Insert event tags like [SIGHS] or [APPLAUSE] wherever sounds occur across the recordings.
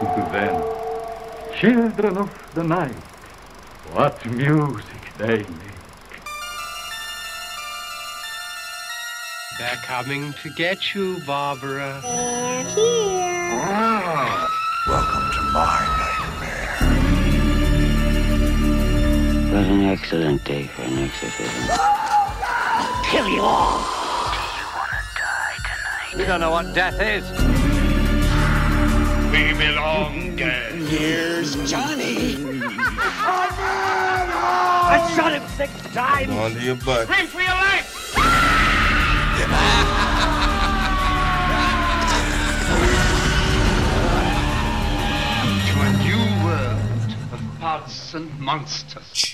Then, children of the night, what music they make. They're coming to get you, Barbara. They're here. Ah. Welcome to my nightmare. was an excellent day for an exorcism. Kill you all. Do you want to die tonight? We don't know what death is. We belong. Here's Johnny. I shot him six times. Onto your butt. Run for your life. To a new world of pods and monsters.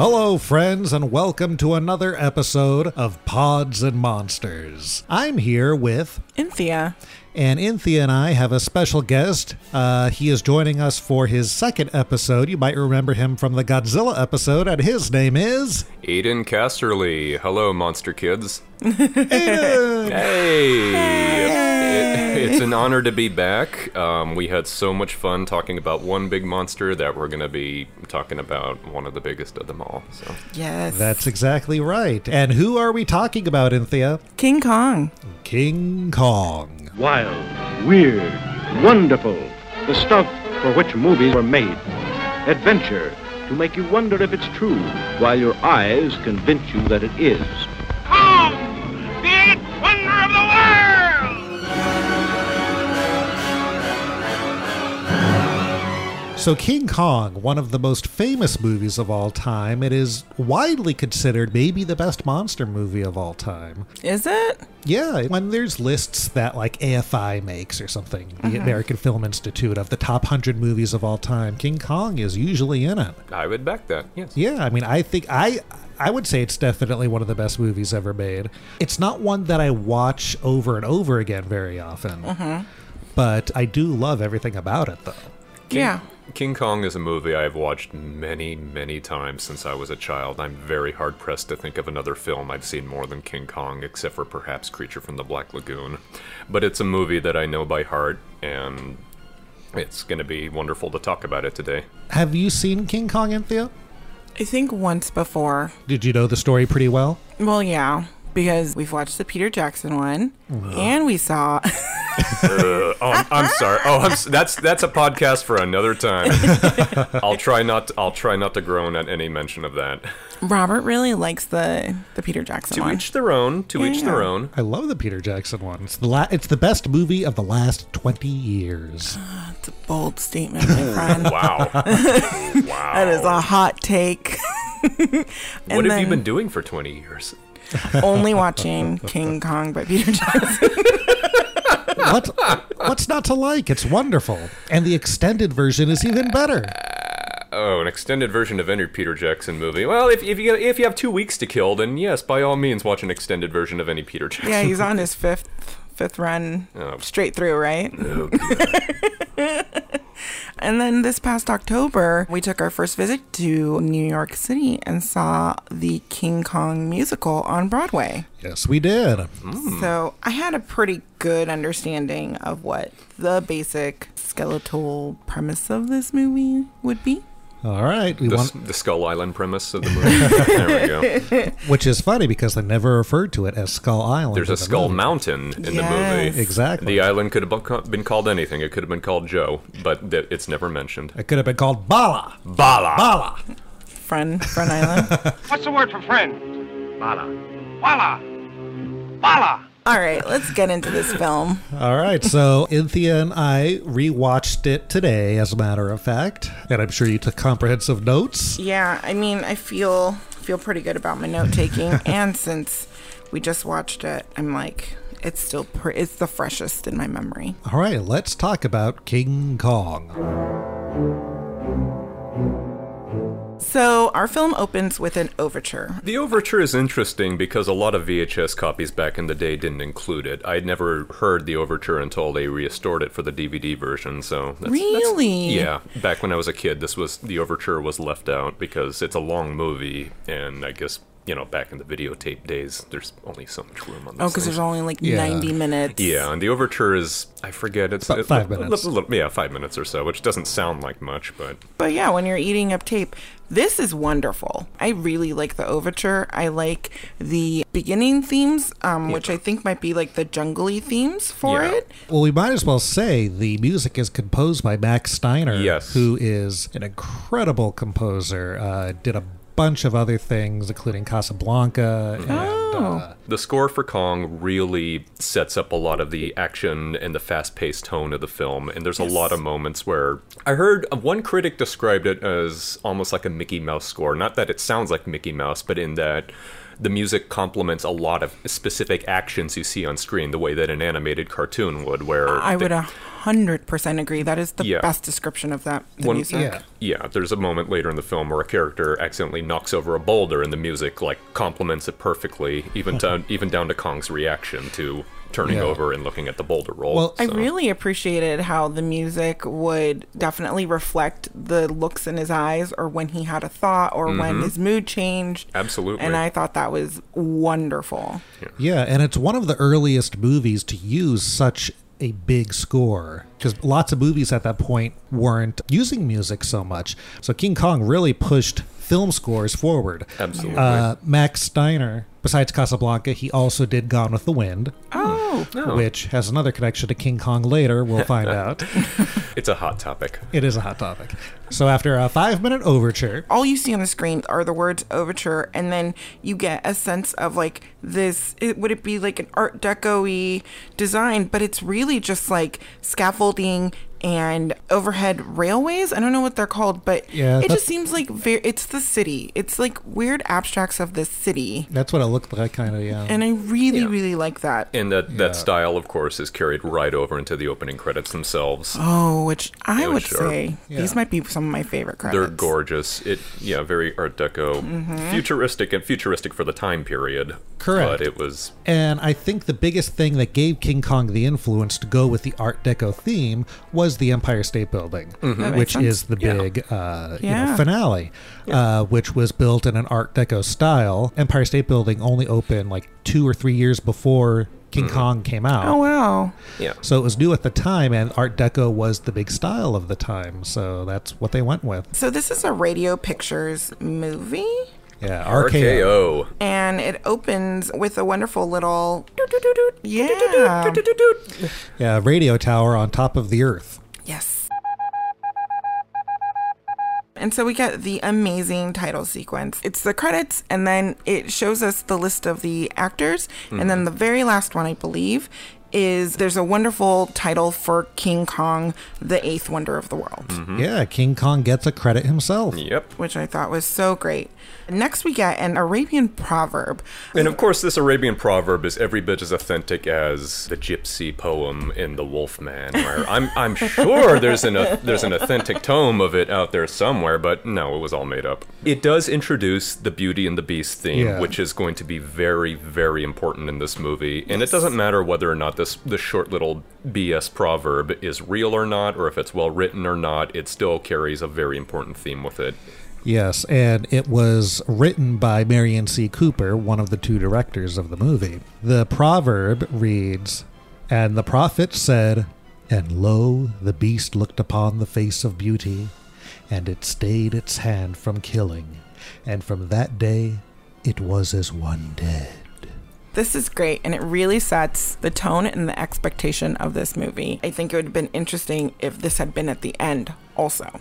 Hello, friends, and welcome to another episode of Pods and Monsters. I'm here with, Anthea. and Anthea and I have a special guest. Uh, he is joining us for his second episode. You might remember him from the Godzilla episode, and his name is. Aiden Casterly. Hello, Monster Kids. Aiden! Hey! It- it's an honor to be back. Um, we had so much fun talking about one big monster that we're going to be talking about one of the biggest of them all. So, Yes. That's exactly right. And who are we talking about, Anthea? King Kong. King Kong. Wild, weird, wonderful. The stuff for which movies were made. Adventure to make you wonder if it's true, while your eyes convince you that it is. Kong, the eighth wonder of the world. So, King Kong, one of the most famous movies of all time, it is widely considered maybe the best monster movie of all time. Is it? Yeah, when there's lists that like AFI makes or something, the Mm-hmm. American Film Institute of the top 100 movies of all time, King Kong is usually in it. I would back that, yes. Yeah, I mean, I think I I would say it's definitely one of the best movies ever made. It's not one that I watch over and over again very often. Mm-hmm. But I do love everything about it though. Yeah. King Kong is a movie I've watched many, many times since I was a child. I'm very hard pressed to think of another film I've seen more than King Kong, except for perhaps Creature from the Black Lagoon. But it's a movie that I know by heart, and it's going to be wonderful to talk about it today. Have you seen King Kong, Anthea? I think once before. Did you know the story pretty well? Well, yeah. Because we've watched the Peter Jackson one, and we saw. [LAUGHS] [LAUGHS] Uh, oh, I'm, I'm sorry. Oh, I'm, that's that's a podcast for another time. [LAUGHS] I'll try not. To, I'll try not to groan at any mention of that. Robert really likes the the Peter Jackson To one. each their own. To each their own. I love the Peter Jackson one. It's the la- it's the best movie of the last 20 years. [SIGHS] It's a bold statement, my friend. Wow. wow. That is a hot take. What have you been doing for 20 years? Only watching King Kong by Peter Jackson. [LAUGHS] what what's not to like? It's wonderful. And the extended version is even better. Oh, an extended version of any Peter Jackson movie. Well, if, if you if you have two weeks to kill, then yes, by all means, watch an extended version of any Peter Jackson. yeah, he's on his fifth fifth run Oh. straight through, right? Oh, God. [LAUGHS] And then this past October, we took our first visit to New York City and saw the King Kong musical on Broadway. Yes, we did. Hmm. So I had a pretty good understanding of what the basic skeletal premise of this movie would be. All right. We the, want, the Skull Island premise of the movie. [LAUGHS] there we go. which is funny because they never referred to it as Skull Island. There's a the Skull movie. Mountain in the movie. Exactly. The island could have been called anything. It could have been called Joe, but it's never mentioned. It could have been called Bala. Bala. Bala. Friend, Friend Island. [LAUGHS] What's the word for friend? Bala. Walla. Bala. All right, let's get into this film. All right. So Anthea and I rewatched it today, as a matter of fact, and I'm sure you took comprehensive notes. Yeah, I mean, I feel feel pretty good about my note taking, [LAUGHS] and since we just watched it, I'm like, it's still pre- it's the freshest in my memory. All right. Let's talk about King Kong. So our film opens with an overture. The overture is interesting because a lot of VHS copies back in the day didn't include it. I'd never heard the overture until they restored it for the DVD version. So that's, Really? yeah, back when I was a kid, this was the overture was left out because it's a long movie, and I guess you know back in the videotape days, there's only so much room on. Oh, because there's only like Yeah. 90 minutes. Yeah, and the overture is I forget it's About it's five a- a minutes. little- yeah, five minutes or so, which doesn't sound like much, but But yeah, when you're eating up tape, this is wonderful. I really like the overture. I like the beginning themes, um, which I think might be like the jungly themes for Yeah. it. Well, we might as well say the music is composed by Max Steiner, Yes. who is an incredible composer. Uh, did a bunch of other things, including Casablanca. Oh. Uh, the score for Kong really sets up a lot of the action and the fast paced tone of the film. And there's yes. a lot of moments where I heard uh, one critic described it as almost like a Mickey Mouse score. Not that it sounds like Mickey Mouse, but in that the music complements a lot of specific actions you see on screen the way that an animated cartoon would where I would 100% agree. That is the yeah. best description of that. The music. Yeah. yeah, there's a moment later in the film where a character accidentally knocks over a boulder, and the music like complements it perfectly, even [LAUGHS] down even down to Kong's reaction to turning yeah. over and looking at the boulder roll. Well, so. I really appreciated how the music would definitely reflect the looks in his eyes or when he had a thought or mm-hmm. when his mood changed. Absolutely. And I thought that was wonderful. Yeah. yeah, and it's one of the earliest movies to use such a big score because lots of movies at that point weren't using music so much. So King Kong really pushed film scores forward. Absolutely. Uh, Max Steiner, besides Casablanca, he also did Gone with the Wind, Oh, which has another connection to King Kong later. We'll find [LAUGHS] out. it's a hot topic. It is a hot topic. So after a five minute overture, all you see on the screen are the words overture and then you get a sense of like this it, would it be like an art deco-y design? But it's really just like scaffolding and overhead railways i don't know what they're called but Yeah, it just seems like very it's the city it's like weird abstracts of the city that's what it looked like, kind of, yeah. and i really Yeah. really like that And that, Yeah. that style, of course, is carried right over into the opening credits themselves. oh which i Yeah, would which are- say these might be some of my favorite credits They're gorgeous. It yeah, very Art Deco, Mm-hmm. futuristic and futuristic for the time period. Correct. But it was And I think the biggest thing that gave King Kong the influence to go with the Art Deco theme was the Empire State Building, That which makes is the Yeah. big uh, you know, Yeah. finale, uh, which was built in an Art Deco style. Empire State Building only opened like two or three years before King Kong came out. oh wow yeah. So it was new at the time, and Art Deco was the big style of the time. So that's what they went with. so this is a radio pictures movie Yeah, RKO. RKO. and it opens with a wonderful little yeah Yeah, radio tower on top of the Earth. Yes. And so we get the amazing title sequence. It's the credits and then it shows us the list of the actors. And then mm-hmm. the very last one i believe is there's a wonderful title for king kong the eighth wonder of the world mm-hmm. Yeah, King Kong gets a credit himself. Yep. which i thought was so great next we get an arabian proverb And of course, this Arabian proverb is every bit as authentic as the gypsy poem in The Wolf Man. Where I'm, I'm sure there's an a, there's an authentic tome of it out there somewhere, but no, it was all made up. It does introduce the Beauty and the Beast theme, Yeah. which is going to be very, very important in this movie. And it doesn't matter whether or not this this short little BS proverb is real or not, or if it's well written or not. It still carries a very important theme with it. Yes, and it was written by Merian C. Cooper, one of the two directors of the movie. The proverb reads, And the prophet said, And lo, the beast looked upon the face of beauty, and it stayed its hand from killing, and from that day it was as one dead. This is great, and it really sets the tone and the expectation of this movie. I think it would have been interesting if this had been at the end, also.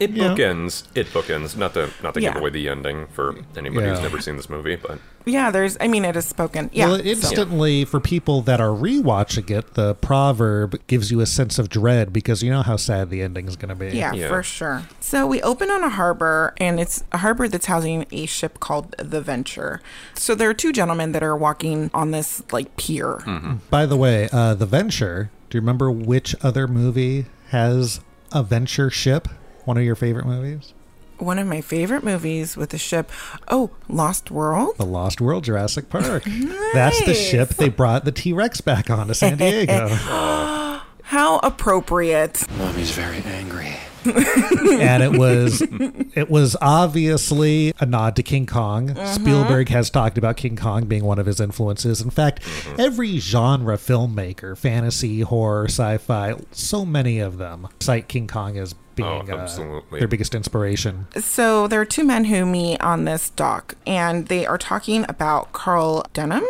It Yeah. bookends. It bookends. Not to not to Yeah. give away the ending for anybody who's never seen this movie, but Yeah, there's, I mean, it is spoken. Yeah. well, so- instantly, for people that are rewatching it, the proverb gives you a sense of dread because you know how sad the ending is going to be. Yeah, Yeah. for sure. So we open on a harbor, and it's a harbor that's housing a ship called the Venture. So there are two gentlemen that are walking on this like pier. By the way, uh, The Venture, do you remember which other movie has a venture ship? One of your favorite movies? one of my favorite movies with a ship. Oh, Lost World. The Lost World Jurassic Park. [LAUGHS] That's the ship they brought the T Rex back on to San Diego. [LAUGHS] How appropriate. Mommy's very angry. [LAUGHS] and it was it was obviously a nod to King Kong. Mm-hmm. Spielberg has talked about King Kong being one of his influences. In fact, every genre filmmaker, fantasy, horror, sci-fi, so many of them cite King Kong as being Oh, uh, absolutely. their biggest inspiration. So there are two men who meet on this dock, and they are talking about Carl Denham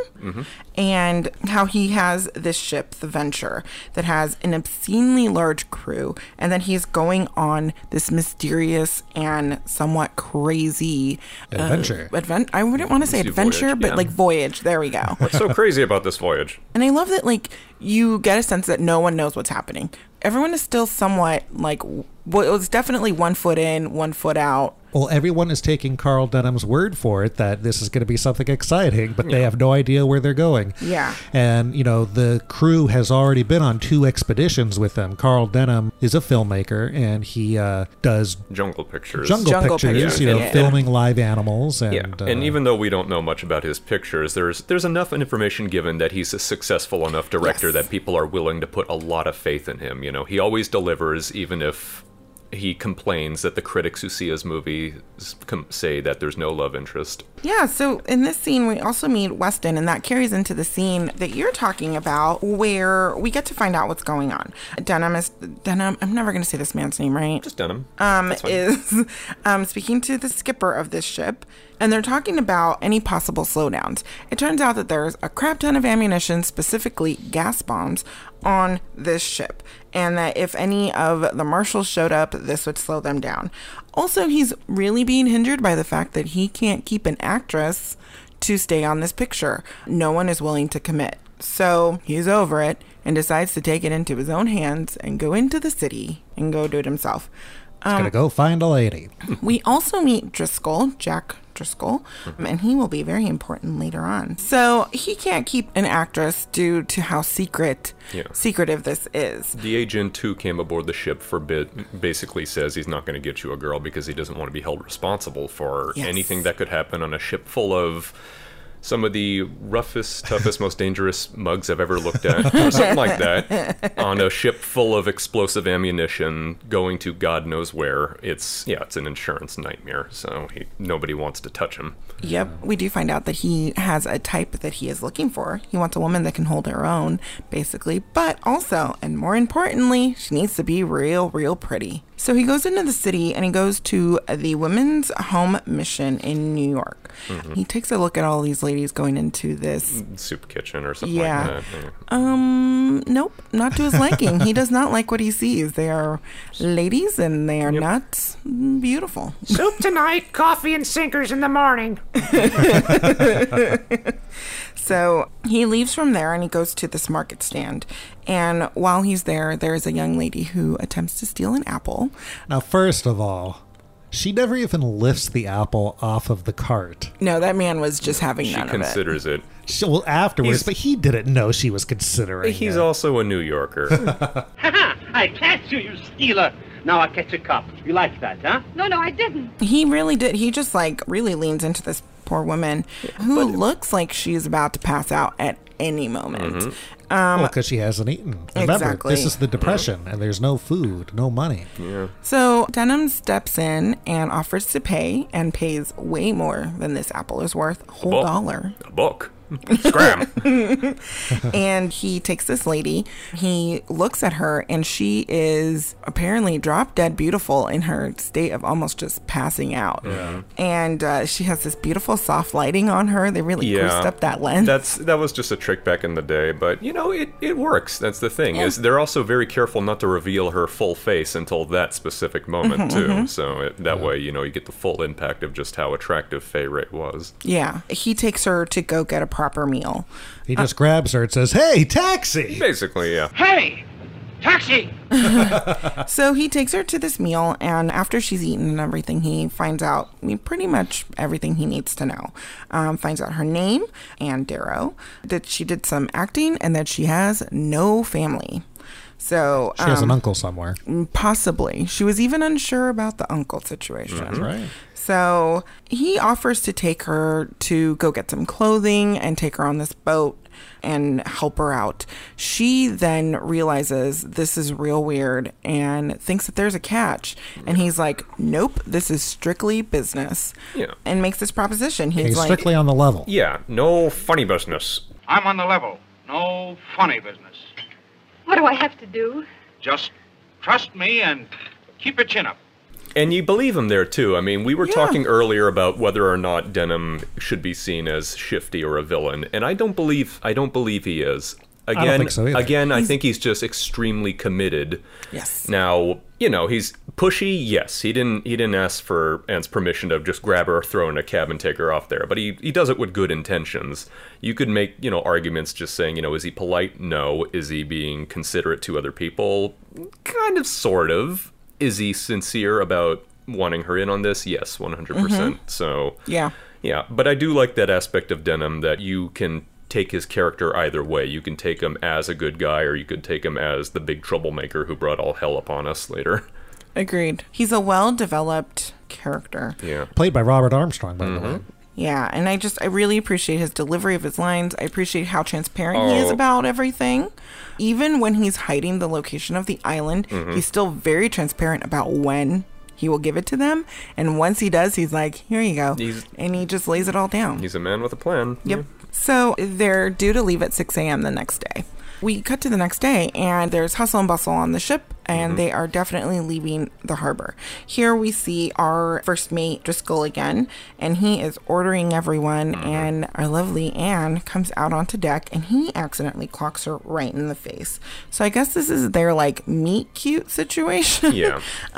and how he has this ship, the Venture, that has an obscenely large crew, and then he's going on this mysterious and somewhat crazy Adventure. Uh, advent- I wouldn't want to say adventure, voyage, but yeah. like voyage. There we go. What's so crazy about this voyage? And I love that like you get a sense that no one knows what's happening. Everyone is still somewhat like well, it was definitely one foot in, one foot out. Well, everyone is taking Carl Denham's word for it that this is going to be something exciting, but they have no idea where they're going. Yeah. And, you know, the crew has already been on two expeditions with them. Carl Denham is a filmmaker and he uh, does Jungle pictures. jungle, Jungle pictures, pictures, you know, yeah. filming live animals. And, Yeah, uh, and even though we don't know much about his pictures, there's there's enough information given that he's a successful enough director Yes. that people are willing to put a lot of faith in him. You know, he always delivers, even if he complains that the critics who see his movies com- say that there's no love interest. Yeah, so in this scene, we also meet Weston, and that carries into the scene that you're talking about, where we get to find out what's going on. Denham is Denham. I'm never going to say this man's name right. Just Denham. um, is [LAUGHS] um, speaking to the skipper of this ship, and they're talking about any possible slowdowns. It turns out that there's a crap ton of ammunition, specifically gas bombs, on this ship, and that if any of the marshals showed up, this would slow them down. Also, he's really being hindered by the fact that he can't keep an actress to stay on this picture. No one is willing to commit. So he's over it and decides to take it into his own hands and go into the city and go do it himself. he's going to um, go find a lady. We also meet Driscoll, Jack Driscoll, and he will be very important later on. So he can't keep an actress due to how secret, Yeah. secretive this is. The agent who came aboard the ship for bit basically says he's not going to get you a girl because he doesn't want to be held responsible for Yes. anything that could happen on a ship full of some of the roughest, toughest, most dangerous mugs I've ever looked at, or something like that, [LAUGHS] on a ship full of explosive ammunition going to God knows where. It's yeah, it's an insurance nightmare. So he, nobody wants to touch him. Yep, we do find out that he has a type that he is looking for. He wants a woman that can hold her own, basically, but also, and more importantly, she needs to be real, real pretty. So he goes into the city and he goes to the Women's Home Mission in New York. He takes a look at all these ladies going into this Soup kitchen or something Yeah. like that. Yeah. Um, nope, not to his liking. he does not like what he sees. They are ladies and they are not mm, beautiful. Soup tonight, coffee and sinkers in the morning. [LAUGHS] So he leaves from there and he goes to this market stand. And while he's there, there's a young lady who attempts to steal an apple. Now, first of all, she never even lifts the apple off of the cart. No, that man was just having She none of it. considers it. She, well, afterwards, He's- but he didn't know she was considering He's it. also a New Yorker. [LAUGHS] Ha I catch you, you stealer! Now I catch a cop. You like that, huh? No, no, I didn't. He really did. He just like really leans into this poor woman who looks like she's about to pass out at any moment. Mm-hmm. Um, well, because she hasn't eaten. Remember, Exactly. this is the depression, and there's no food, no money. Yeah. So Denham steps in and offers to pay and pays way more than this apple is worth, a whole Well- dollar. a book. Scram. [LAUGHS] and he takes this lady. He looks at her, and she is apparently drop dead beautiful in her state of almost just passing out. And uh, she has this beautiful soft lighting on her. They really yeah, greased up that lens. That's that was just a trick back in the day, but you know it, it works. That's the thing is they're also very careful not to reveal her full face until that specific moment Mm-hmm, too. So it, that way you know you get the full impact of just how attractive Fay Wray was. yeah. He takes her to go get a proper meal. He just grabs her and says, "Hey, taxi!" Basically, yeah. Hey! Taxi! [LAUGHS] So he takes her to this meal, and after she's eaten and everything, he finds out I mean, pretty much everything he needs to know. Um, finds out her name Ann Darrow, that she did some acting, and that she has no family. So She has an um, uncle somewhere. Possibly. She was even unsure about the uncle situation. That's right. So he offers to take her to go get some clothing and take her on this boat and help her out. She then realizes this is real weird and thinks that there's a catch. And he's like, nope, this is strictly business. Yeah. And makes this proposition. He's, He's like, strictly on the level. Yeah, no funny business. I'm on the level. No funny business. What do I have to do? Just trust me and keep your chin up. And you believe him there too. I mean, we were Yeah. talking earlier about whether or not Denham should be seen as shifty or a villain, and I don't believe I don't believe he is. Again, don't think so again, I think he's just extremely committed. Yes. Now, you know, he's pushy. Yes, he didn't he didn't ask for Anne's permission to just grab her, throw in a cab, and take her off there. But he he does it with good intentions. You could make you know arguments just saying you know is he polite? No. Is he being considerate to other people? Kind of, sort of. Is he sincere about wanting her in on this? Yes, one hundred percent. Mm-hmm. So yeah. yeah, but I do like that aspect of Denim that you can take his character either way. You can take him as a good guy, or you could take him as the big troublemaker who brought all hell upon us later. Agreed. He's a well developed character. Yeah. Played by Robert Armstrong, by the mm-hmm. way. Yeah, and I just I really appreciate his delivery of his lines. I appreciate how transparent he is Oh. about everything. Even when he's hiding the location of the island, Mm-hmm. he's still very transparent about when he will give it to them. And once he does, he's like, "Here you go," He's- and he just lays it all down. He's a man with a plan. Yep. So they're due to leave at 6 a.m. the next day. We cut to the next day, and there's hustle and bustle on the ship, and they are definitely leaving the harbor. Here we see our first mate, Driscoll, again, and he is ordering everyone, and our lovely Anne comes out onto deck, and he accidentally clocks her right in the face. So I guess this is their, like, meet cute situation. Yeah. [LAUGHS]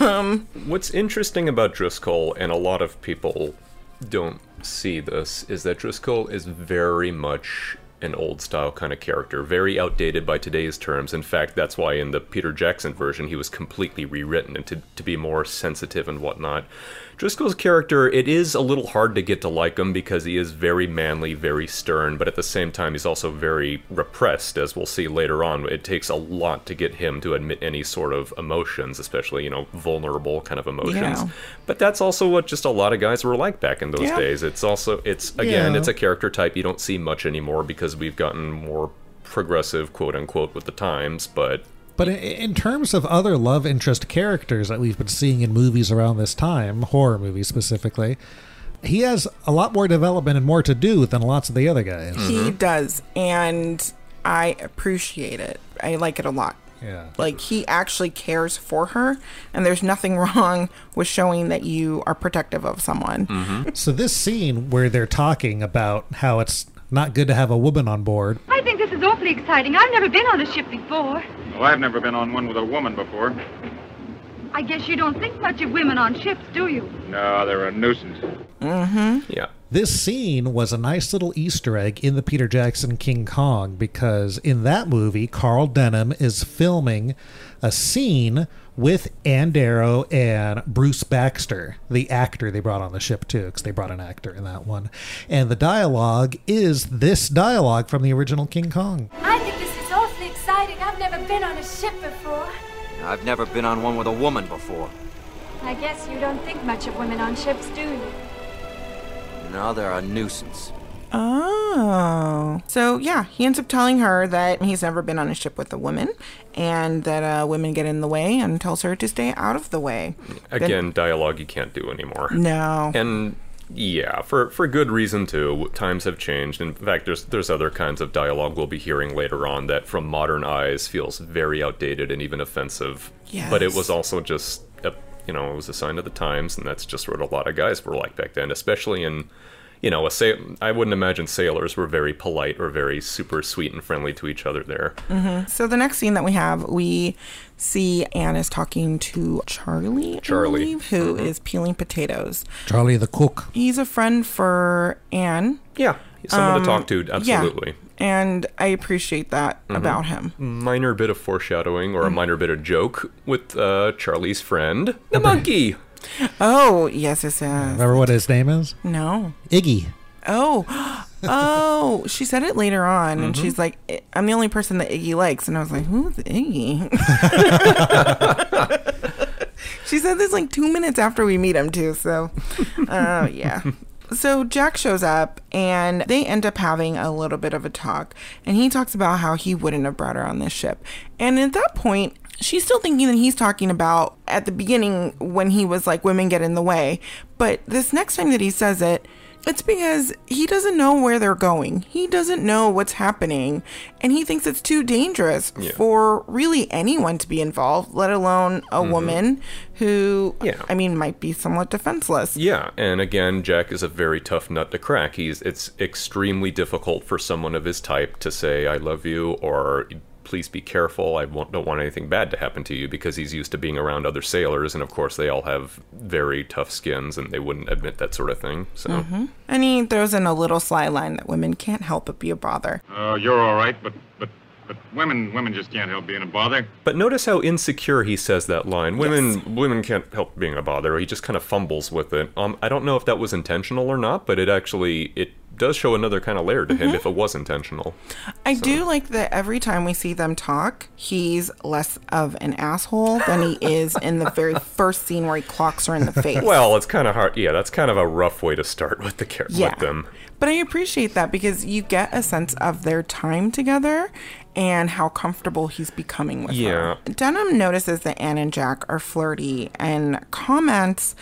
um, What's interesting about Driscoll, and a lot of people don't see this, is that Driscoll is very much an old style kind of character, very outdated by today's terms. In fact, that's why in the Peter Jackson version he was completely rewritten and to, to be more sensitive and whatnot. Driscoll's character, it is a little hard to get to like him because he is very manly, very stern, but at the same time he's also very repressed, as we'll see later on. It takes a lot to get him to admit any sort of emotions, especially, you know, vulnerable kind of emotions. Yeah. But that's also what just a lot of guys were like back in those Yeah. days. It's also it's again, Yeah. it's a character type you don't see much anymore because we've gotten more progressive, quote unquote, with the times, but But in terms of other love interest characters that we've been seeing in movies around this time, horror movies specifically, he has a lot more development and more to do than lots of the other guys. Mm-hmm. he does, and I appreciate it. I like it a lot. Yeah. Like he actually cares for her, and there's nothing [LAUGHS] wrong with showing that you are protective of someone. Mm-hmm. So this scene where they're talking about how it's not good to have a woman on board, I think this is awfully exciting. I've never been on a ship before. Well, I've never been on one with a woman before. I guess you don't think much of women on ships, do you? No, they're a nuisance. Mm-hmm. Yeah. This scene was a nice little Easter egg in the Peter Jackson King Kong because in that movie, Carl Denham is filming a scene with Ann Darrow and Bruce Baxter, the actor they brought on the ship too, because they brought an actor in that one. And the dialogue is this dialogue from the original King Kong. Exciting. I've never been on a ship before. I've never been on one with a woman before. I guess you don't think much of women on ships, do you? No, they're a nuisance. Oh. So, yeah, he ends up telling her that he's never been on a ship with a woman and that uh, women get in the way and tells her to stay out of the way. Then- Again, dialogue you can't do anymore. No. And yeah, for for good reason too. Times have changed. In fact, there's there's other kinds of dialogue we'll be hearing later on that, from modern eyes, feels very outdated and even offensive. But it was also just a, you know it was a sign of the times, and that's just what a lot of guys were like back then, especially in. You know, a sa- I wouldn't imagine sailors were very polite or very super sweet and friendly to each other there. Mhm. So, the next scene that we have, we see Anne is talking to Charlie, I Charlie. believe, who is peeling potatoes. Charlie the cook. He's a friend for Anne. Yeah, someone Um, to talk to, yeah. absolutely. And I appreciate that Mhm. about him. Minor bit of foreshadowing or a minor bit of joke with uh, Charlie's friend, [LAUGHS] the monkey. Oh, yes, yes, yes. Remember what his name is? No. Iggy. Oh, oh, she said it later on, and Mhm. she's like, "I- "I'm the only person that Iggy likes," and I was like, "Who's Iggy?" [LAUGHS] she said this like two minutes after we meet him too. So, uh, yeah. So Jack shows up, and they end up having a little bit of a talk, and he talks about how he wouldn't have brought her on this ship, and at that point. She's still thinking that he's talking about at the beginning when he was like, women get in the way. But this next time that he says it, it's because he doesn't know where they're going. He doesn't know what's happening. And he thinks it's too dangerous Yeah. for really anyone to be involved, let alone a Mhm. woman who, Yeah. I mean, might be somewhat defenseless. Yeah, and again, Jack is a very tough nut to crack. He's it's extremely difficult for someone of his type to say "I love you" or "Please be careful. I won't, don't want anything bad to happen to you," because he's used to being around other sailors, and of course, they all have very tough skins, and they wouldn't admit that sort of thing. So. hmm And he throws in a little sly line that women can't help but be a bother. Oh, you're all right, but but but women women just can't help being a bother. But notice how insecure he says that line. Women women can't help being a bother. He just kind of fumbles with it. Um, I don't know if that was intentional or not, but it actually it does show another kind of layer to him Mhm. if it was intentional. I do like that every time we see them talk, he's less of an asshole than he is in the very [LAUGHS] first scene where he clocks her in the face. Well, it's kind of hard. Yeah, that's kind of a rough way to start with the char- Yeah. with them. But I appreciate that because you get a sense of their time together and how comfortable he's becoming with Yeah. her. Denham notices that Anne and Jack are flirty and comments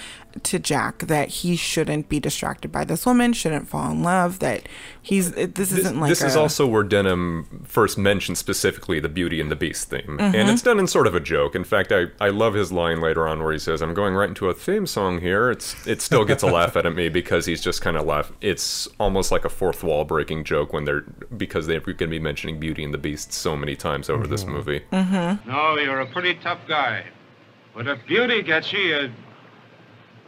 to Jack that he shouldn't be distracted by this woman, shouldn't fall in love, that he's it- this, isn't like this is also where Denham first mentioned specifically the Beauty and the Beast theme. Mhm. And it's done in sort of a joke. In fact, I, I love his line later on where he says, I'm going right into a theme song here. It's It still gets a [LAUGHS] laugh out of me because he's just kind of laugh. It's almost like a fourth wall breaking joke when they're, because they're going to be mentioning Beauty and the Beast so many times over this movie. Mm-hmm. No, you're a pretty tough guy. But if beauty gets you, uh,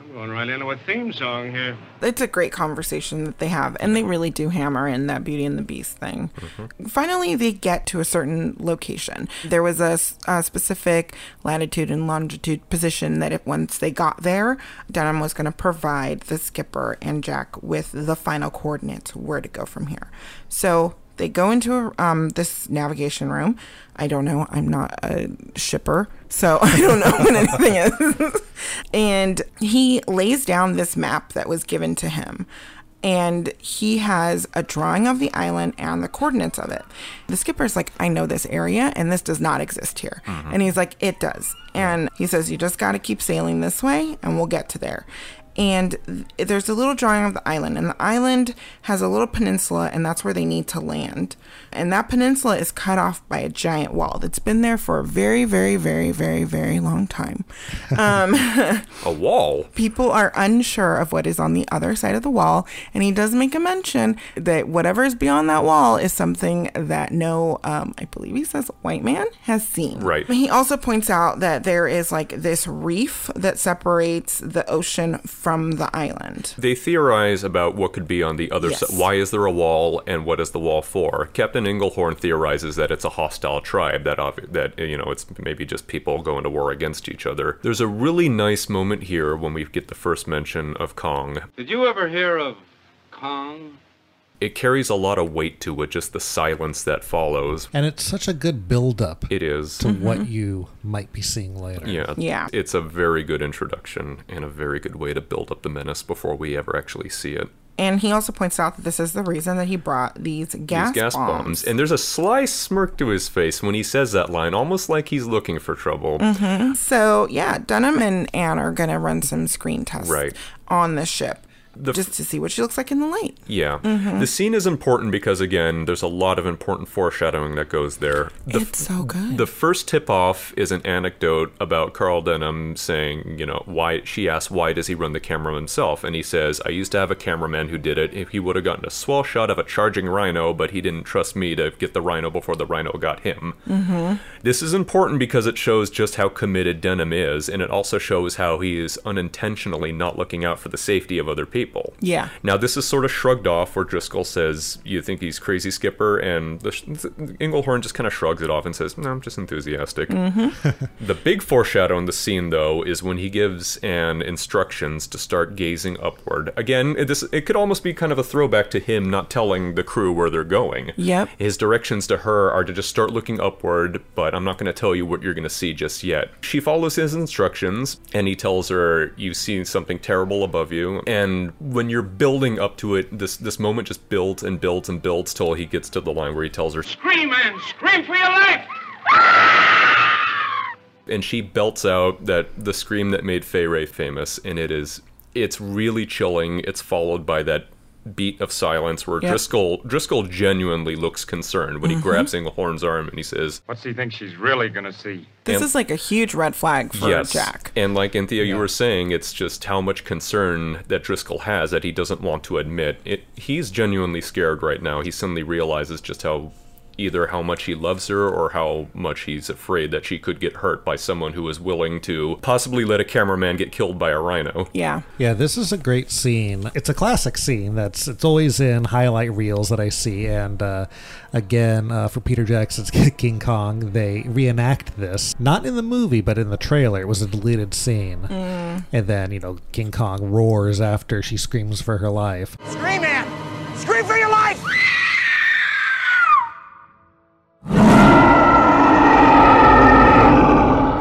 I'm going right into a theme song here. it's a great conversation that they have and they really do hammer in that beauty and the beast thing. Mm-hmm. Finally they get to a certain location. There was a specific latitude and longitude position that if once they got there denham was going to provide the skipper and jack with the final coordinates where to go from here. So they go into um, this navigation room. I don't know. I'm not a shipper, so [LAUGHS] I don't know what anything is. [LAUGHS] and he lays down this map that was given to him. And he has a drawing of the island and the coordinates of it. The skipper's like, I know this area and this does not exist here. And he's like, It does. And he says, You just got to keep sailing this way and we'll get to there and th- there's a little drawing of the island and the island has a little peninsula and that's where they need to land and that peninsula is cut off by a giant wall that's been there for a very very very very very long time [LAUGHS] um, A wall? people are unsure of what is on the other side of the wall and he does make a mention that whatever is beyond that wall is something that no um, i believe he says white man has seen Right. he also points out that there is like this reef that separates the ocean from the island They theorize about what could be on the other Yes. side. Why is there a wall, and what is the wall for? Captain Englehorn theorizes that it's a hostile tribe. That obvi- that you know, it's maybe just people going to war against each other. There's a really nice moment here when we get the first mention of Kong. Did you ever hear of Kong? It carries a lot of weight to it, just the silence that follows. And it's such a good build up It is. to what you might be seeing later. Yeah. Yeah. It's a very good introduction and a very good way to build up the menace before we ever actually see it. and he also points out that this is the reason that he brought these gas, These gas bombs. And there's a sly smirk to his face when he says that line, almost like he's looking for trouble. hmm So yeah, Dunham and Anne are gonna run some screen tests Right. on the ship, The just to see what she looks like in the light. Yeah. Mhm. The scene is important because, again, there's a lot of important foreshadowing that goes there. The, It's so good. The first tip off is an anecdote about Carl Denham saying, you know, why she asks, why does he run the camera himself? And he says, I used to have a cameraman who did it. If he would have gotten a swell shot of a charging rhino, but he didn't trust me to get the rhino before the rhino got him. Mm-hmm. This is important because it shows just how committed Denham is, and it also shows how he is unintentionally not looking out for the safety of other people. People. Yeah. Now this is sort of shrugged off, where Driscoll says, "You think he's crazy, Skipper?" and the, Englehorn just kind of shrugs it off and says, "No, I'm just enthusiastic." Mm-hmm. [LAUGHS] the big foreshadow in the scene, though, is when he gives Anne instructions to start gazing upward. Again, it, this it could almost be kind of a throwback to him not telling the crew where they're going. Yep. His directions to her are to just start looking upward, but I'm not going to tell you what you're going to see just yet. She follows his instructions, and he tells her, "You've seen something terrible above you." And when you're building up to it, this this moment just builds and builds and builds till he gets to the line where he tells her, Scream, man! Scream for your life! Ah! and she belts out that the scream that made Fay Wray famous, and it is it's really chilling. It's followed by that beat of silence where Yep. Driscoll Driscoll genuinely looks concerned when he Mhm. grabs Englehorn's arm and he says, What's he think she's really gonna see? This And- is like a huge red flag for yes. Jack. And like Anthea, you were saying, it's just how much concern that Driscoll has that he doesn't want to admit. It he's genuinely scared right now. He suddenly realizes just how either how much he loves her or how much he's afraid that she could get hurt by someone who is willing to possibly let a cameraman get killed by a rhino. Yeah. Yeah, this is a great scene. It's a classic scene. That's it's always in highlight reels that I see. And uh, again, uh, for Peter Jackson's [LAUGHS] King Kong, they reenact this not in the movie, but in the trailer. It was a deleted scene. Mm. And then you know King Kong roars after she screams for her life. Scream, man!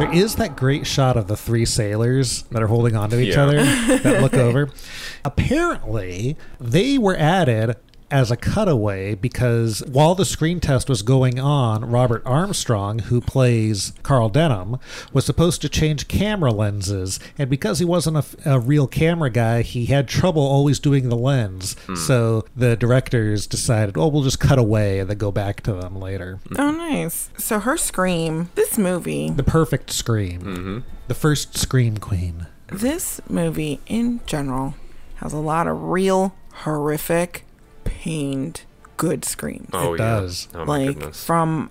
There is that great shot of the three sailors that are holding on to each Yeah. other that look [LAUGHS] over. Apparently, they were added as a cutaway because while the screen test was going on, Robert Armstrong, who plays Carl Denham, was supposed to change camera lenses. And because he wasn't a, a real camera guy, he had trouble always doing the lens. Hmm. So the directors decided, oh, we'll just cut away and then go back to them later. Hmm. Oh, nice. So her scream, this movie, The perfect scream. Mm-hmm. The first scream queen. this movie in general has a lot of real horrific, pained, good screams. Oh It yeah. does. Oh my like goodness. from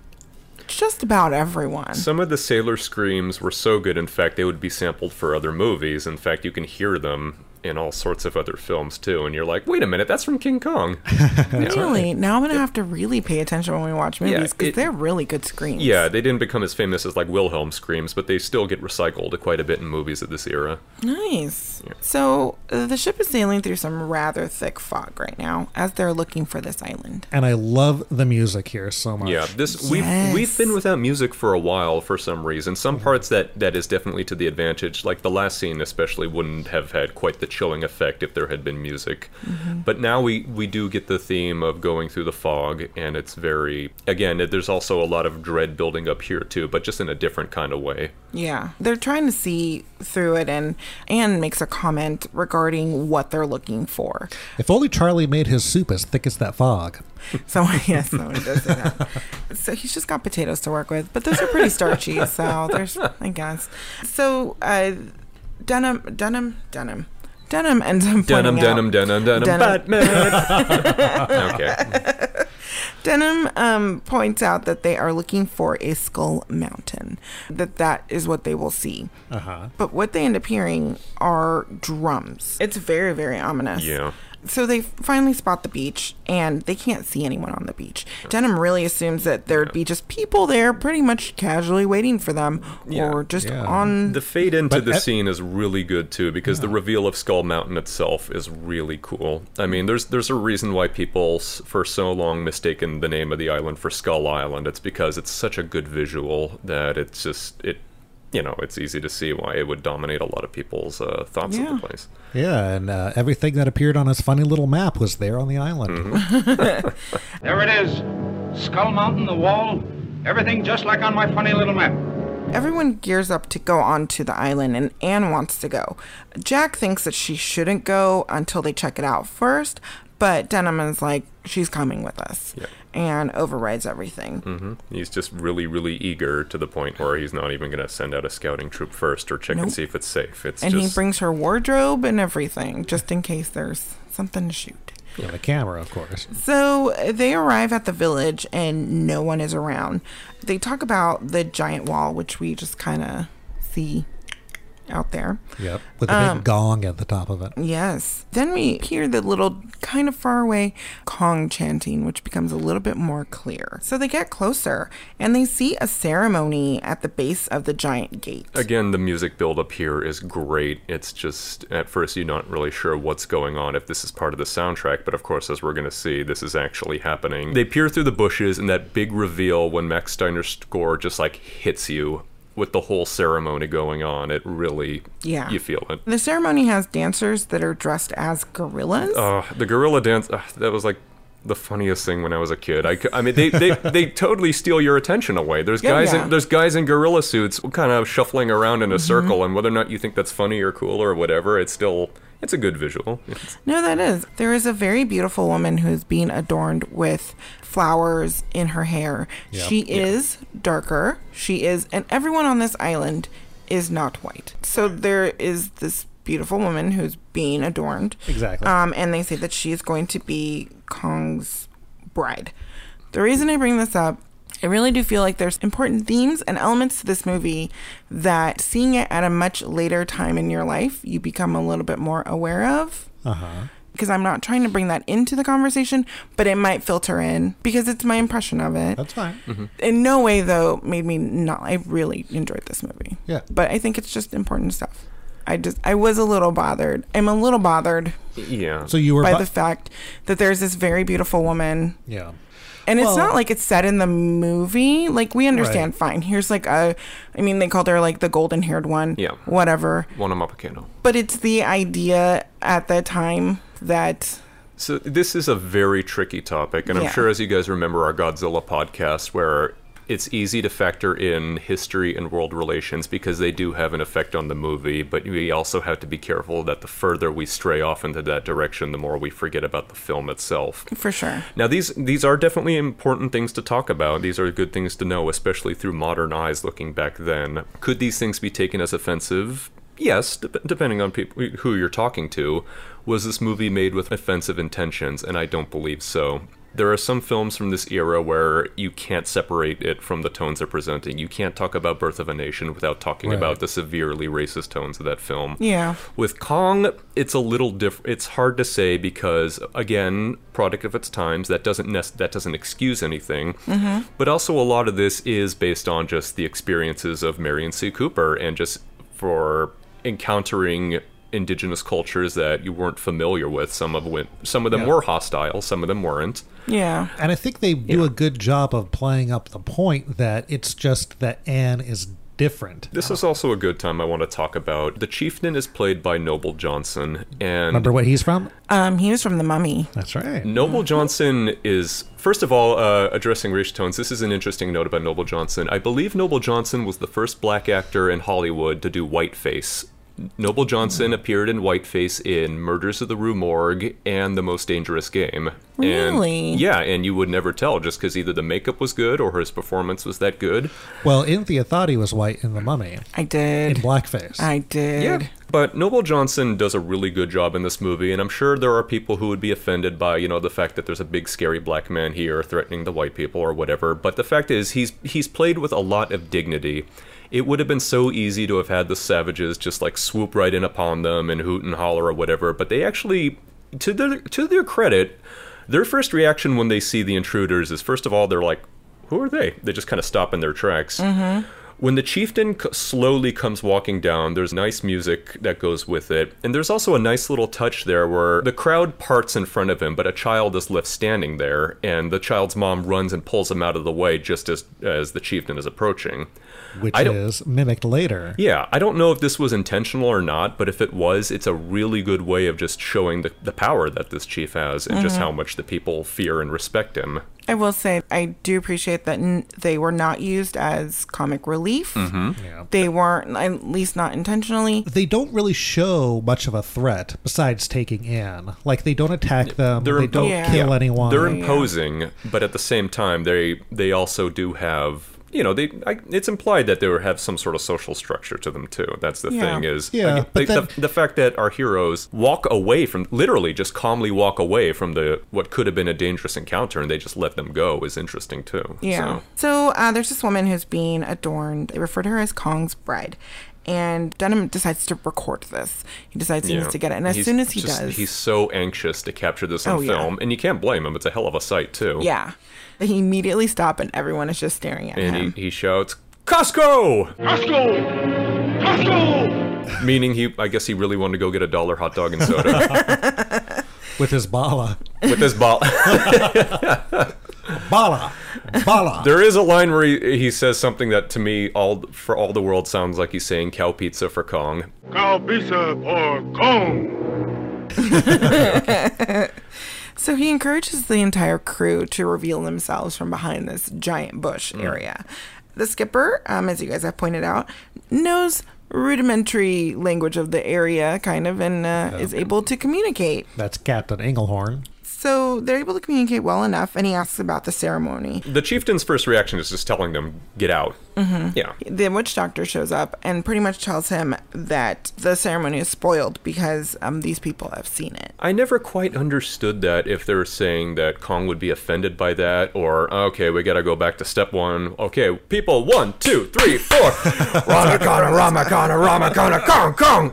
just about everyone. Some of the sailor screams were so good, in fact, they would be sampled for other movies. In fact, you can hear them in all sorts of other films too, and you're like, wait a minute, that's from King Kong. [LAUGHS] Yeah. Really? Now I'm gonna have to really pay attention when we watch movies because it- they're really good screams. Yeah, they didn't become as famous as like Wilhelm screams, but they still get recycled quite a bit in movies of this era. Nice. So uh, the ship is sailing through some rather thick fog right now as they're looking for this island. And I love the music here so much. Yeah, this we've we've been without music for a while for some reason. Some parts that that is definitely to the advantage. Like the last scene, especially, wouldn't have had quite the chilling effect if there had been music. But now we we do get the theme of going through the fog, and it's very again. There's also a lot of dread building up here too, but just in a different kind of way. Yeah, they're trying to see through it, and Anne makes a comment regarding what they're looking for. If only Charlie made his soup as thick as that fog. [LAUGHS] Someone, yes, someone does say that. So he's just got potatoes to work with, but those are pretty starchy. So there's, I guess. So uh, Denham, Denham, Denham, Denham ends up Denim, pointing denim, out- denim, denim, Batman. okay. Denham um, points out that they are looking for a skull mountain. That that is what they will see. Uh huh. But what they end up hearing are drums. It's very, very ominous. Yeah. So they finally spot the beach and they can't see anyone on the beach. Denham really assumes that there'd be just people there pretty much casually waiting for them or just on The fade into But the at- scene is really good too because the reveal of Skull Mountain itself is really cool. I mean, there's there's a reason why people for so long mistaken the name of the island for Skull Island. It's because it's such a good visual that it's just it you know, it's easy to see why it would dominate a lot of people's uh, thoughts of Yeah. the place. Yeah, and uh, everything that appeared on his funny little map was there on the island. Mm-hmm. [LAUGHS] There it is. Skull Mountain, the wall, everything just like on my funny little map. Everyone gears up to go onto the island, and Anne wants to go. Jack thinks that she shouldn't go until they check it out first, but Denham is like, she's coming with us, and overrides everything. hmm He's just really, really eager to the point where he's not even going to send out a scouting troop first or check Nope. and see if it's safe. It's and he brings her wardrobe and everything, just in case there's something to shoot. Yeah, the camera, of course. So they arrive at the village and no one is around. They talk about the giant wall, which we just kind of see out there. Yep. With a big Um, gong at the top of it. Yes. Then we hear the little kind of far away Kong chanting, which becomes a little bit more clear. So they get closer and they see a ceremony at the base of the giant gate. Again, the music build-up here is great. It's just at first you're not really sure what's going on if this is part of the soundtrack, but of course, as we're going to see, this is actually happening. They peer through the bushes, and that big reveal when Max Steiner's score just like hits you with the whole ceremony going on. It really, Yeah. you feel it. The ceremony has dancers that are dressed as gorillas. Uh, the gorilla dance, uh, that was like the funniest thing when I was a kid. I, I mean, they, they, they totally steal your attention away. There's Yeah, guys yeah. in there's guys in gorilla suits kind of shuffling around in a Mhm. circle, and whether or not you think that's funny or cool or whatever, it's still it's a good visual. It's- No, that is. There is a very beautiful woman who's being adorned with flowers in her hair. She Yeah. is darker. She is, and everyone on this island is not white. So there is this beautiful woman who's being adorned. Exactly. Um, and they say that she is going to be Kong's bride. The reason I bring this up, I really do feel like there's important themes and elements to this movie that seeing it at a much later time in your life, you become a little bit more aware of Uh huh. because I'm not trying to bring that into the conversation, but it might filter in because it's my impression of it. That's fine. In no way, though, made me not. I really enjoyed this movie. Yeah. But I think it's just important stuff. I just, I was a little bothered. I'm a little bothered yeah. So you were by bo- the fact that there's this very beautiful woman. Yeah. And it's not like it's set in the movie. Like, we understand, Right. fine. Here's like a, I mean, they called her like the golden haired one. Yeah. Whatever. One of Mapakeno. But it's the idea at the time that So this is a very tricky topic, and I'm sure as you guys remember our Godzilla podcast, where it's easy to factor in history and world relations because they do have an effect on the movie, but we also have to be careful that the further we stray off into that direction, the more we forget about the film itself. For sure. Now these these are definitely important things to talk about. These are good things to know, especially through modern eyes looking back then. Could these things be taken as offensive? Yes, dep- depending on people who you're talking to. Was this movie made with offensive intentions? And I don't believe so. There are some films from this era where you can't separate it from the tones they're presenting. You can't talk about Birth of a Nation without talking Right. about the severely racist tones of that film. Yeah. With Kong, it's a little different. It's hard to say because, again, product of its times. That doesn't nec- that doesn't excuse anything. Mhm. But also, a lot of this is based on just the experiences of Merian C. Cooper and just for encountering indigenous cultures that you weren't familiar with. Some of went, some of them Yeah. were hostile. Some of them weren't. Yeah. And I think they do a good job of playing up the point that it's just that Anne is different. This is also a good time I want to talk about. The chieftain is played by Noble Johnson, and Remember what he's from? Um, he was from The Mummy. That's right. Noble Johnson is, first of all, uh, addressing racial tones. This is an interesting note about Noble Johnson. I believe Noble Johnson was the first black actor in Hollywood to do whiteface. Noble Johnson appeared in whiteface in Murders of the Rue Morgue and The Most Dangerous Game. Really? And, yeah, and you would never tell just because either the makeup was good or his performance was that good. Well, Anthea thought he was white in The Mummy. I did. In blackface. I did. Yeah. But Noble Johnson does a really good job in this movie, and I'm sure there are people who would be offended by, you know, the fact that there's a big scary black man here threatening the white people or whatever. But the fact is he's he's played with a lot of dignity. It would have been so easy to have had the savages just like swoop right in upon them and hoot and holler or whatever, but they actually to their to their credit, their first reaction when they see the intruders is first of all they're like, "Who are they?" They just kind of stop in their tracks. Mm-hmm. When the chieftain c- slowly comes walking down, there's nice music that goes with it. And there's also a nice little touch there where the crowd parts in front of him, but a child is left standing there, and the child's mom runs and pulls him out of the way just as, as the chieftain is approaching. Which I don't- is mimicked later. Yeah, I don't know if this was intentional or not, but if it was, it's a really good way of just showing the, the power that this chief has and just Mhm. how much the people fear and respect him. I will say I do appreciate that n- they were not used as comic relief. Mm-hmm. They weren't, at least not intentionally. They don't really show much of a threat besides taking Anne. Like they don't attack them. They're they don't Yeah. kill Yeah. anyone. They're imposing, but at the same time, they they also do have. You know, they. I, it's implied that they have some sort of social structure to them too. That's the Yeah. thing. Is Yeah, like, but the, then- the, the fact that our heroes walk away from, literally, just calmly walk away from the what could have been a dangerous encounter, and they just let them go is interesting too. Yeah. So. So uh, there's this woman who's being adorned. They refer to her as Kong's bride. And Denham decides to record this. He decides he Yeah. needs to get it. And as He's soon as he just- does, he's so anxious to capture this on Oh, yeah. film, and you can't blame him. It's a hell of a sight too. yeah, he immediately stop and everyone is just staring at and him. he, he shouts, "Costco!" Costco! Costco! Meaning he, I guess he really wanted to go get a dollar hot dog and soda [LAUGHS] with his bala. with his ball. [LAUGHS] Bala. Bala. There is a line where he, he says something that to me, all for all the world, sounds like he's saying "cow pizza" for Kong. Cow pizza for Kong! [LAUGHS] So he encourages the entire crew to reveal themselves from behind this giant bush Mm. area. The skipper, um, as you guys have pointed out, knows rudimentary language of the area, kind of, and uh, is able to communicate. That's Captain Englehorn. So they're able to communicate well enough, and he asks about the ceremony. The chieftain's first reaction is just telling them, "Get out." Mhm. Yeah. The witch doctor shows up and pretty much tells him that the ceremony is spoiled because um, these people have seen it. I never quite understood that if they were saying that Kong would be offended by that, or okay, we gotta go back to step one. Okay, people, one, two, three, four. [LAUGHS] Ramakana, Ramakana, Ramakana, Kong, Kong.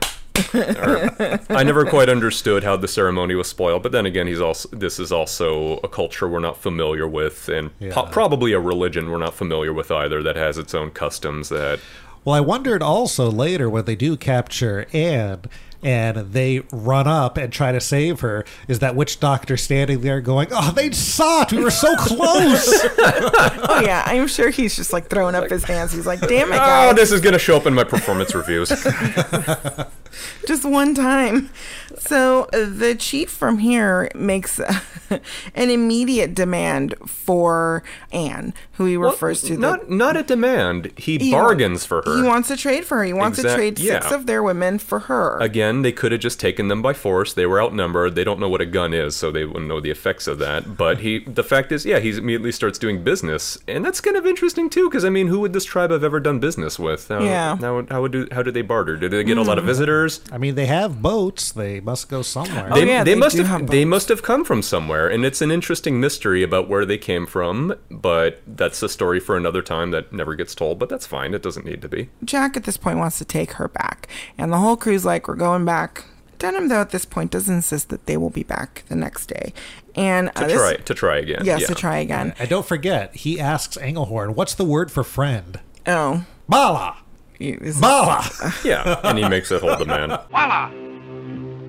Or- [LAUGHS] I never quite understood how the ceremony was spoiled, but then again, he's also this is also a culture we're not familiar with, and po- probably a religion we're not familiar with either that has its own customs that Well, I wondered also later when they do capture Anne and they run up and try to save her, is that witch doctor standing there going, Oh, they saw it. We were so [LAUGHS] close. oh yeah, I'm sure he's just like throwing up his hands. He's like, "Damn it, oh, this is gonna show up in my performance reviews. [LAUGHS] [LAUGHS] just one time." So the chief from here makes [LAUGHS] an immediate demand for Anne, who he refers to. not not a demand. He, He bargains for her. He wants to trade for her. He wants to trade six yeah. of their women for her. Again, they could have just taken them by force. They were outnumbered. They don't know what a gun is, so they wouldn't know the effects of that. But he, the fact is, yeah, he immediately starts doing business, and that's kind of interesting too. Because I mean, who would this tribe have ever done business with? How, Yeah. How, how would do, how did they barter? Did they get a lot of Hmm. Visitors? I mean, they have boats. They must go somewhere. Oh, They, they, must have, they must have come from somewhere, and it's an interesting mystery about where they came from. But that's a story for another time that never gets told. But that's fine. It doesn't need to be. Jack at this point wants to take her back, and the whole crew's like, "We're going back." Denham, though, at this point, does insist that they will be back the next day, and uh, To this- try to try again. Yes, yeah. to try again. And don't forget, he asks Englehorn, What's the word for friend? Oh, Bala. This is- Bala. [LAUGHS] Yeah, and he makes it hold the man. Voila!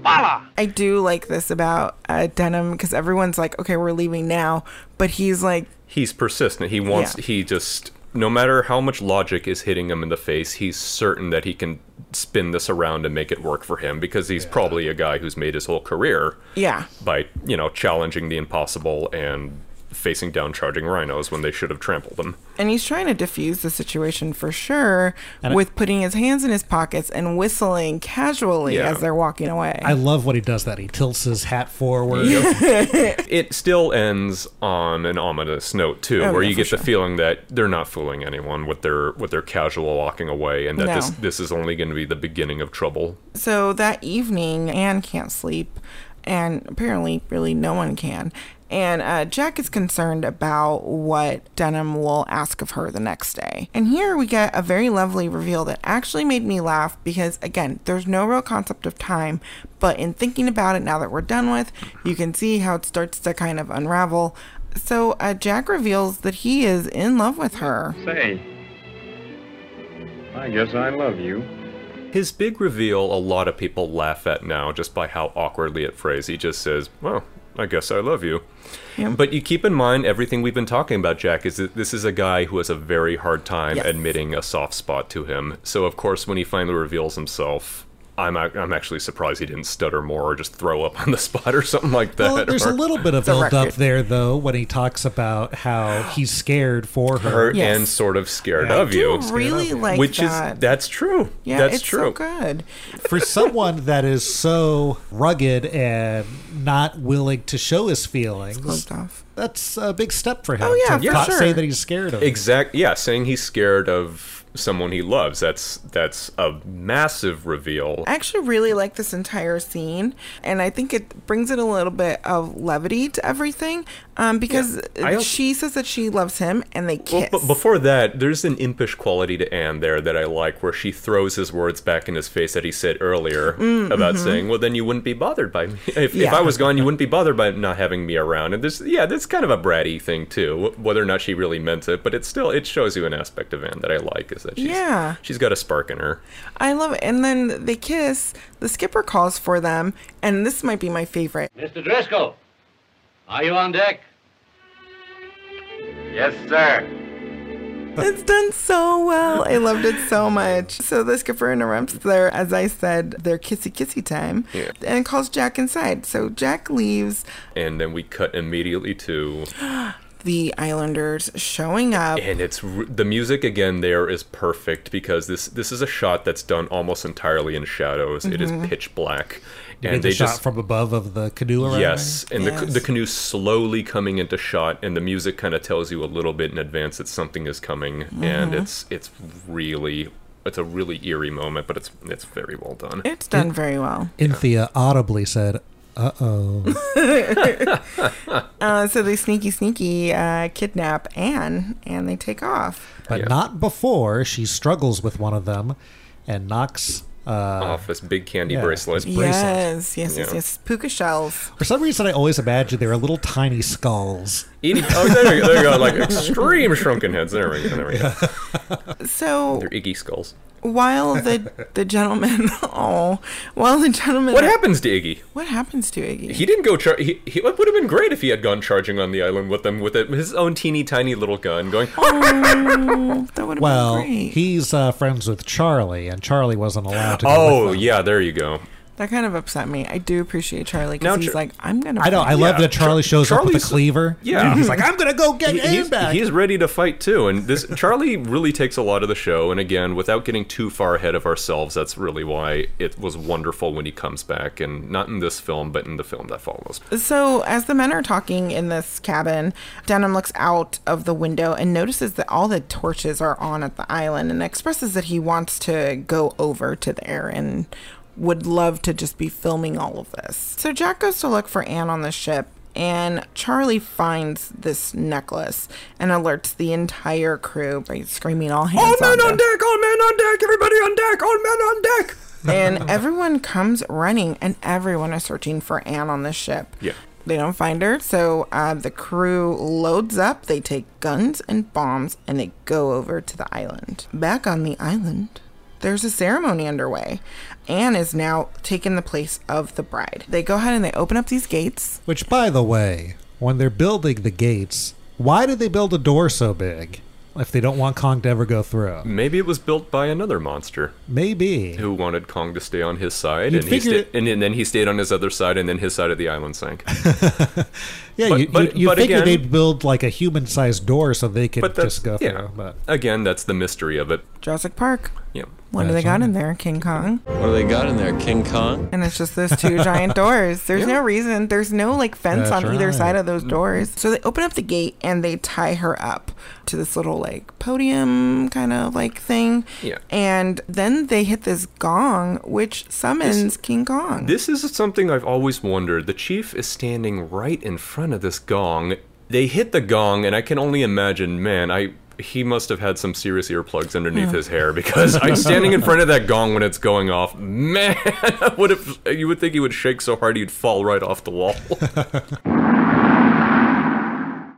Voila! I do like this about uh, Denham because everyone's like, okay, we're leaving now. But he's like, He's persistent. He wants. Yeah. He just. No matter how much logic is hitting him in the face, he's certain that he can spin this around and make it work for him because he's probably a guy who's made his whole career yeah. by you know challenging the impossible and facing down charging rhinos when they should have trampled them. And he's trying to defuse the situation for sure And I- with putting his hands in his pockets and whistling casually Yeah. as they're walking away. I love what he does that. He tilts his hat forward. [LAUGHS] it still ends on an ominous note too, Oh, where yeah, you for get the sure. feeling that they're not fooling anyone with their with their casual walking away, and that No. this this is only going to be the beginning of trouble. So that evening, Anne can't sleep, and apparently, really, no one can. And uh, Jack is concerned about what Denham will ask of her the next day. And here we get a very lovely reveal that actually made me laugh because, again, there's no real concept of time, but in thinking about it now that we're done with, you can see how it starts to kind of unravel. So uh, Jack reveals that he is in love with her. Say, I guess I love you. His big reveal, a lot of people laugh at now just by how awkwardly it phrased. He just says, Well, I guess I love you. But you keep in mind everything we've been talking about, Jack, is that this is a guy who has a very hard time Yes. admitting a soft spot to him. So, of course, when he finally reveals himself, I'm, I'm actually surprised he didn't stutter more or just throw up on the [LAUGHS] spot or something like that. Well, there's a little bit of It's build up there, though, when he talks about how he's scared for her. hurt Yes. and sort of scared Yeah. I of do you. really like Which that. is, that's true. Yeah, that's it's true. so good. For someone that is so rugged and not willing to show his feelings, that's a big step for him. Oh, yeah, to for not sure. say that he's scared of. Exactly. Yeah, saying he's scared of someone he loves. That's that's a massive reveal. I actually really like this entire scene, and I think it brings it a little bit of levity to everything. Um, because also- she says that she loves him, and they Well, kiss. but before that, there's an impish quality to Anne there that I like, where she throws his words back in his face that he said earlier Mm, about mhm. saying, "Well, then you wouldn't be bothered by me. [LAUGHS] If, if I was gone, you wouldn't be bothered by not having me around." And there's, yeah, that's kind of a bratty thing too, whether or not she really meant it. But it still, it shows you an aspect of Anne that I like, is that she's, Yeah. she's got a spark in her. I love it. And then they kiss. The skipper calls for them, and this might be my favorite. Mr. Driscoll, are you on deck? Yes, sir. [LAUGHS] It's done so well. I loved it so much. So the skipper interrupts their, as I said, their kissy kissy time, Yeah. and calls Jack inside. So Jack leaves. And then we cut immediately to [GASPS] [GASPS] The Islanders showing up. and it's the music again there is perfect because this this is a shot that's done almost entirely in shadows it is Mhm. pitch black You and get they the shot just from above of the canoe around. yes and the, Yes. the canoe slowly coming into shot and the music kind of tells you a little bit in advance that something is coming and Mhm. it's it's really it's a really eerie moment but it's it's very well done It's done very well. Anthea audibly said, "Uh oh." [LAUGHS] Uh, so they sneaky, sneaky uh, kidnap Anne, and they take off. but not before she struggles with one of them and knocks uh, off this big candy yeah, bracelet bracelet. Yes, yes, yes, Yeah. yes. Puka shells. For some reason, I always imagined they were little tiny skulls. Eating, oh, there you, go, there you go, like extreme shrunken heads. There we go, there we go. [LAUGHS] So They're Iggy skulls. While the [LAUGHS] the gentleman, [LAUGHS] oh, while the gentleman, What happens to Iggy? What happens to Iggy? He didn't go. Char- he, he, it would have been great if he had gone charging on the island with them with it, his own teeny tiny little gun, going. Oh, that would have [LAUGHS] Well, been great. he's uh, friends with Charlie, and Charlie wasn't allowed to. Go Oh with them. yeah, there you go. That kind of upset me. I do appreciate Charlie Now because he's Char- like, I'm gonna. I know. I fight." love that Charlie shows up with a Charlie's- cleaver. Yeah, he's like, "I'm gonna go get He- Anne he's, back." he's ready to fight too, and this Charlie really takes a lot of the show. And again, without getting too far ahead of ourselves, that's really why it was wonderful when he comes back, and not in this film, but in the film that follows. So, as the men are talking in this cabin, Denham looks out of the window and notices that all the torches are on at the island and expresses that he wants to go over to there and would love to just be filming all of this. So, Jack goes to look for Anne on the ship. And Charlie finds this necklace and alerts the entire crew by screaming, "All hands All men on on deck!" deck! All men on deck! Everybody on deck! All men on deck! and everyone comes running, and everyone is searching for Anne on the ship. Yeah. They don't find her, so uh, the crew loads up. They take guns and bombs and they go over to the island. Back on the island, there's a ceremony underway. Anne is now taking the place of the bride. They go ahead and they open up these gates. Which, by the way, when they're building the gates, why did they build a door so big? If they don't want Kong to ever go through, Maybe it was built by another monster maybe. who wanted Kong to stay on his side, You'd and he figure sta- and, and then he stayed on his other side, and then his side of the island sank. [LAUGHS] Yeah, But- you, but- you, you but figure again- they'd build like a human-sized door so they could But just go yeah. through. But Again, that's the mystery of it. Jurassic Park. Yeah. What do they got in there? King Kong. What do they got in there? King Kong? And it's just those two giant [LAUGHS] doors. There's no reason. There's no like fence That's on either side of those doors. So they open up the gate and they tie her up to this little like podium kind of like thing. Yeah. And then they hit this gong, which summons King Kong. This is something I've always wondered. The chief is standing right in front of this gong. They hit the gong, and I can only imagine, man, I he must have had some serious earplugs underneath his hair because I'm standing in front of that gong when it's going off. Man, [LAUGHS] I would have you would think he would shake so hard he'd fall right off the wall. [LAUGHS]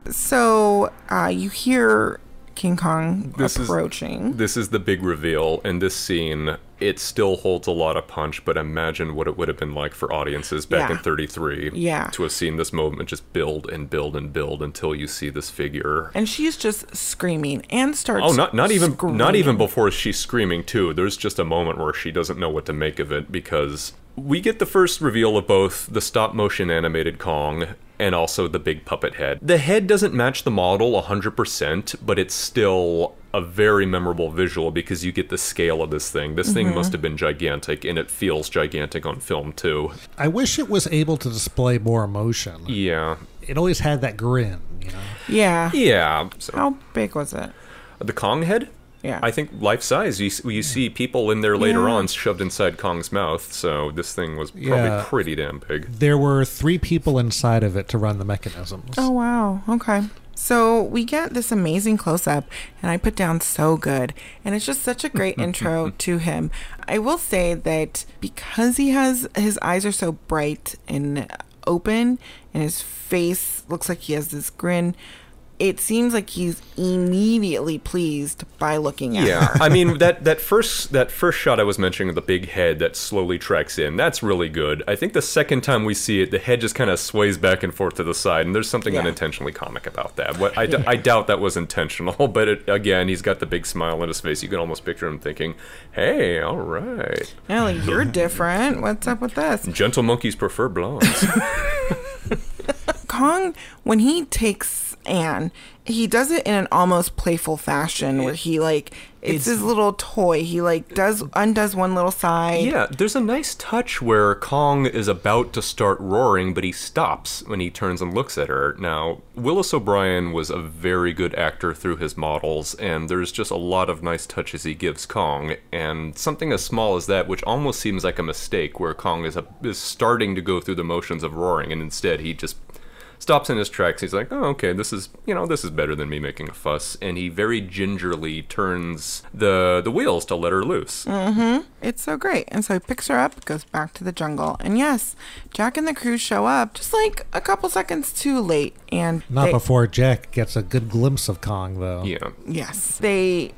So uh, you hear King Kong This is- approaching. this is the big reveal, in this scene it still holds a lot of punch. But imagine what it would have been like for audiences back in '33 Yeah. to have seen this moment just build and build and build until you see this figure and she's just screaming and starts. Oh, not not even not even before she's screaming too. There's just a moment where she doesn't know what to make of it because we get the first reveal of both the stop motion animated Kong and also the big puppet head. The head doesn't match the model 100%, but it's still a very memorable visual because you get the scale of this thing. This thing Mhm. must have been gigantic and it feels gigantic on film too. I wish it was able to display more emotion. Yeah. It always had that grin. you know. Yeah. Yeah. So How big was it? the Kong head. Yeah. I think life size. You, s- you see people in there later Yeah. on shoved inside Kong's mouth, so this thing was probably Yeah. pretty damn big. There were three people inside of it to run the mechanisms. Oh wow. Okay. So we get this amazing close up, and I put down so good, and it's just such a great [LAUGHS] intro to him. I will say that because he has his eyes are so bright and open, and his face looks like he has this grin. It seems like he's immediately pleased by looking at Yeah, her. I mean that that first that first shot I was mentioning of the big head that slowly tracks in. That's really good. I think the second time we see it, the head just kind of sways back and forth to the side, and there's something Yeah. unintentionally comic about that. What I, d- I doubt that was intentional, [LAUGHS] but it, again, he's got the big smile on his face. You can almost picture him thinking, "Hey, all right, Yeah, like you're different. What's up with this? gentle monkeys prefer blondes." [LAUGHS] Kong, when he takes Anne, he does it in an almost playful fashion where he like it's, It's- his little toy. He like does undoes one little side. Yeah, there's a nice touch where Kong is about to start roaring, but he stops when he turns and looks at her. Now, Willis O'Brien was a very good actor through his models, and there's just a lot of nice touches he gives Kong. And something as small as that, which almost seems like a mistake, where Kong is, a, is starting to go through the motions of roaring, and instead he just stops in his tracks. He's like, "Oh, okay, this is you know this is better than me making a fuss." And he very gingerly turns the the wheels to let her loose. Mm-hmm. It's so great. And so he picks her up, goes back to the jungle, and yes, Jack and the crew show up just like a couple seconds too late. And Not they- before Jack gets a good glimpse of Kong, though. Yeah. Yes. They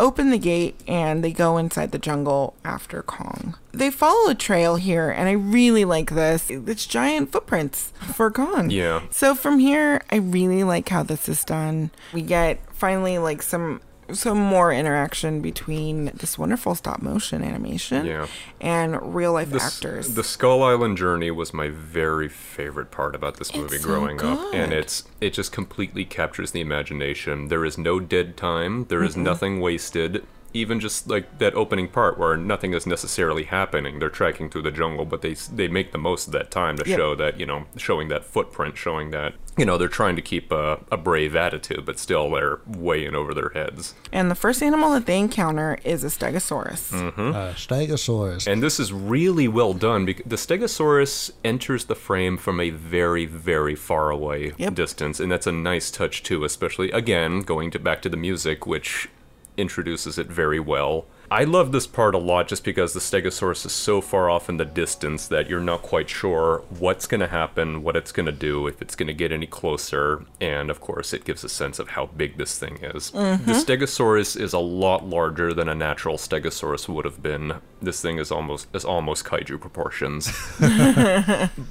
open the gate and they go inside the jungle after Kong. They follow a trail here, and I really like this. It's giant footprints for Kong. Yeah. So from here, I really like how this is done. We get finally like some some more interaction between this wonderful stop motion animation Yeah. and real life actors. the Skull Island journey was my very favorite part about this movie It's so growing up, and it's it just completely captures the imagination. There is no dead time. There is Mm-mm. nothing wasted. Even just like that opening part where nothing is necessarily happening. They're tracking through the jungle, but they they make the most of that time to Yep. show that you know showing that footprint, showing that you know they're trying to keep a, a brave attitude, but still they're way in over their heads. and the first animal that they encounter is a stegosaurus. Mm-hmm. Uh, Stegosaurus. And this is really well done because the Stegosaurus enters the frame from a very, very far away distance, and that's a nice touch too. Especially again going to back to the music, which introduces it very well. I love this part a lot just because the Stegosaurus is so far off in the distance that you're not quite sure what's going to happen, what it's going to do, if it's going to get any closer, and of course, it gives a sense of how big this thing is. Mhm. The Stegosaurus is a lot larger than a natural Stegosaurus would have been. This thing is almost is almost kaiju proportions. [LAUGHS]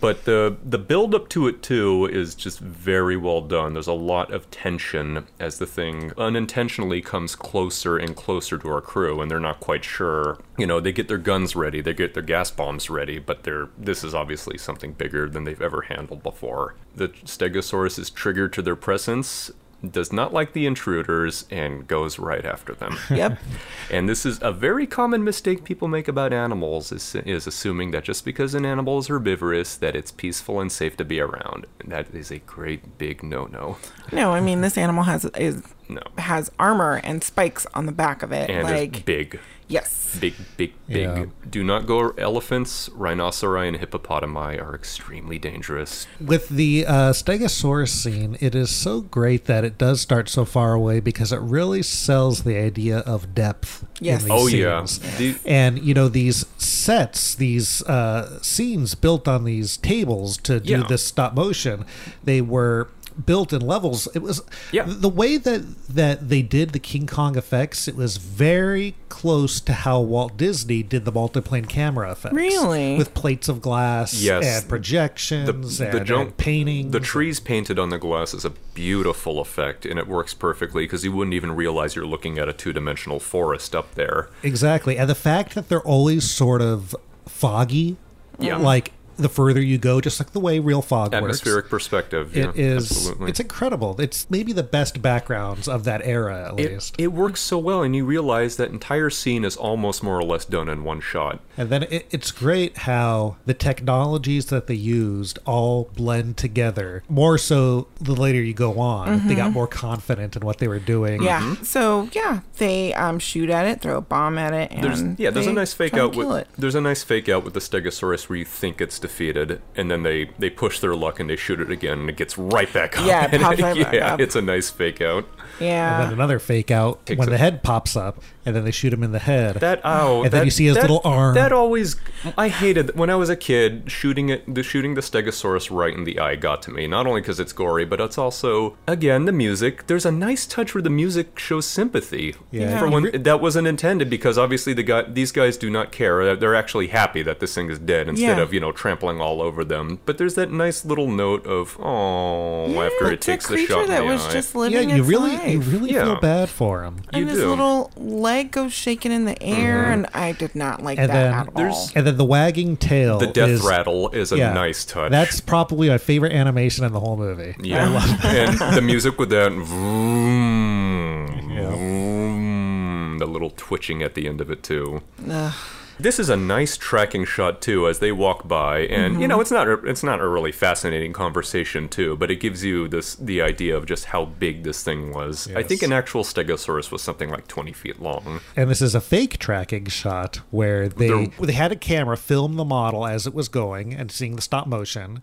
but the the build up to it too is just very well done. There's a lot of tension as the thing unintentionally comes closer and closer to our crew, and they're not quite sure. You know, they get their guns ready, they get their gas bombs ready, but they're this is obviously something bigger than they've ever handled before. The Stegosaurus is triggered to their presence. Does not like the intruders and goes right after them. [LAUGHS] Yep. [LAUGHS] And this is a very common mistake people make about animals is, is assuming that just because an animal is herbivorous that it's peaceful and safe to be around. And that is a great big no-no. No, I mean this animal has is No. has armor and spikes on the back of it. And like big. Yes. Big, big, big. Yeah. Do not go elephants, rhinoceri, and hippopotami are extremely dangerous. With the uh, Stegosaurus scene, it is so great that it does start so far away because it really sells the idea of depth. Yes. In these Oh, yeah. The- and you know these sets, these uh, scenes built on these tables to do Yeah. this stop motion, they were built in levels. It was Yeah. the way that that they did the King Kong effects. It was very close to how Walt Disney did the multiplane camera effects. Really? with plates of glass Yes. and projections and, junk- and paintings. The trees painted on the glass is a beautiful effect, and it works perfectly because you wouldn't even realize you're looking at a two-dimensional forest up there. Exactly. And the fact that they're always sort of foggy, Yeah. like the further you go, just like the way real fog works. Atmospheric works. perspective. It yeah, is. Absolutely. It's incredible. It's maybe the best backgrounds of that era, at it, least. it works so well, and you realize that entire scene is almost more or less done in one shot. And then it, it's great how the technologies that they used all blend together. More so the later you go on, they got Mhm. more confident in what they were doing. Yeah. So yeah, they um, shoot at it, throw a bomb at it, and There's, yeah, there's a nice fake out with it. there's a nice fake out with the Stegosaurus where you think it's defeated, and then they they push their luck and they shoot it again, and it gets right back up. Yeah, it pops [LAUGHS] right back yeah, up. it's a nice fake out. Yeah. And then another fake out Takes when a- the head pops up, and then they shoot him in the head. That oh, and then that- you see his that- little arm. That always I hated when I was a kid. Shooting it, the shooting the Stegosaurus right in the eye got to me. Not only because it's gory, but it's also again the music. There's a nice touch where the music shows sympathy. Yeah. For when that wasn't intended because obviously the guy these guys do not care. They're- They're actually happy that this thing is dead instead Yeah. of you know trampling all over them. But there's that nice little note of oh after it takes the creature shot in that the was eye. just yeah, living you its really, life. you really Yeah. feel bad for him. and You his do. little leg goes shaking in the mm-hmm. air, and I did not like And that then at all. And then the wagging tail. the death is, rattle is a yeah, nice touch. That's probably my favorite animation in the whole movie. Yeah, [LAUGHS] and the music with that vroom, vroom, the little twitching at the end of it too. Ugh. This is a nice tracking shot too as they walk by, and you know it's not a, it's not a really fascinating conversation too, but it gives you this the idea of just how big this thing was. I think an actual Stegosaurus was something like twenty feet long. And this is a fake tracking shot where they They're- they had a camera film the model as it was going and seeing the stop motion,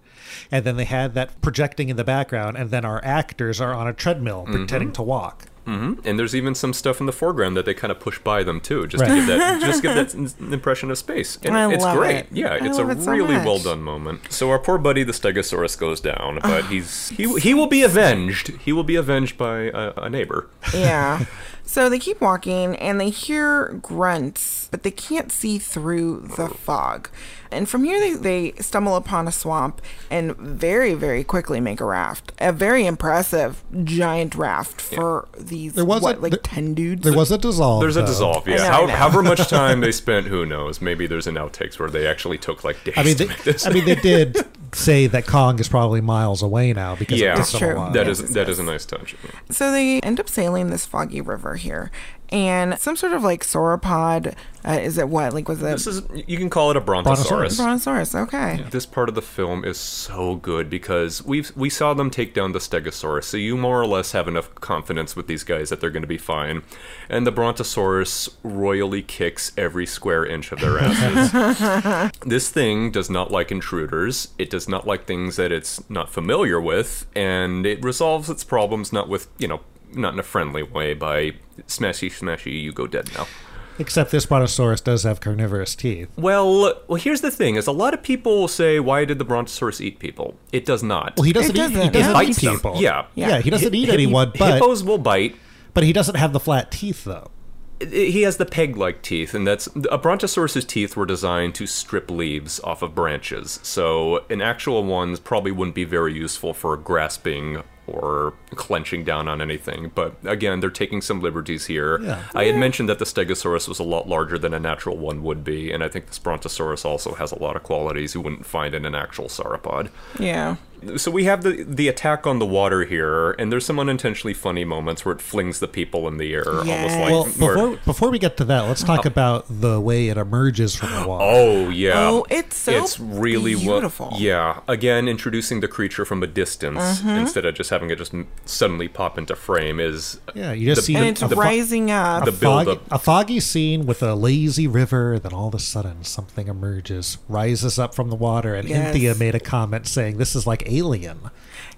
and then they had that projecting in the background, and then our actors are on a treadmill Mm-hmm. pretending to walk. Hmm And there's even some stuff in the foreground that they kind of push by them too, just to Right. give that [LAUGHS] just give that s- impression of space. And I it's love great. it. Yeah, I it's a it so really much. well done moment. So our poor buddy the Stegosaurus goes down, but he's he he will be avenged. He will be avenged by a, a neighbor. yeah. [LAUGHS] So they keep walking and they hear grunts, but they can't see through the fog. And from here, they, they stumble upon a swamp and very, very quickly make a raft. A very impressive giant raft for these, There was what, a- like there- 10 dudes? There was a dissolve. There's a dissolve, yeah. know, How, however much [LAUGHS] time they spent, who knows? Maybe there's an outtakes where they actually took like days I mean, to they, make this. I mean, they [LAUGHS] did say that Kong is probably miles away now because yeah, it took them true. a while. that Yes, is yes, that yes. is a nice touch. So they end up sailing this foggy river here. And some sort of like sauropod, uh, is it what? Like, was it This is you can call it a brontosaurus. Brontosaurus? Okay. This part of the film is so good because we've we saw them take down the Stegosaurus, so you more or less have enough confidence with these guys that they're going to be fine. And the Brontosaurus royally kicks every square inch of their [LAUGHS] asses. this thing does not like intruders. It does not like things that it's not familiar with, and it resolves its problems not with you know not in a friendly way by smashy smashy you go dead now. Except this Brontosaurus does have carnivorous teeth. Well, well, here's the thing: is a lot of people will say, "Why did the Brontosaurus eat people?" It does not. Well, he doesn't It eat. He doesn't. doesn't It bite bites them. people. Yeah. yeah, he doesn't eat Hi- anyone, but hippos will bite. but he doesn't have the flat teeth though. He has the peg-like teeth, and that's a Brontosaurus's teeth were designed to strip leaves off of branches. So, an actual one's probably wouldn't be very useful for grasping or clenching down on anything. But again, they're taking some liberties here. Yeah. I had mentioned that the Stegosaurus was a lot larger than a natural one would be, and I think the Brontosaurus also has a lot of qualities you wouldn't find in an actual sauropod. Yeah. So we have the the attack on the water here, and there's some unintentionally funny moments where it flings the people in the air, almost like Well, where- before before we get to that, let's talk about the way it emerges from the water. Oh yeah. Oh, it's so it's really well- beautiful. yeah. Again, introducing the creature from a distance Mhm. instead of just having it just suddenly pop into frame is Yeah, you just the- see And the- it's the fo- rising up. the a, foggy, build-up. a foggy scene with a lazy river, then all of a sudden something emerges, rises up from the water, and Yes. Cynthia made a comment saying, "This is like Alien."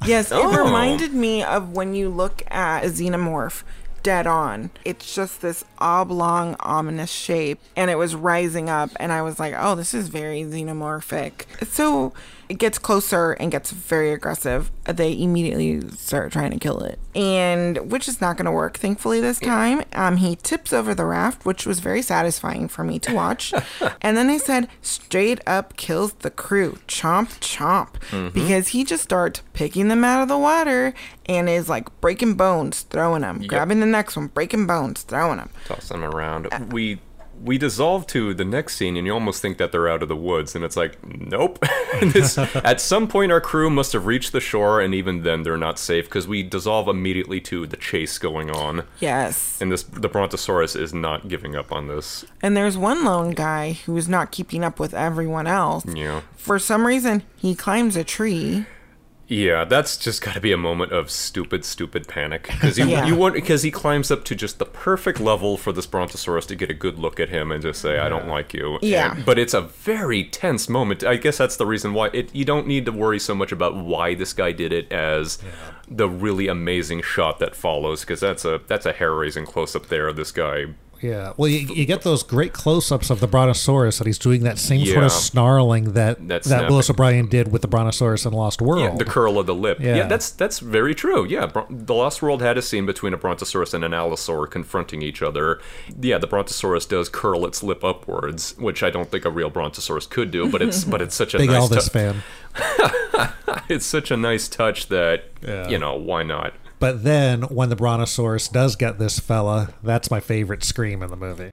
Yes, it Oh. reminded me of when you look at a xenomorph dead on. It's just this oblong, ominous shape, and it was rising up, and I was like, oh, this is very xenomorphic. So it gets closer and gets very aggressive. They immediately start trying to kill it, and which is not going to work, thankfully, this time. Um, he tips over the raft, which was very satisfying for me to watch. [LAUGHS] and then they said, straight up kills the crew. Chomp, chomp. Mhm. Because he just starts picking them out of the water and is like breaking bones, throwing them, Yep. grabbing the next one, breaking bones, throwing them. toss them around. We we dissolve to the next scene, and you almost think that they're out of the woods, and it's like, nope. [LAUGHS] this, [LAUGHS] at some point, our crew must have reached the shore, and even then, they're not safe because we dissolve immediately to the chase going on. Yes. And this the Brontosaurus is not giving up on this. And there's one lone guy who is not keeping up with everyone else. Yeah. For some reason, he climbs a tree. Yeah, that's just got to be a moment of stupid, stupid panic because you [LAUGHS] Yeah. you want because he climbs up to just the perfect level for this Brontosaurus to get a good look at him and just say, "I don't like you." Yeah. And- but it's a very tense moment. I guess that's the reason why it. You don't need to worry so much about why this guy did it as the really amazing shot that follows because that's a that's a hair raising close up there of this guy. Yeah. Well, you, you get those great close-ups of the Brontosaurus, that he's doing that same sort of snarling that That that. Willis O'Brien did with the Brontosaurus in Lost World. Yeah, the curl of the lip. Yeah. Yeah. that's that's very true. Yeah, the Lost World had a scene between a Brontosaurus and an Allosaur confronting each other. Yeah, the Brontosaurus does curl its lip upwards, which I don't think a real Brontosaurus could do. But it's but it's such a [LAUGHS] Big nice Elvis tou- fan. [LAUGHS] it's such a nice touch that Yeah. you know why not. But then when the Brontosaurus does get this fella, that's my favorite scream in the movie.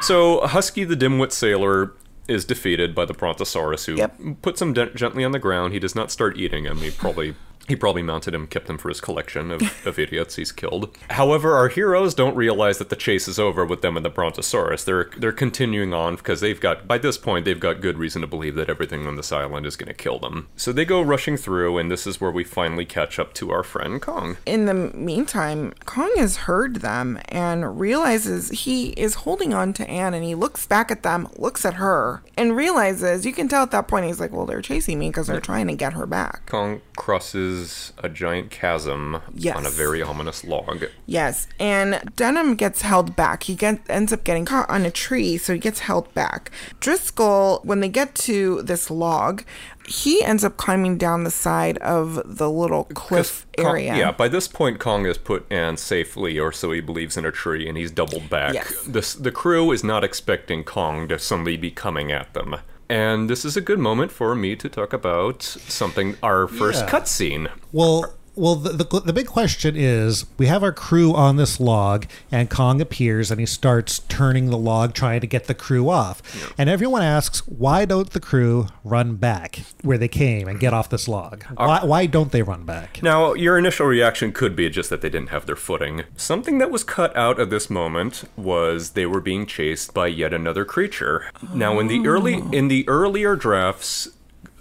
So Husky the dimwit sailor is defeated by the Brontosaurus, who puts him de- gently on the ground. He does not start eating him. He probably he probably mounted him, kept him for his collection of, [LAUGHS] of idiots he's killed. However, our heroes don't realize that the chase is over with them and the Brontosaurus. They're they're continuing on because they've got by this point they've got good reason to believe that everything on this island is going to kill them. So they go rushing through, and this is where we finally catch up to our friend Kong. In the meantime, Kong has heard them and realizes he is holding on to Anne and he looks back at them, looks at her, and realizes you can tell at that point he's like, Well, they're chasing me because they're trying to get her back. Kong crosses a giant chasm Yes. on a very ominous log. Yes, and Denham gets held back. He get, ends up getting caught on a tree, so he gets held back. Driscoll, when they get to this log, he ends up climbing down the side of the little cliff Kong- area. yeah, by this point, Kong has put Anne safely, or so he believes, in a tree, and he's doubled back. Yes. This, the crew is not expecting Kong to suddenly be coming at them. And this is a good moment for me to talk about something, our first Yeah. cutscene. Well, well, the, the the big question is: we have our crew on this log, and Kong appears, and he starts turning the log, trying to get the crew off. And everyone asks, why don't the crew run back where they came and get off this log? Why, why don't they run back? Now, your initial reaction could be just that they didn't have their footing. Something that was cut out of this moment was they were being chased by yet another creature. Now, in the early in the earlier drafts,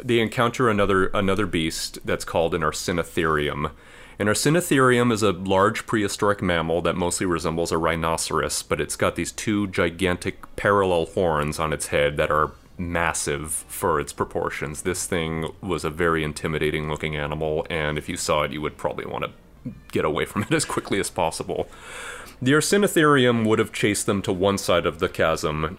they encounter another another beast that's called an Arsinoitherium. An Arsinoitherium is a large prehistoric mammal that mostly resembles a rhinoceros, but it's got these two gigantic parallel horns on its head that are massive for its proportions. This thing was a very intimidating looking animal, and if you saw it, you would probably want to get away from it [LAUGHS] as quickly as possible. The Arsinoitherium would have chased them to one side of the chasm,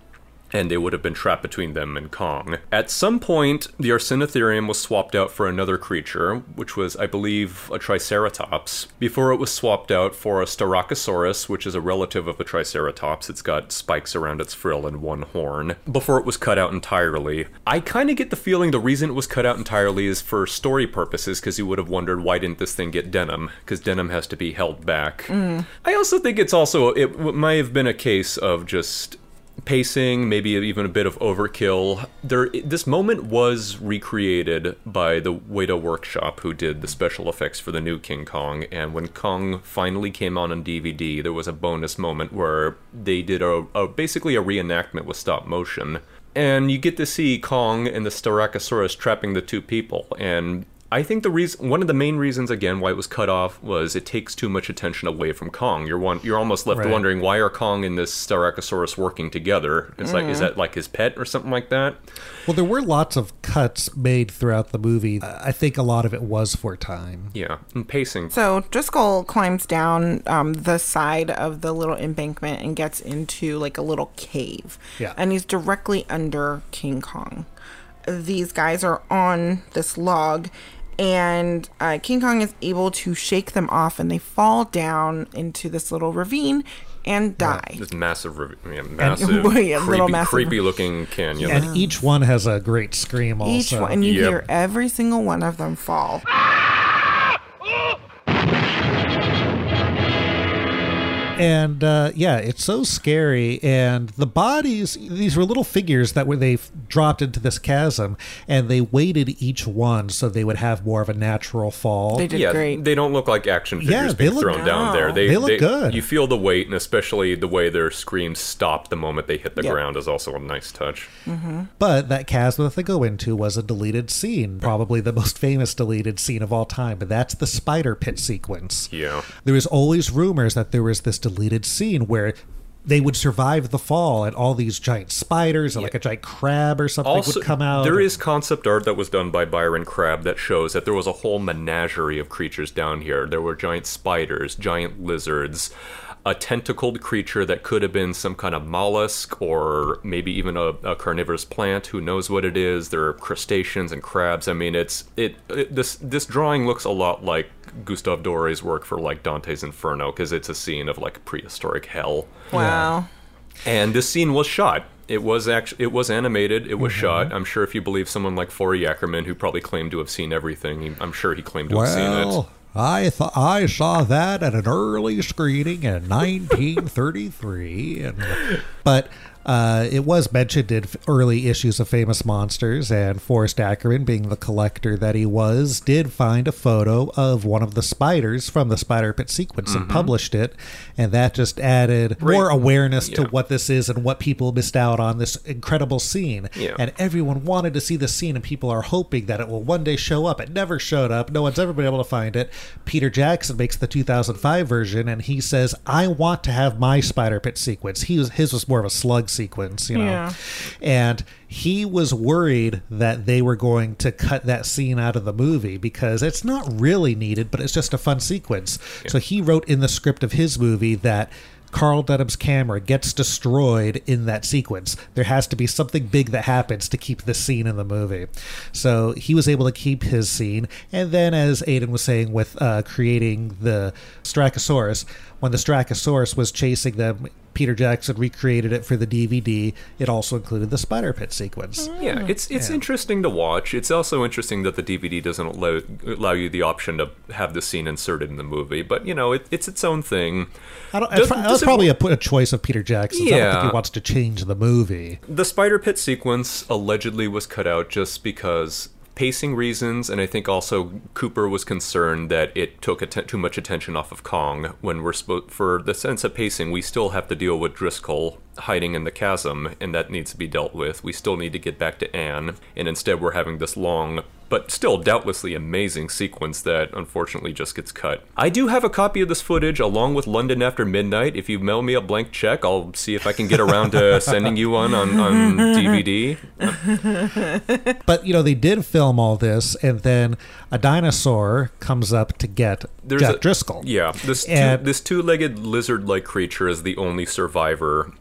and they would have been trapped between them and Kong. At some point, the Arsinoitherium was swapped out for another creature, which was, I believe, a Triceratops, before it was swapped out for a Styracosaurus, which is a relative of a Triceratops. It's got spikes around its frill and one horn, before it was cut out entirely. I kind of get the feeling the reason it was cut out entirely is for story purposes, because you would have wondered why didn't this thing get Denham, because Denham has to be held back. Mm. I also think it's also, it might have been a case of just pacing, maybe even a bit of overkill. There, this moment was recreated by the Weta Workshop, who did the special effects for the new King Kong. And when Kong finally came on on DVD, there was a bonus moment where they did a, a basically a reenactment with stop motion. And you get to see Kong and the Styracosaurus trapping the two people, and I think the reason, one of the main reasons, again, why it was cut off was it takes too much attention away from Kong. You're one, you're almost left Right. wondering why are Kong and this Styracosaurus working together? It's like, is Mhm. that like his pet or something like that? Well, there were lots of cuts made throughout the movie. I think a lot of it was for time. Yeah, and pacing. So Driscoll climbs down um, the side of the little embankment and gets into like a little cave. Yeah. And he's directly under King Kong. These guys are on this log, and uh, King Kong is able to shake them off, and they fall down into this little ravine and die. This massive, rev- yeah, [LAUGHS] massive, yeah, creepy, little massive- creepy looking canyon. And each one has a great scream. Also, Each one, and you Yep. hear every single one of them fall. And uh, yeah, it's so scary. And the bodies, these were little figures that were they dropped into this chasm, and they weighted each one so they would have more of a natural fall. They did yeah, great. they don't look like action figures Yeah, being look- thrown down there. They, They look good. You feel the weight, and especially the way their screams stop the moment they hit the Yeah. ground is also a nice touch. But that chasm that they go into was a deleted scene, probably the most famous deleted scene of all time. But that's the spider pit sequence. Yeah. There was always rumors that there was this deleted scene where they would survive the fall, and all these giant spiders and like a giant crab or something Also, would come out. there is concept art that was done by Byron Crabbe that shows that there was a whole menagerie of creatures down here. There were giant spiders, giant lizards, a tentacled creature that could have been some kind of mollusk or maybe even a, a carnivorous plant. Who knows what it is? There are crustaceans and crabs. I mean, it's it, it this this drawing looks a lot like Gustave Dore's work for like Dante's Inferno because it's a scene of like prehistoric hell. Wow. And this scene was shot. It was actually it was animated. It was Mm-hmm. shot. I'm sure if you believe someone like Forry Ackerman, who probably claimed to have seen everything, he, I'm sure he claimed to have seen it. Well, I thought I saw that at an early screening in [LAUGHS] 1933, and but uh, it was mentioned in early issues of Famous Monsters, and Forrest Ackerman, being the collector that he was, did find a photo of one of the spiders from the Spider Pit sequence and Mhm. published it, and that just added more Right. awareness to what this is and what people missed out on this incredible scene. Yeah. And everyone wanted to see the scene, and people are hoping that it will one day show up. It never showed up. No one's ever been able to find it. Peter Jackson makes the 2005 version, and he says, "I want to have my Spider Pit sequence." He was his was more of a slug sequence, you know, Yeah. and he was worried that they were going to cut that scene out of the movie because it's not really needed, but it's just a fun sequence. So he wrote in the script of his movie that. Carl Denham's camera gets destroyed in that sequence. There has to be something big that happens to keep this scene in the movie. So he was able to keep his scene. And then, as Aiden was saying, with uh, creating the Styracosaurus, when the Styracosaurus was chasing them, Peter Jackson recreated it for the DVD. It also included the Spider Pit sequence. Oh, yeah, hmm. it's it's Yeah. interesting to watch. It's also interesting that the DVD doesn't allow, allow you the option to have the scene inserted in the movie. But you know, it, it's its own thing. I don't, Does- that was does it- probably a, a choice of Peter Jackson's. I don't think Yeah. he wants to change the movie. The spider pit sequence allegedly was cut out just because pacing reasons, and I think also Cooper was concerned that it took atten- too much attention off of Kong. When we're supposed for the sense of pacing, we still have to deal with Driscoll hiding in the chasm, and that needs to be dealt with. We still need to get back to Ann, and instead we're having this long. But still, doubtlessly amazing sequence that unfortunately just gets cut. I do have a copy of this footage along with London After Midnight. If you mail me a blank check, I'll see if I can get around to [LAUGHS] sending you one on, on DVD. But you know they did film all this, and then a dinosaur comes up to get There's Jack a- Driscoll. Yeah, this two, And- this two-legged lizard-like creature is the only survivor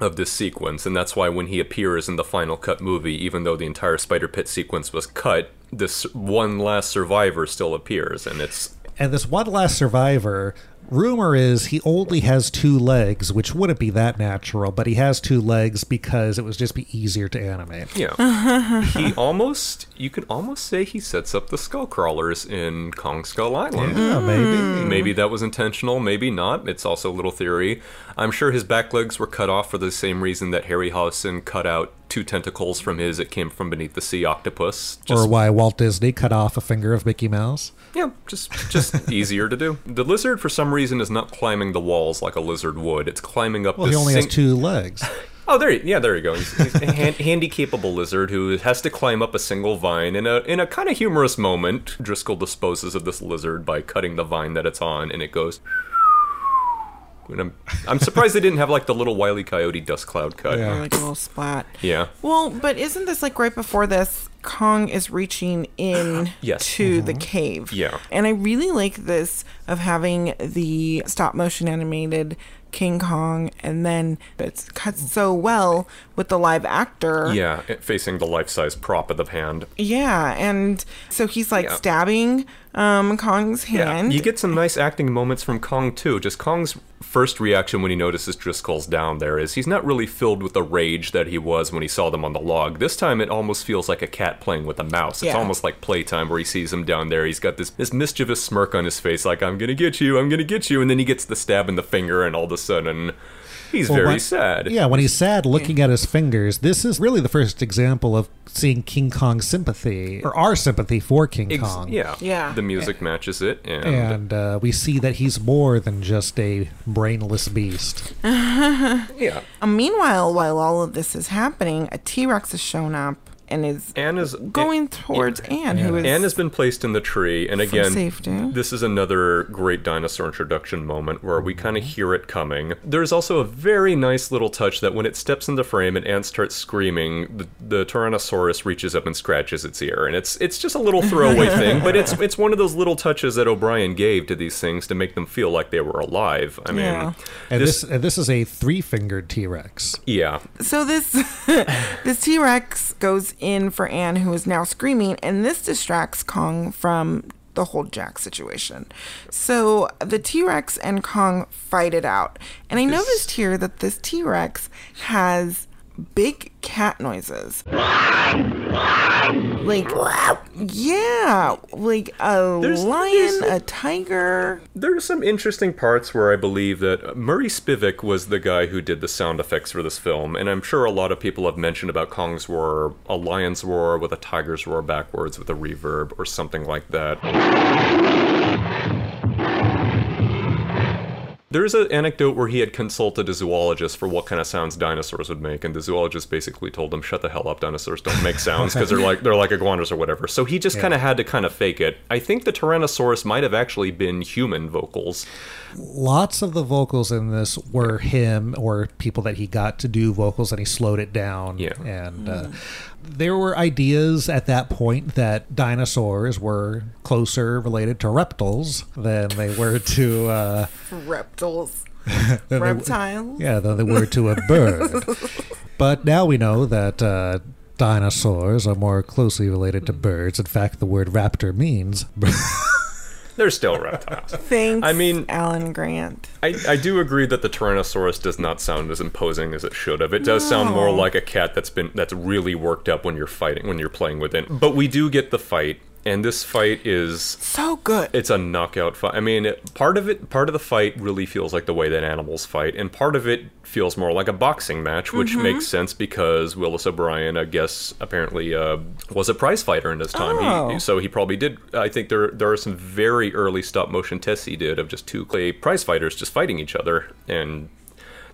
of this sequence, and that's why when he appears in the final cut movie, even though the entire Spider Pit sequence was cut, this one last survivor still appears, and it's And this one last survivor, rumor is he only has two legs, which wouldn't be that natural, but he has two legs because it would just be easier to animate. yeah. [LAUGHS] he almost you could almost say he sets up the skull crawlers in Kong Skull Island. Yeah, maybe. Mm. Maybe that was intentional, maybe not. It's also a little theory. I'm sure his back legs were cut off for the same reason that Harryhausen cut out two tentacles from his It Came From Beneath the Sea octopus. or why Walt Disney cut off a finger of Mickey Mouse. Yeah, just just [LAUGHS] easier to do. The lizard, for some reason, is not climbing the walls like a lizard would. It's climbing up. Well, he only sing- has two legs. [LAUGHS] Oh, there, yeah, there you go. He's, he's a hand, handy capable lizard who has to climb up a single vine. In a in a kind of humorous moment, Driscoll disposes of this lizard by cutting the vine that it's on, and it goes. And I'm, I'm surprised they didn't have like the little wily coyote dust cloud cut. Or like a little splat. Yeah. Well, but isn't this like right before this? Kong is reaching in [GASPS] Yes. to the mm-hmm. cave. Yeah. And I really like this of having the stop motion animated King Kong and then it's cut so well with the live actor. Yeah, facing the life size prop of the hand. Yeah, and so he's like Yeah. stabbing um, Kong's hand. Yeah, You get some nice acting moments from Kong too. Just Kong's first reaction when he notices Driscoll's down there is he's not really filled with the rage that he was when he saw them on the log. This time it almost feels like a cat playing with a mouse. It's Yeah. almost like playtime where he sees him down there. He's got this, this mischievous smirk on his face, like I'm gonna get you, I'm gonna get you, and then he gets the stab in the finger, and all of a sudden he's Well, very when- sad. Yeah, when he's sad looking at his fingers, this is really the first example of seeing King Kong's sympathy, or our sympathy for King Ex- Kong. yeah, Yeah. The music matches it, and, And uh, we see that he's more than just a brainless beast. [LAUGHS] yeah. Uh, meanwhile, while all of this is happening, a T Rex has shown up and is Ann is going towards Ann, who is Ann has been placed in the tree, and again, safety. this is another great dinosaur introduction moment where we kind of mm-hmm. hear it coming. There's also a very nice little touch that when it steps into frame and Ann starts screaming, the, the Tyrannosaurus reaches up and scratches its ear, and it's it's just a little throwaway thing, but it's it's one of those little touches that O'Brien gave to these things to make them feel like they were alive. I mean, Yeah. And this, this, and this is a three-fingered T-Rex. yeah, So this [LAUGHS] this T Rex goes in for Ann, who is now screaming, and this distracts Kong from the whole Jack situation. So the T Rex and Kong fight it out, and I noticed here that this T Rex has big cat noises. Like, yeah, like a There's- lion, there's- a tiger. There are some interesting parts where I believe that Murray Spivak was the guy who did the sound effects for this film, and I'm sure a lot of people have mentioned about Kong's roar, a lion's roar with a tiger's roar backwards with a reverb or something like that. There's an anecdote where he had consulted a zoologist for what kind of sounds dinosaurs would make, and the zoologist basically told him, "Shut the hell up, dinosaurs don't make sounds because they're like they're like iguanas or whatever." So he just Yeah. kind of had to kind of fake it. I think the Tyrannosaurus might have actually been human vocals. Lots of the vocals in this were him or people that he got to do vocals, and he slowed it down. Yeah. and uh, there were ideas at that point that dinosaurs were closer related to reptiles than they were to uh, [LAUGHS] Reptiles. [LAUGHS] than they- Reptiles? yeah, than they were to a bird. [LAUGHS] but now we know that. Uh, Dinosaurs are more closely related to birds. In fact, the word raptor means They're still reptiles. [LAUGHS] Thanks, I mean, Alan Grant. I, I do agree that the Tyrannosaurus does not sound as imposing as it should have. It does sound more like a cat that's been that's really worked up when you're fighting when you're playing with it. But we do get the fight, and this fight is So good. it's a knockout fight. I mean, it, part of it, part of the fight really feels like the way that animals fight, and part of it feels more like a boxing match, which Mhm. makes sense because Willis O'Brien, I guess, apparently uh, was a prize fighter in his time. Oh. He, so he probably did. I think there there are some very early stop motion tests he did of just two clay prize fighters just fighting each other, and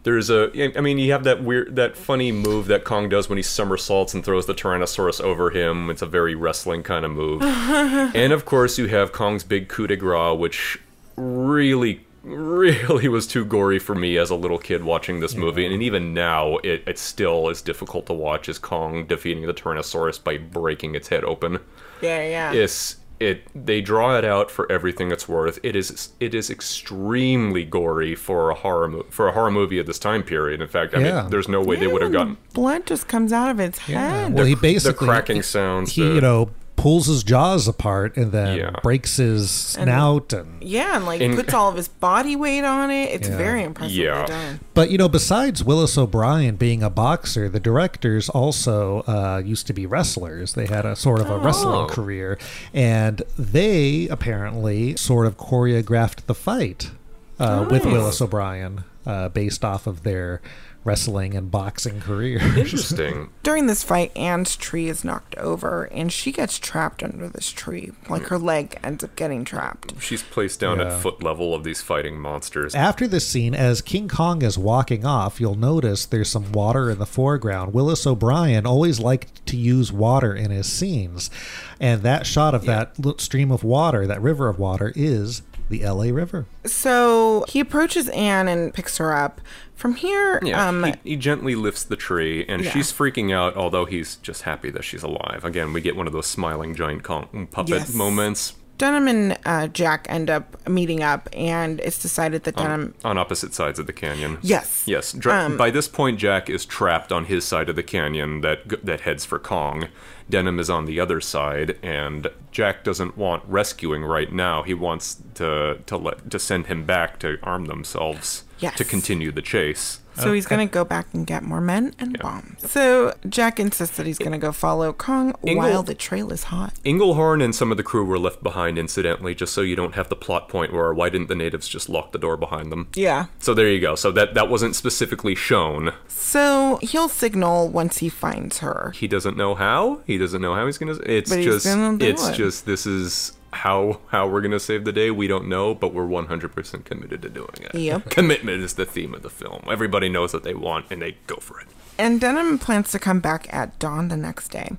there's a I mean you have that weird that funny move that Kong does when he somersaults and throws the Tyrannosaurus over him. It's a very wrestling kind of move. [LAUGHS] and of course you have Kong's big coup de grace, which really really was too gory for me as a little kid watching this movie and even now it, it still is difficult to watch as Kong defeating the Tyrannosaurus by breaking its head open. Yeah, yeah. It's it they draw it out for everything it's worth. It is it is extremely gory for a horror mo- for a horror movie at this time period. In fact, I Yeah. mean, there's no way they would have gotten Blood just comes out of its head. well, he basically the cracking sounds. he the- you know pulls his jaws apart and then Yeah. breaks his snout and Yeah, and like In- puts all of his body weight on it. It's Yeah. very impressive. Yeah. done. But you know, besides Willis O'Brien being a boxer, the directors also uh, used to be wrestlers. They had a sort of a wrestling Oh. career, and they apparently sort of choreographed the fight uh, with Willis O'Brien, uh, based off of their wrestling and boxing careers. Interesting. [LAUGHS] During this fight, Ann's tree is knocked over and she gets trapped under this tree. Like her leg ends up getting trapped. She's placed down Yeah. at foot level of these fighting monsters. After this scene, as King Kong is walking off, you'll notice there's some water in the foreground. Willis O'Brien always liked to use water in his scenes. And that shot of that little stream of water, that river of water, is the LA River. So he approaches Ann and picks her up. From here, Yeah, um, he, he gently lifts the tree, and Yeah. she's freaking out. Although he's just happy that she's alive. Again, we get one of those smiling giant Kong puppet Yes. moments. Denham and uh, Jack end up meeting up, and it's decided that Denham. on opposite sides of the canyon. Yes. Yes. Dra- Um, By this point, Jack is trapped on his side of the canyon that that heads for Kong. Denham is on the other side, and Jack doesn't want rescuing right now. He wants to to let to send him back to arm themselves Yes. to continue the chase. So he's going to go back and get more men and bombs. So Jack insists that he's going to go follow Kong Ingle- while the trail is hot. Englehorn and some of the crew were left behind incidentally, just so you don't have the plot point where why didn't the natives just lock the door behind them? Yeah. So there you go. So that that wasn't specifically shown. So he'll signal once he finds her. He doesn't know how. He doesn't know how he's gonna. It's But he's just. it's it. just. This is how how we're gonna save the day. We don't know, but we're 100% committed to doing it. Yep. Commitment is the theme of the film. Everybody knows what they want, and they go for it. And Denham plans to come back at dawn the next day.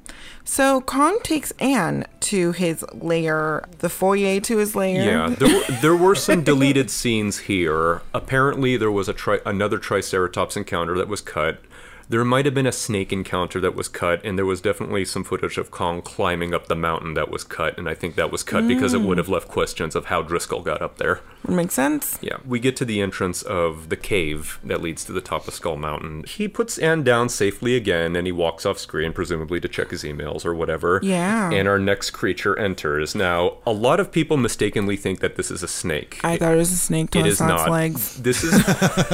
So Kong takes Ann to his lair, the foyer to his lair. Yeah, there were, there were some deleted scenes here. Apparently, there was a tri- another Triceratops encounter that was cut. There might have been a snake encounter that was cut, and there was definitely some footage of Kong climbing up the mountain that was cut, and I think that was cut because it Mm. would have left questions of how Driscoll got up there. Makes sense. Yeah, we get to the entrance of the cave that leads to the top of Skull Mountain. He puts Ann down safely again, and he walks off screen, presumably to check his emails or whatever. Yeah. And our next creature enters. Now, a lot of people mistakenly think that this is a snake. I thought it was a snake It is its not. legs. This is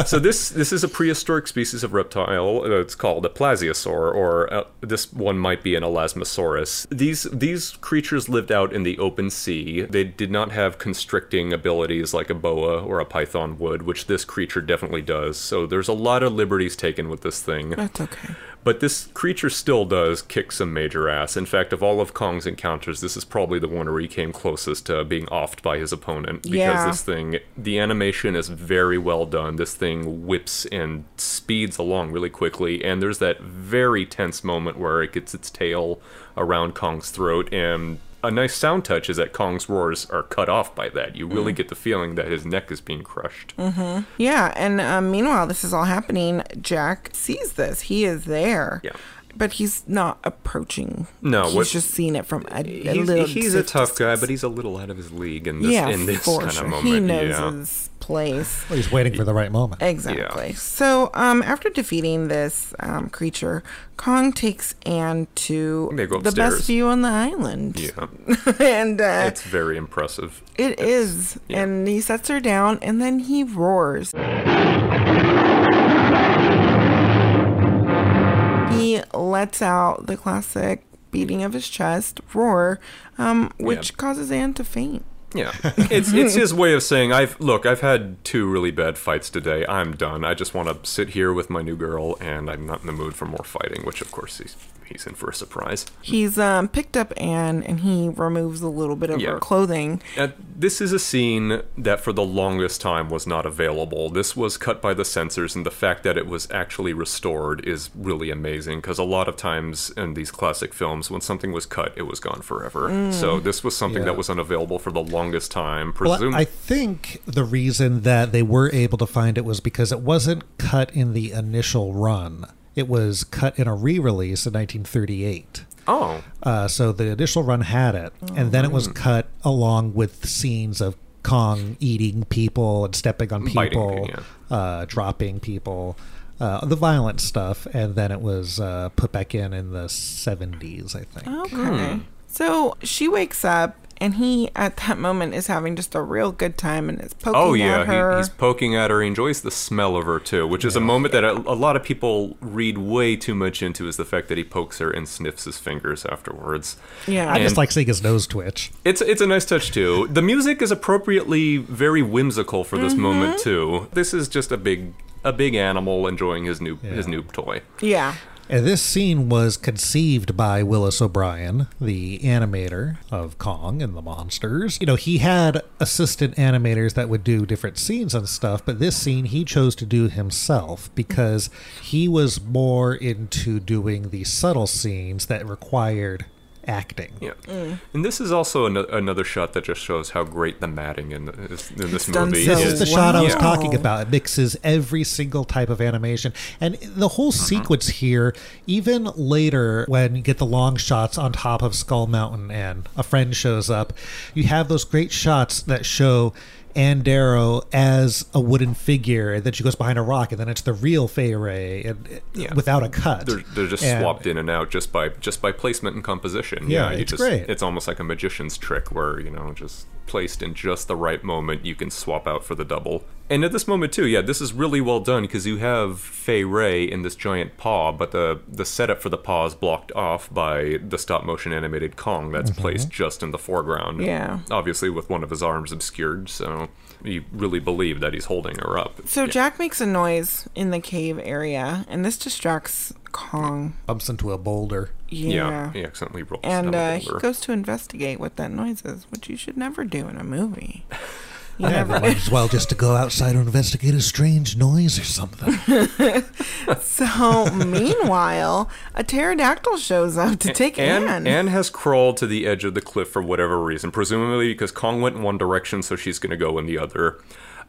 so. This this is a prehistoric species of reptile. Uh, it's called a plesiosaur, or uh, this one might be an elasmosaurus. These these creatures lived out in the open sea. They did not have constricting abilities like a boa or a python would, which this creature definitely does. So there's a lot of liberties taken with this thing. That's okay. But this creature still does kick some major ass. In fact, of all of Kong's encounters, this is probably the one where he came closest to being offed by his opponent. Because Yeah. this thing, the animation is very well done. This thing whips and speeds along really quickly. And there's that very tense moment where it gets its tail around Kong's throat. And a nice sound touch is that Kong's roars are cut off by that. You really Mm. get the feeling that his neck is being crushed. hmm Yeah, and um, meanwhile, this is all happening. Jack sees this. He is there. Yeah. But he's not approaching. No, he's what- just seeing it from a, a He's, little. he's a safe tough guy, but he's a little out of his league in this yeah, in this for kind sure. of moment. He knows yeah. his place. Well, he's waiting for the right moment. Exactly. So, um, after defeating this um, creature, Kong takes Ann to They go the best view on the island. Yeah. [LAUGHS] and uh, it's very impressive. it is. And he sets her down, and then he roars. Lets out the classic beating of his chest roar, um, which Yeah. causes Ann to faint. Yeah, [LAUGHS] it's it's his way of saying I've look I've had two really bad fights today. I'm done. I just want to sit here with my new girl, and I'm not in the mood for more fighting. Which of course he's he's in for a surprise. He's um, picked up Ann and he removes a little bit of Yeah. her clothing. Uh, this is a scene that for the longest time was not available. This was cut by the censors, and the fact that it was actually restored is really amazing because a lot of times in these classic films, when something was cut, it was gone forever. Mm. So this was something Yeah. that was unavailable for the longest time. Well, I think the reason that they were able to find it was because it wasn't cut in the initial run. It was cut in a re-release in 1938. Oh. Uh, so the initial run had it, and then it was Mm. cut along with scenes of Kong eating people and stepping on Biting, people, uh, dropping people, uh, the violent stuff, and then it was uh, put back in in the 70s, I think. Okay. So she wakes up and he, at that moment, is having just a real good time and is poking Oh yeah, at her. he, he's poking at her. He enjoys the smell of her too, which is a moment that a, a lot of people read way too much into. Is the fact that he pokes her and sniffs his fingers afterwards. Yeah. I just like seeing his nose twitch. It's it's a nice touch too. The music is appropriately very whimsical for this Mm-hmm. moment too. This is just a big a big animal enjoying his new his new toy. yeah. And this scene was conceived by Willis O'Brien, the animator of Kong and the Monsters. You know, he had assistant animators that would do different scenes and stuff, but this scene he chose to do himself because he was more into doing the subtle scenes that required acting. Yeah. Mm. And this is also an- another shot that just shows how great the matting in, the, in this done movie so This is. is the shot I was Yeah. talking about. It mixes every single type of animation. And the whole Mm-hmm. sequence here, even later when you get the long shots on top of Skull Mountain and a friend shows up, you have those great shots that show Ann Darrow as a wooden figure, and then she goes behind a rock, and then it's the real Fay Wray, and uh, Yeah. without a cut. They're, they're just And- swapped in and out just by just by placement and composition. Yeah, you it's just, great. It's almost like a magician's trick where you know just placed in just the right moment, you can swap out for the double. And at this moment too, yeah, this is really well done because you have Fay Wray in this giant paw, but the the setup for the paw is blocked off by the stop motion animated Kong that's Mm-hmm. placed just in the foreground. Yeah. obviously with one of his arms obscured, so you really believe that he's holding her up. So Yeah. Jack makes a noise in the cave area, and this distracts Kong. bumps into a boulder. Yeah. he accidentally rolls And down a uh, he goes to investigate what that noise is, which you should never do in a movie. [LAUGHS] You Yeah, never. might as well just to go outside and investigate a strange noise or something. [LAUGHS] [LAUGHS] so meanwhile, a pterodactyl shows up to take Ann, Ann. Ann has crawled to the edge of the cliff for whatever reason, presumably because Kong went in one direction, so she's going to go in the other.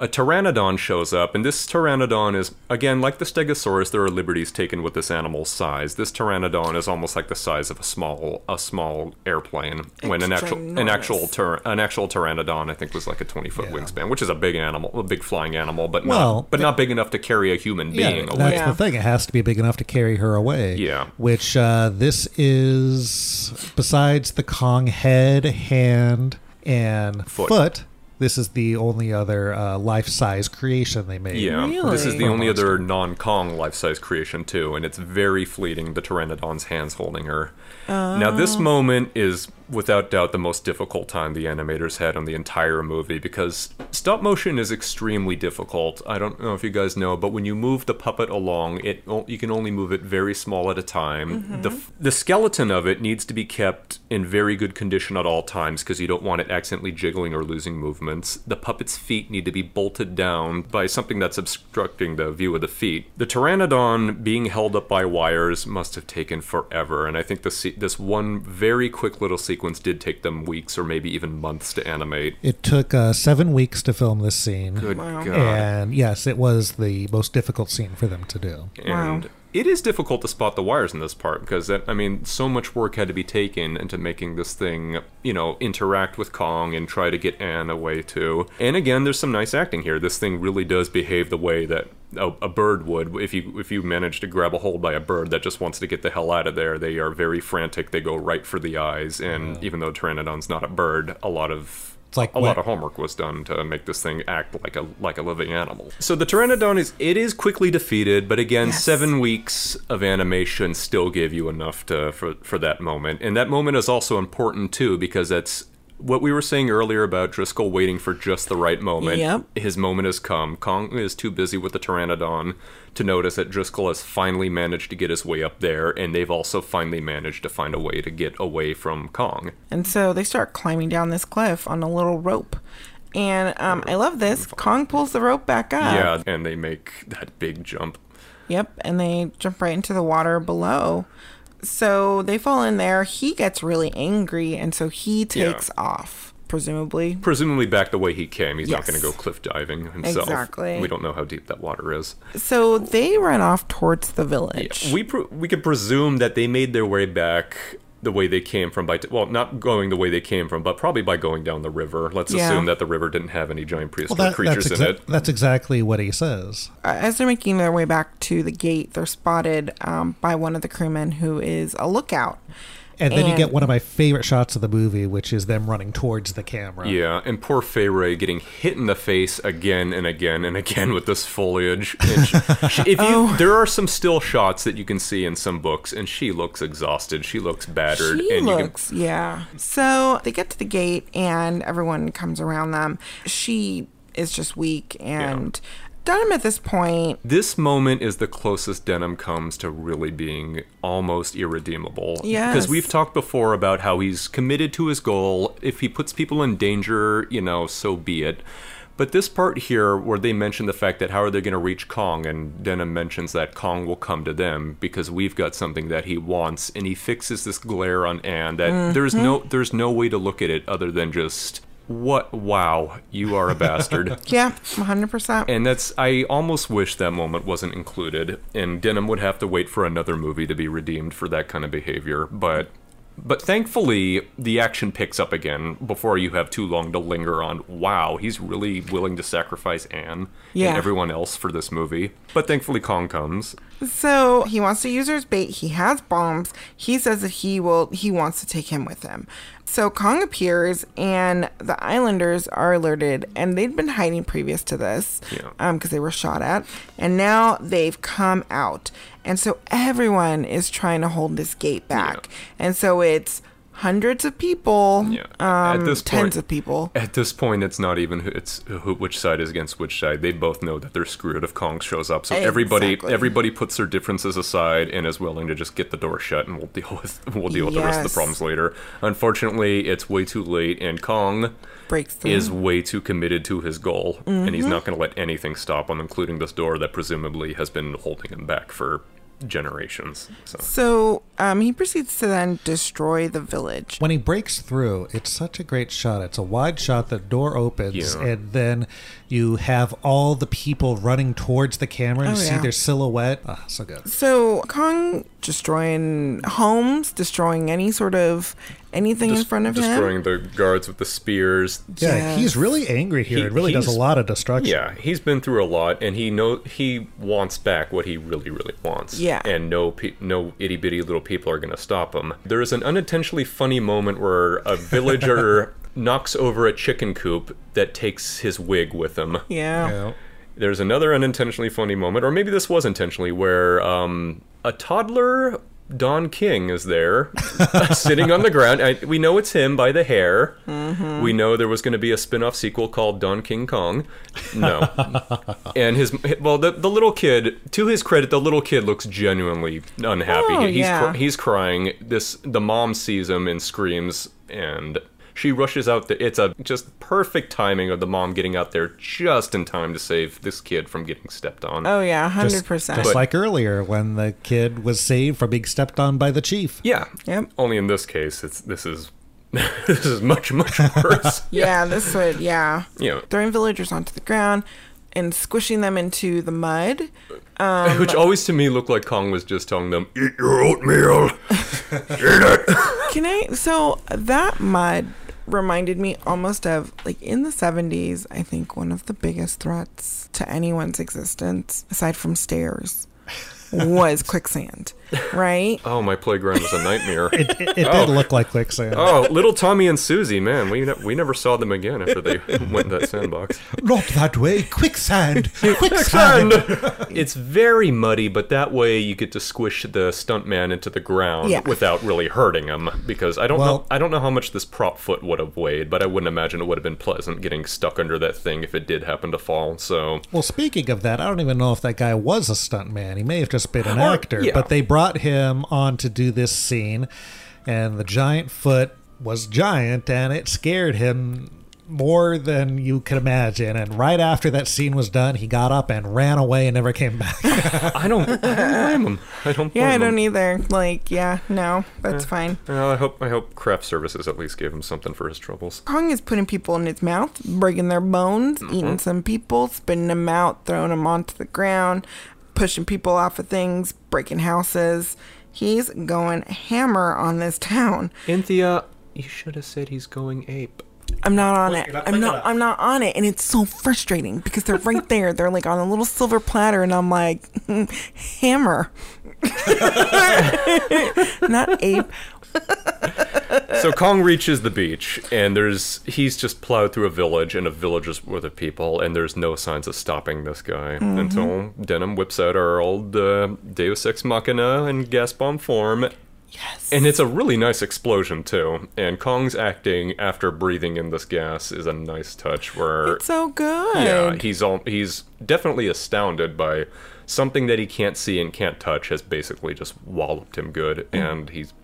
A pteranodon shows up, and this pteranodon is, again, like the stegosaurus, there are liberties taken with this animal's size. This pteranodon is almost like the size of a small a small airplane. when an It's actual an actual ter- an actual pteranodon, I think, was like a twenty foot wingspan, which is a big animal, a big flying animal, but Well, not but not big enough to carry a human Yeah, being that's away. Yeah. the thing. It has to be big enough to carry her away. Yeah. Which uh, this is, besides the Kong head, hand, and Foot. foot, this is the only other uh, life-size creation they made. Yeah, this is the only monster. other non-Kong life-size creation too, and it's very fleeting. The Pteranodon's hands holding her. Now, this moment is without doubt the most difficult time the animators had on the entire movie because stop motion is extremely difficult. I don't know if you guys know, but when you move the puppet along, it you can only move it very small at a time. The the skeleton of it needs to be kept in very good condition at all times because you don't want it accidentally jiggling or losing movements. The puppet's feet need to be bolted down by something that's obstructing the view of the feet. The pteranodon being held up by wires must have taken forever, and I think the se- this one very quick little sequence did take them weeks or maybe even months to animate. It took uh, seven weeks to film this scene. Good God. And yes, it was the most difficult scene for them to do. and it is difficult to spot the wires in this part because that, I mean, so much work had to be taken into making this thing, you know, interact with Kong and try to get Ann away too. And again, there's some nice acting here. This thing really does behave the way that a, a bird would. If you if you manage to grab a hold by a bird that just wants to get the hell out of there, they are very frantic. They go right for the eyes. And even though Pteranodon's not a bird, a lot of It's like a when- lot of homework was done to make this thing act like a like a living animal. So the Pteranodon is it is quickly defeated, but again, Yes. seven weeks of animation still gave you enough to for for that moment, and that moment is also important too because that's what we were saying earlier about Driscoll waiting for just the right moment. Yep. His moment has come. Kong is too busy with the Pteranodon to notice that Driscoll has finally managed to get his way up there, and they've also finally managed to find a way to get away from Kong. And so they start climbing down this cliff on a little rope. And um, I love this. Kong pulls the rope back up. Yeah, and they make that big jump. Yep. And they jump right into the water below. So they fall in there. He gets really angry. And so he Yeah. takes off, presumably. presumably back the way he came. He's not going to go cliff diving himself. Exactly. We don't know how deep that water is. So they run off towards the village. We pr- we could presume that they made their way back the way they came from by t- well not going the way they came from but probably by going down the river let's Yeah. assume that the river didn't have any giant Well, prehistoric that, that's, creatures in it that's exactly what he says. Uh, as they're making their way back to the gate, they're spotted um, by one of the crewmen who is a lookout. And then you get one of my favorite shots of the movie, which is them running towards the camera. yeah and poor Fay Wray getting hit in the face again and again and again with this foliage and she, [LAUGHS] she- if you Oh. there are some still shots that you can see in some books and she looks exhausted she looks battered She and you can looks, yeah. So they get to the gate and everyone comes around them. She is just weak and Denham at this point. This moment is the closest Denham comes to really being almost irredeemable. Yeah. Because we've talked before about how he's committed to his goal. If he puts people in danger, you know, so be it. But this part here, where they mention the fact that how are they going to reach Kong, and Denham mentions that Kong will come to them because we've got something that he wants, and he fixes this glare on Ann that there's Mhm. no there's no way to look at it other than just what wow you are a bastard. [LAUGHS] Yeah, 100%. And that's I almost wish that moment wasn't included, and Denham would have to wait for another movie to be redeemed for that kind of behavior. But but thankfully the action picks up again before you have too long to linger on wow, he's really willing to sacrifice Ann Yeah. and everyone else for this movie. But thankfully Kong comes. So he wants to use her as bait. He has bombs. He says that he will. He wants to take him with him. So Kong appears, and the Islanders are alerted, and they'd been hiding previous to this, Yeah. um, because they were shot at, and now they've come out, and so everyone is trying to hold this gate back, and so it's hundreds of people, um, At this tens point- of people. At this point, it's not even who, it's who, which side is against which side. They both know that they're screwed if Kong shows up. So everybody Exactly. everybody puts their differences aside and is willing to just get the door shut, and we'll deal with [LAUGHS] we'll deal with the rest of the problems later. Unfortunately, it's way too late, and Kong is way too committed to his goal, and he's Mhm. not going to let anything stop him, including this door that presumably has been holding him back for generations. So. So um, he proceeds to then destroy the village. When he breaks through, it's such a great shot. It's a wide shot. The door opens, Yeah. and then you have all the people running towards the camera. and Oh, you see their silhouette. Ah, so good. So Kong destroying homes, destroying any sort of anything in front of him. destroying the guards with the spears. Yeah, he's really angry here. He- it really does a lot of destruction. Yeah, he's been through a lot, and he know he wants back what he really, really wants. Yeah. and no, no itty bitty little people are going to stop him. There is an unintentionally funny moment where a villager [LAUGHS] knocks over a chicken coop that takes his wig with him. Yeah. There's another unintentionally funny moment, or maybe this was intentionally, where um, a toddler. Don King is there, [LAUGHS] sitting on the ground. I, we know it's him by the hair. Mhm. We know there was going to be a spin-off sequel called Don King Kong. No. [LAUGHS] and his well, the the little kid. To his credit, the little kid looks genuinely unhappy. Oh, he's yeah. cr- he's crying. This the mom sees him and screams, and she rushes out. The, it's a just perfect timing of the mom getting out there just in time to save this kid from getting stepped on. Oh yeah, hundred Just, percent. just like earlier when the kid was saved from being stepped on by the chief. Yeah. Yep. Only in this case, it's this is [LAUGHS] this is much much [LAUGHS] worse. [LAUGHS] Yeah, this would yeah. Yeah. Throwing villagers onto the ground and squishing them into the mud. Um, Which always to me looked like Kong was just telling them, "Eat your oatmeal." Eat it. Can I? So that mud reminded me almost of like in the 70s, I think one of the biggest threats to anyone's existence, aside from stairs, [LAUGHS] was quicksand, right? [LAUGHS] Oh, my playground was a nightmare. [LAUGHS] It, it, it oh. did look like quicksand. Oh, little Tommy and Susie, man, we ne- we never saw them again after they [LAUGHS] went in that sandbox. Not that way. Quicksand. Quicksand. Quicksand. it's very muddy, but that way you get to squish the stuntman into the ground Yeah. without really hurting him. Because I don't know, I don't know how much this prop foot would have weighed, but I wouldn't imagine it would have been pleasant getting stuck under that thing if it did happen to fall. So Well, speaking of that, I don't even know if that guy was a stuntman. He may have just been an Or- actor. yeah. But they brought him on to do this scene, and the giant foot was giant, and it scared him more than you could imagine. And right after that scene was done, he got up and ran away and never came back. [LAUGHS] I don't, I don't blame him. I don't. Blame Yeah, I don't either. Like, yeah, no, that's fine. Well, I hope I hope craft services at least gave him something for his troubles. Kong is putting people in his mouth, breaking their bones, eating mm-hmm. some people, spitting them out, throwing them onto the ground, pushing people off of things, breaking houses. He's going hammer on this town. Cynthia, you should have said he's going ape. I'm not on it. you're I'm not. I'm not on it, and it's so frustrating because they're right [LAUGHS] there. They're like on a little silver platter, and I'm like, [LAUGHS] hammer, [LAUGHS] not ape. [LAUGHS] so Kong reaches the beach, and there's he's just plowed through a village and a village's worth of people, and there's no signs of stopping this guy Mm-hmm. until Denham whips out our old uh, Deus Ex Machina in gas bomb form. Yes. And it's a really nice explosion too. And Kong's acting after breathing in this gas is a nice touch. Where It's so good. yeah, he's all he's definitely astounded by something that he can't see and can't touch has basically just walloped him good, Mm. and he's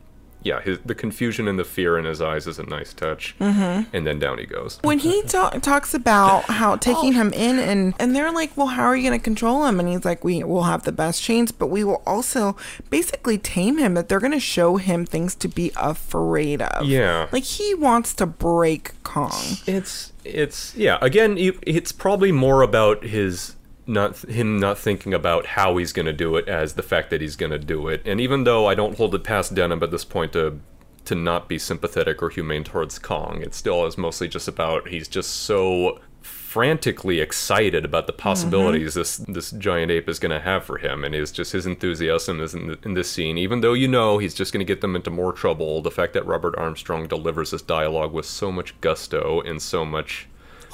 yeah, his, the confusion and the fear in his eyes is a nice touch. Mhm. And then down he goes. When he ta- talks about how taking him in and and they're like, well, how are you going to control him? And he's like, we will have the best chains, but we will also basically tame him. That they're going to show him things to be afraid of. Yeah. like he wants to break Kong. It's it's yeah. Again, it's probably more about his not him not thinking about how he's going to do it as the fact that he's going to do it. And even though I don't hold it past Denham at this point to to not be sympathetic or humane towards Kong, it still is mostly just about he's just so frantically excited about the possibilities mm-hmm. this this giant ape is going to have for him. And is just his enthusiasm is in, the, in this scene. Even though you know he's just going to get them into more trouble the fact that robert armstrong delivers this dialogue with so much gusto and so much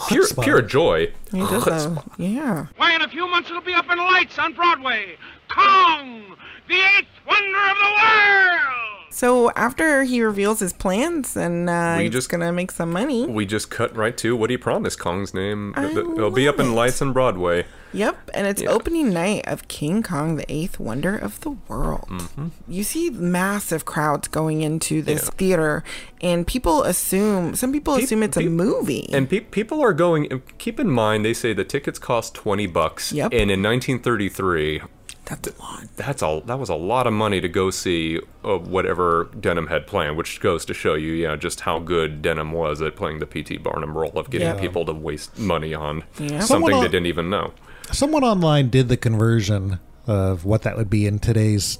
pure, pure joy He does Chutzpah. yeah. Why, in a few months it'll be up in lights on Broadway. Kong, the eighth wonder of the world. So after he reveals his plans and uh, We he's just- gonna make some money. we just cut right to what he promised kong's name I it'll be up in lights on broadway Yep, and it's Yeah. opening night of King Kong, the eighth wonder of the world. Mm-hmm. You see massive crowds going into this theater, and people assume some people assume it's a movie. And pe- people are going. Keep in mind, they say the tickets cost twenty bucks. Yep. And in 1933, that's a lot. That's a that was a lot of money to go see uh, whatever Denham had planned, which goes to show you, yeah, just how good Denham was at playing the P.T. Barnum role of getting Yeah. people to waste money on Yeah. something Someone they didn't even know. Someone online did the conversion of what that would be in today's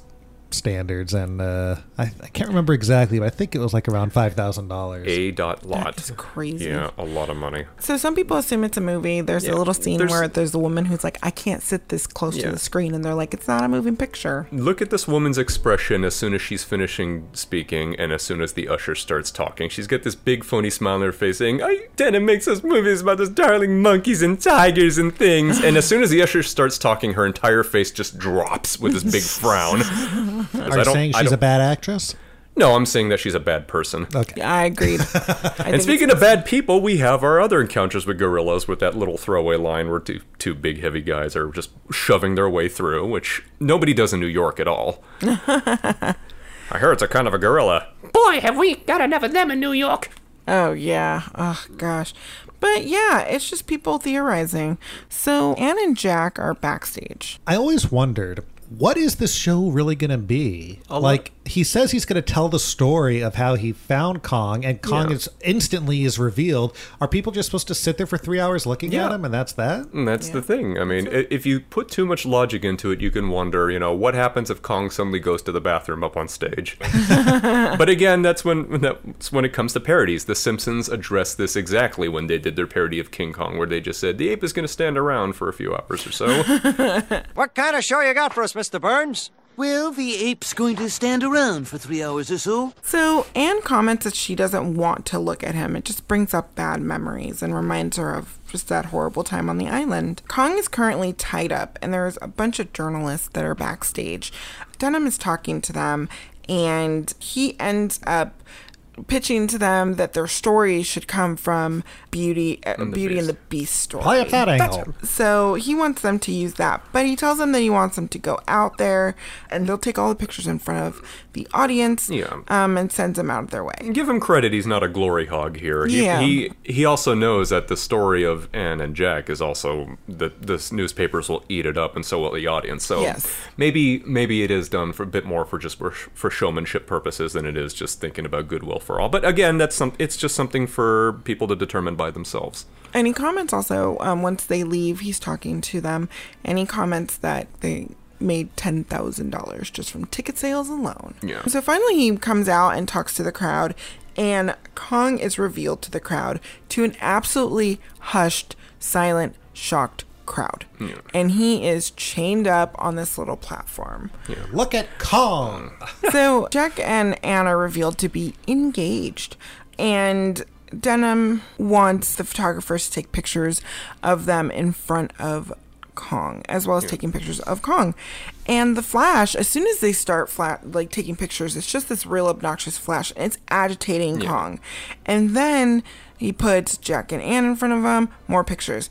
standards, and uh, I, I can't remember exactly, but I think it was like around five thousand dollars. A dot lot. is crazy. Yeah, a lot of money. So some people assume it's a movie. There's Yeah, a little scene there's- where there's a woman who's like, "I can't sit this close Yeah. to the screen," and they're like, "It's not a moving picture." Look at this woman's expression as soon as she's finishing speaking and as soon as the usher starts talking. She's got this big phony smile on her face saying, I Denham makes us movies about those darling monkeys and tigers and things. And as soon as the usher starts talking, her entire face just drops with this big frown. [LAUGHS] 'Cause Are I you don't- saying she's a bad actress? No, I'm saying that she's a bad person. Okay. I agreed. [LAUGHS] and speaking of bad people, we have our other encounters with gorillas with that little throwaway line where two, two big heavy guys are just shoving their way through, which nobody does in New York at all. [LAUGHS] I hear it's a kind of a gorilla. Boy, have we got enough of them in New York. Oh yeah. Oh gosh. But yeah, it's just people theorizing. So Ann and Jack are backstage. I always wondered, what is this show really going to be? like he says he's going to tell the story of how he found Kong, and Kong Yeah. is instantly is revealed. Are people just supposed to sit there for three hours looking at him, and that's that? And that's the thing. I mean, i if you put too much logic into it, you can wonder, you know, what happens if Kong suddenly goes to the bathroom up on stage? [LAUGHS] but again, that's when when that's when it comes to parodies. The Simpsons addressed this exactly when they did their parody of King Kong, where they just said the ape is going to stand around for a few hours or so. [LAUGHS] What kind of show you got for us, Mr. Burns? Well, the ape's going to stand around for three hours or so. So Ann comments that she doesn't want to look at him. It just brings up bad memories and reminds her of just that horrible time on the island. Kong is currently tied up, and there's a bunch of journalists that are backstage. Denham is talking to them, and he ends up pitching to them that their story should come from Beauty, uh, And the Beauty and the Beast. Beast story. Play up that That's- angle. So he wants them to use that, but he tells them that he wants them to go out there and they'll take all the pictures in front of the audience Yeah. um, and sends them out of their way. Give him credit; he's not a glory hog here. He, Yeah. he he also knows that the story of Ann and Jack is also that the newspapers will eat it up, and so will the audience. So Yes. maybe maybe it is done for a bit more for just for, for showmanship purposes than it is just thinking about goodwill for all. But again, that's some it's just something for people to determine by themselves. And he comments also, um, once they leave, he's talking to them, and he comments that they made $10,000 just from ticket sales alone. Yeah. So finally, he comes out and talks to the crowd, and Kong is revealed to the crowd to an absolutely hushed, silent, shocked crowd. Yeah. And he is chained up on this little platform. Look at Kong. [LAUGHS] so Jack and Ann are revealed to be engaged, and Denham wants the photographers to take pictures of them in front of Kong, as well as taking pictures of Kong. And the flash, as soon as they start flat like taking pictures, it's just this real obnoxious flash, and it's agitating Yeah. Kong. And then he puts Jack and Ann in front of him, more pictures.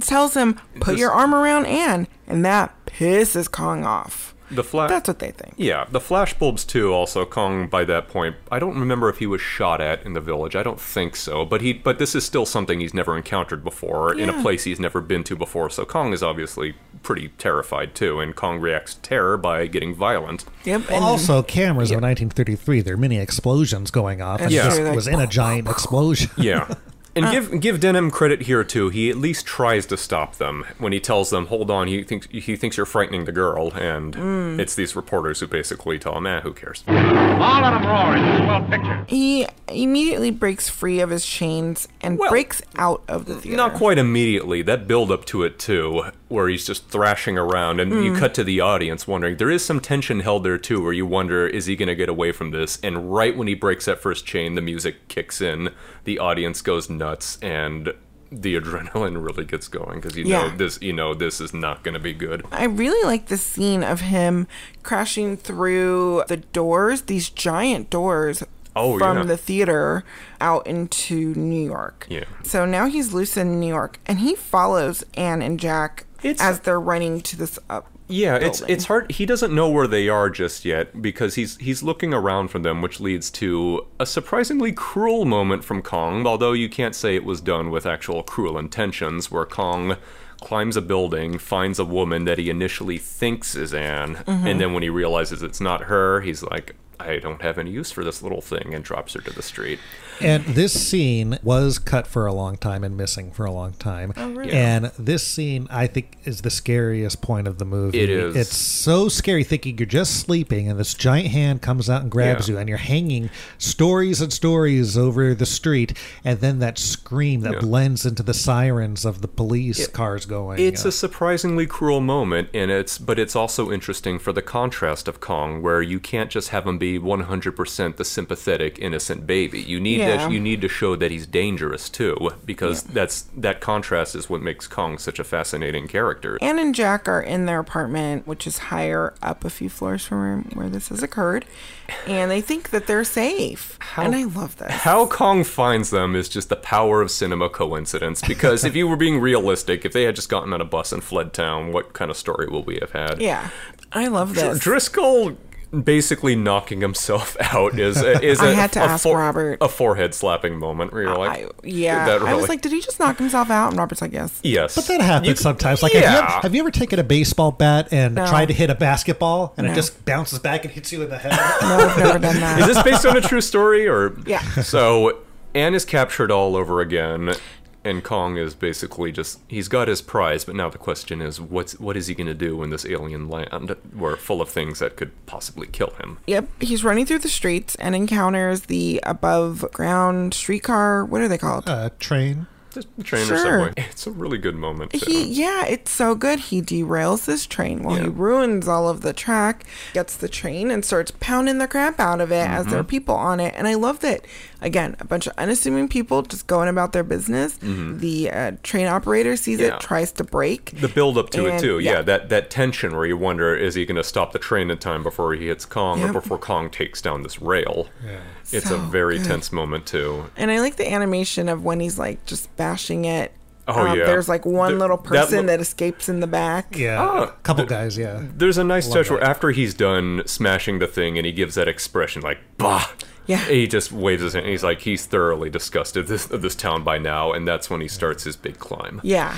Tells him, "Put This- your arm around Ann," and that pisses Kong off. The flash. That's what they think. Yeah, the flashbulbs too. Also, Kong by that point, I don't remember if he was shot at in the village. I don't think so. But he, but this is still something he's never encountered before in a place he's never been to before. So Kong is obviously pretty terrified too, and Kong reacts to terror by getting violent. Yep. And- also, cameras of 1933, there are many explosions going off. And Yeah. this Sure, like- was in a giant [LAUGHS] explosion. Yeah. [LAUGHS] And Uh. give give Denham credit here too. He at least tries to stop them when he tells them, "Hold on." He thinks he thinks you're frightening the girl, and Mm. it's these reporters who basically tell him, "Ah, who cares?" All let 'em roar. It's a swell picture. He immediately breaks free of his chains and breaks out of the theater. Not quite immediately. That build up to it too, where he's just thrashing around, and you Mm. cut to the audience wondering. There is some tension held there too, where you wonder, is he going to get away from this? And right when he breaks that first chain, the music kicks in, the audience goes nuts, and the adrenaline [LAUGHS] really gets going because you know this. You know this is not going to be good. I really like the scene of him crashing through the doors, these giant doors Oh, from yeah. the theater out into New York. Yeah. So now he's loose in New York and he follows Ann and Jack as they're running to this up. Yeah, it's building. it's hard. He doesn't know where they are just yet because he's he's looking around for them, which leads to a surprisingly cruel moment from Kong. Although you can't say it was done with actual cruel intentions, where Kong climbs a building, finds a woman that he initially thinks is Ann, Mhm. and then when he realizes it's not her, he's like, "I don't have any use for this little thing," and drops her to the street. And this scene was cut for a long time and missing for a long time. Oh, really? And this scene, I think, is the scariest point of the movie. It is. It's so scary thinking you're just sleeping and this giant hand comes out and grabs Yeah. you and you're hanging stories and stories over the street. And then that scream that Yeah. blends into the sirens of the police cars going. It's uh, a surprisingly cruel moment, and it's but it's also interesting for the contrast of Kong, where you can't just have him be 100% the sympathetic, innocent baby. You need Yeah. That. You need to show that he's dangerous too, because that's that contrast is what makes Kong such a fascinating character. Ann and Jack are in their apartment, which is higher up a few floors from where this has occurred, and they think that they're safe. and I love this. How Kong finds them is just the power of cinema coincidence. Because if you were being realistic, if they had just gotten on a bus and fled town, what kind of story will we have had? Yeah, I love this. Driscoll basically knocking himself [LAUGHS] out is a, is a, I had to a ask Robert. a forehead slapping moment where you're like, yeah, that I was like, did he just knock himself out? And Robert's like, yes. yes, But that happens sometimes. Like, have, you ever, have you ever taken a baseball bat and No. tried to hit a basketball and No. it just bounces back and hits you in the head? [LAUGHS] No, I've never done that. Is this based on a true story or? Yeah. So Ann is captured all over again, and Kong is basically just he's got his prize, but now the question is what's what is he going to do in this alien land where full of things that could possibly kill him? Yep, he's running through the streets and encounters the above ground streetcar. What are they called? Uh, train. Just train Sure. or subway. [LAUGHS] It's a really good moment. He, yeah, it's so good. He derails this train while he ruins all of the track, gets the train, and starts pounding the crap out of it as there are Mhm. people on it. And I love that, again, a bunch of unassuming people just going about their business. Mhm. The uh, train operator sees Yeah. it, tries to brake. the build up to it too. Yeah. yeah. that that tension where you wonder is he going to stop the train in time before he hits Kong Yep. or before Kong takes down this rail. Yeah. It's So a very good. tense moment too. And I like the animation of when he's like just bashing it. Oh, Um, yeah. There's like one Th- little that person lo- that, escapes in the back. Yeah, Ah, a couple guys. Yeah, There's a nice Love touch where after he's done smashing the thing and he gives that expression like bah. Yeah. He just waves his hand. He's like he's thoroughly disgusted this, of this town by now, and that's when he starts his big climb. Yeah.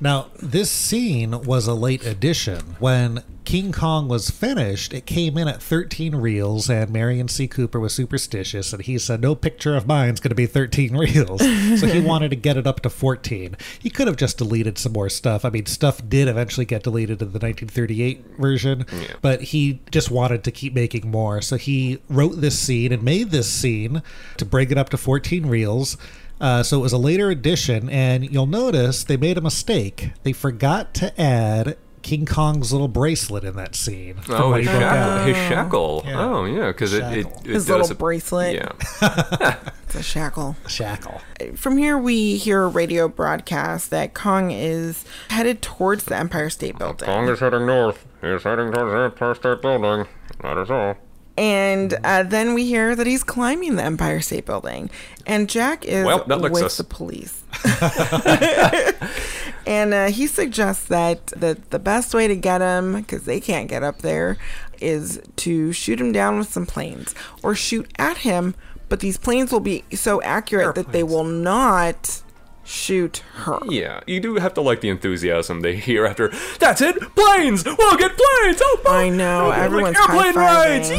Now, this scene was a late addition. When King Kong was finished, it came in at 13 reels, and Merian C. Cooper was superstitious, and he said, No picture of mine's going to be 13 [LAUGHS] reels. so he [LAUGHS] wanted to get it up to 14. He could have just deleted some more stuff. I mean, stuff did eventually get deleted in the 1938 version, but he just wanted to keep making more. So he wrote this scene and made this scene to bring it up to 14 reels. Uh, so it was a later edition, and you'll notice they made a mistake. They forgot to add King Kong's little bracelet in that scene. Oh, when his he shackle. out. His shackle. Yeah. Oh, yeah, because it, it, it His does little a- bracelet. Yeah. [LAUGHS] It's a shackle. Shackle. From here, we hear a radio broadcast that Kong is headed towards the Empire State Building. Kong is heading north. He's heading towards the Empire State Building. That is all. And uh, then we hear that he's climbing the Empire State Building. And Jack is Well, that looks with us. the police. [LAUGHS] And uh, he suggests that the, the best way to get him, because they can't get up there, is to shoot him down with some planes or shoot at him. But these planes will be so accurate that they will not shoot her. Yeah, you do have to like the enthusiasm they hear after. That's it, planes. We'll get planes. Oh, I know Like everyone's airplane rides. Yay!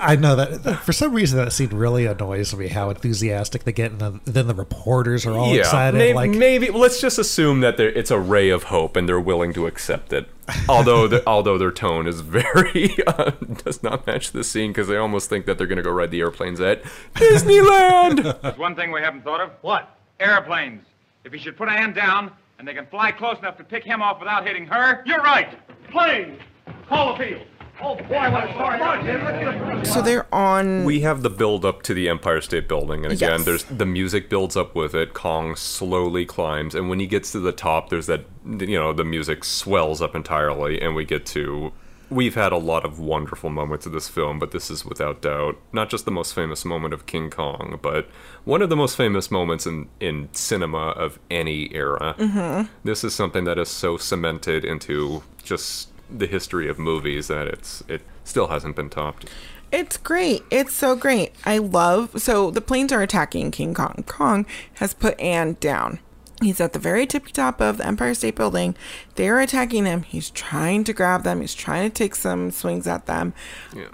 I know that for some reason that scene really annoys me how enthusiastic they get, and then, then the reporters are all yeah, excited. may- like, maybe let's just assume that there, it's a ray of hope and they're willing to accept it. Although, the, although their tone is very [LAUGHS] uh, does not match the scene because they almost think that they're going to go ride the airplanes at Disneyland. There's one thing we haven't thought of. What? Airplanes. If he should put a hand down and they can fly close enough to pick him off without hitting her. You're right. Planes. Call the field. Oh boy, what a story. So they're on. We have the build up to the Empire State Building, and again, Yes. there's the music builds up with it. Kong slowly climbs, and when he gets to the top, there's that you know the music swells up entirely, and we get to. We've had a lot of wonderful moments of this film, but this is without doubt not just the most famous moment of King Kong, but one of the most famous moments in in cinema of any era. Mhm. This is something that is so cemented into just the history of movies that it's it still hasn't been topped. It's great. It's so great. I love. So the planes are attacking King Kong. Kong has put Ann down. He's at the very tippy top of the Empire State Building. They're attacking him. He's trying to grab them. He's trying to take some swings at them.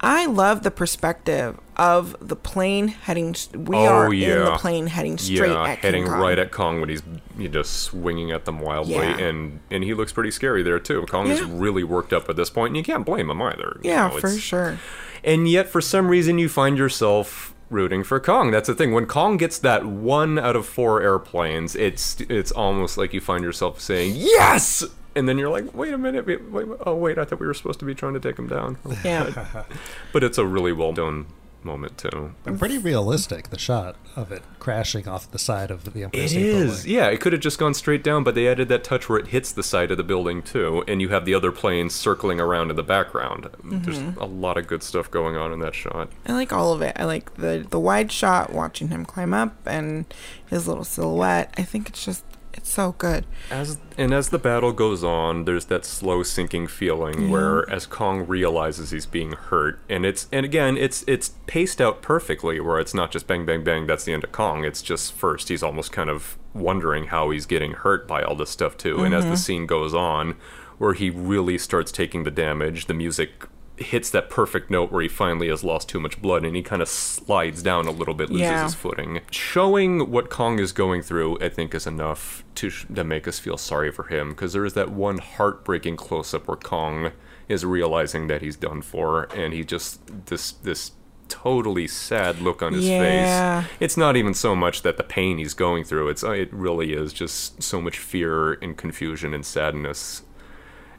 I love the perspective of the plane heading. We oh, are in the plane heading straight Oh, yeah, at heading King Kong. right at Kong when he's you just swinging at them wildly, Yeah. and and he looks pretty scary there too. Kong is really worked up at this point, and you can't blame him either. Yeah, know, for sure. And yet, for some reason, you find yourself rooting for Kong. That's the thing. When Kong gets that one out of four airplanes, it's it's almost like you find yourself saying yes. And then you're like, wait a minute, wait, wait, oh wait, I thought we were supposed to be trying to take him down. Yeah. [LAUGHS] but it's a really well done moment too. and pretty realistic, the shot of it crashing off the side of the Empire It State is. Building. Yeah, it could have just gone straight down, but they added that touch where it hits the side of the building too, and you have the other planes circling around in the background. There's Mhm. a lot of good stuff going on in that shot. I like all of it. I like the the wide shot, watching him climb up, and his little silhouette. I think it's just it's so good. As and as the battle goes on, there's that slow sinking feeling Yeah. where as Kong realizes he's being hurt, and it's and again it's it's paced out perfectly where it's not just bang bang bang that's the end of Kong. It's just first he's almost kind of wondering how he's getting hurt by all this stuff too, and as the Mhm. scene goes on, where he really starts taking the damage, the music hits that perfect note where he finally has lost too much blood and he kind of slides down a little bit loses Yeah. his footing showing what kong is going through i think is enough to sh- to make us feel sorry for him because there is that one heartbreaking close-up where kong is realizing that he's done for and he just this this totally sad look on his Yeah. face it's not even so much that the pain he's going through it's uh, it really is just so much fear and confusion and sadness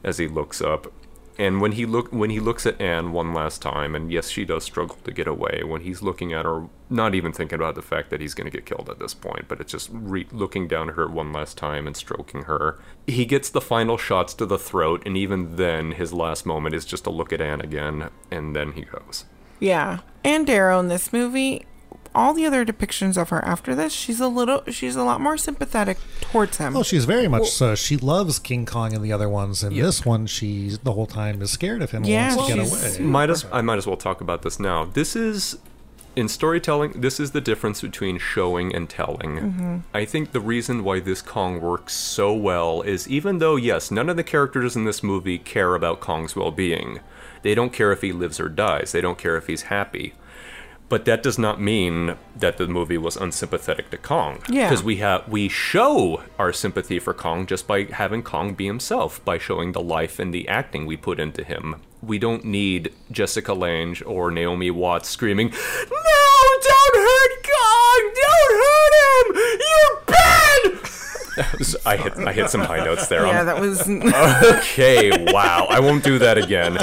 as he looks up. And when he look when he looks at Ann one last time, and yes, she does struggle to get away. When he's looking at her, not even thinking about the fact that he's going to get killed at this point, but it's just re- looking down at her one last time and stroking her. He gets the final shots to the throat, and even then, his last moment is just to look at Ann again, and then he goes. Yeah, Ann Darrow in this movie. All the other depictions of her after this, she's a little, she's a lot more sympathetic towards him. Oh, she's very much so. She loves King Kong and the other ones, and this one, she's the whole time is scared of him and Yeah, wants to get she's- away. Might as I might as well talk about this now. This is in storytelling. This is the difference between showing and telling. Mhm. I think the reason why this Kong works so well is even though yes, none of the characters in this movie care about Kong's well-being. They don't care if he lives or dies. They don't care if he's happy. But that does not mean that the movie was unsympathetic to Kong. Yeah. Because we have we show our sympathy for Kong just by having Kong be himself, by showing the life and the acting we put into him. We don't need Jessica Lange or Naomi Watts screaming, "No, don't hurt Kong! Don't hurt him! You're bad!" Was- [LAUGHS] I hit I hit some high notes there. Yeah, I'm- that was- [LAUGHS] [LAUGHS] okay. Wow, I won't do that again.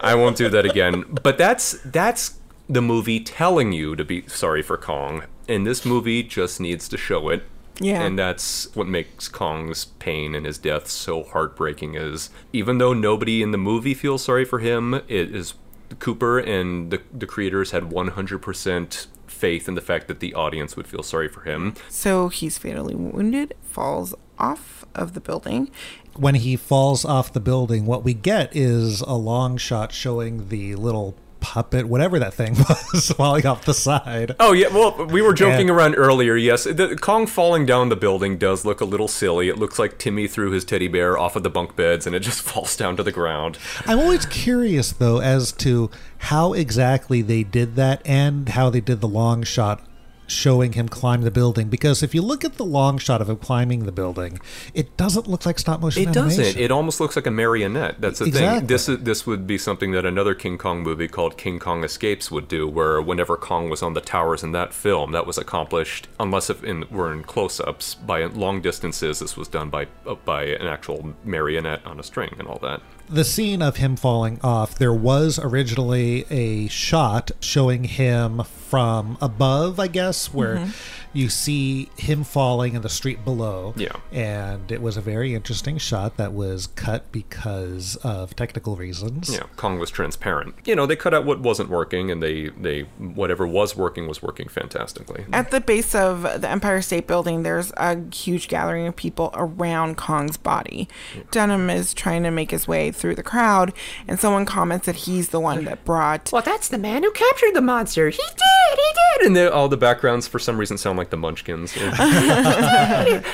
I won't do that again. But that's that's the movie telling you to be sorry for Kong, and this movie just needs to show it. Yeah. And that's what makes Kong's pain and his death so heartbreaking is even though nobody in the movie feels sorry for him, it is Cooper and the the creators had 100% faith in the fact that the audience would feel sorry for him. So he's fatally wounded, falls off of the building. When he falls off the building, what we get is a long shot showing the little puppet, whatever that thing [LAUGHS] was, falling off the side. Oh yeah, well we were joking And- around earlier. Yes, the Kong falling down the building does look a little silly. It looks like Timmy threw his teddy bear off of the bunk beds and it just [LAUGHS] falls down to the ground. I'm always curious though as to how exactly they did that and how they did the long shot showing him climb the building because if you look at the long shot of him climbing the building, it doesn't look like stop motion It animation. doesn't. It almost looks like a marionette. That's the Exactly. thing. This is this would be something that another King Kong movie called King Kong Escapes would do, where whenever Kong was on the towers in that film, that was accomplished unless if in were in close-ups by long distances. This was done by by an actual marionette on a string and all that. The scene of him falling off, there was originally a shot showing him from above, I guess, where Mhm. You see him falling in the street below. Yeah. And it was a very interesting shot that was cut because of technical reasons. Yeah, Kong was transparent. You know, they cut out what wasn't working, and they they whatever was working was working fantastically. At the base of the Empire State Building, there's a huge gathering of people around Kong's body. Denham is trying to make his way through the crowd, and someone comments that he's the one that brought. Well, that's the man who captured the monster. He did. He did. And all the backgrounds for some reason sound like the Munchkins. [LAUGHS] [LAUGHS]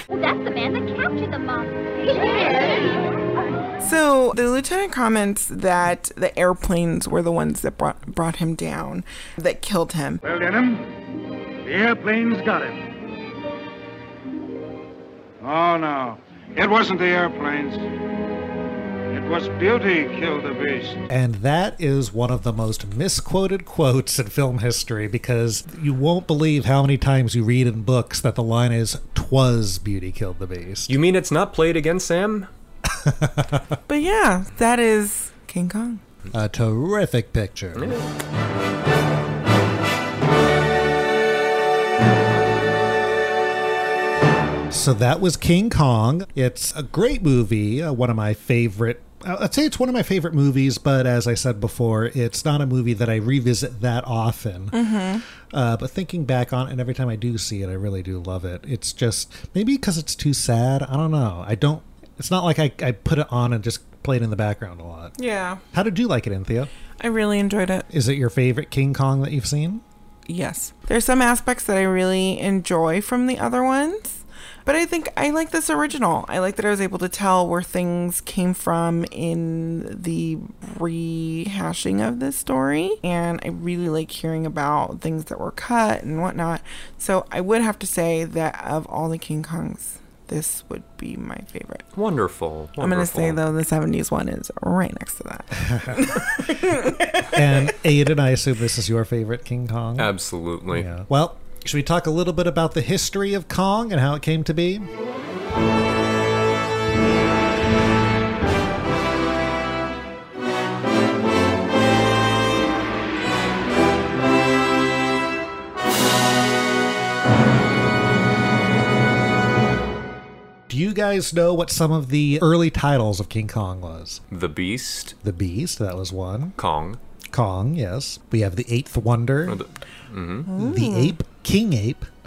Well, that's the man that captured the monster. [LAUGHS] So the lieutenant comments that the airplanes were the ones that brought brought him down, that killed him. Well, Denham, the airplanes got him. Oh, no. It wasn't the airplanes. It was beauty killed the beast. And that is one of the most misquoted quotes in film history because you won't believe how many times you read in books that the line is, Twas Beauty Killed the Beast. You mean it's not played again, Sam? [LAUGHS] But yeah, that is King Kong. A terrific picture. So that was King Kong. It's a great movie, uh, one of my favorite. I'd say it's one of my favorite movies, but as I said before, it's not a movie that I revisit that often. Mhm. Uh, but thinking back on it, and every time I do see it, I really do love it. It's just maybe because it's too sad. I don't know. I don't. It's not like I, I put it on and just play it in the background a lot. Yeah, How did you like it, Anthea? I really enjoyed it. Is it your favorite King Kong that you've seen? Yes. There's some aspects that I really enjoy from the other ones. But I think I like this original. I like that I was able to tell where things came from in the rehashing of this story. And I really like hearing about things that were cut and whatnot. So I would have to say that of all the King Kongs, this would be my favorite. Wonderful. I'm going to say, though, the 70s one is right next to that. [LAUGHS] and Aiden, I assume this is your favorite King Kong. Absolutely. Yeah. Well, should we talk a little bit about the history of Kong and how it came to be? Do you guys know what some of the early titles of King Kong was? The Beast. The Beast, that was one. Kong. Kong, yes. We have the Eighth Wonder. hmm The ape, King Ape. [LAUGHS]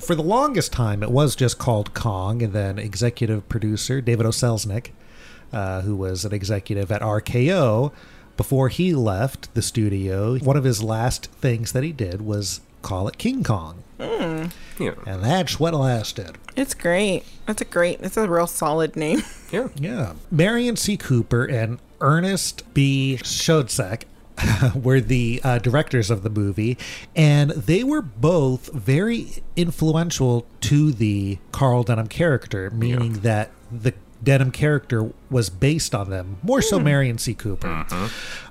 For the longest time, it was just called Kong, and then executive producer David O. Selznick, uh, who was an executive at RKO, before he left the studio, one of his last things that he did was call it King Kong. Mm. Yeah. And that's what lasted. It's great. That's a great, it's a real solid name. Yeah. Yeah. Merian C. Cooper and Ernest B. Schoedsack [LAUGHS] were the uh, directors of the movie, and they were both very influential to the Carl Denham character, meaning that the Denham character was based on them, more so hmm. Merian C. Cooper. Mm-hmm.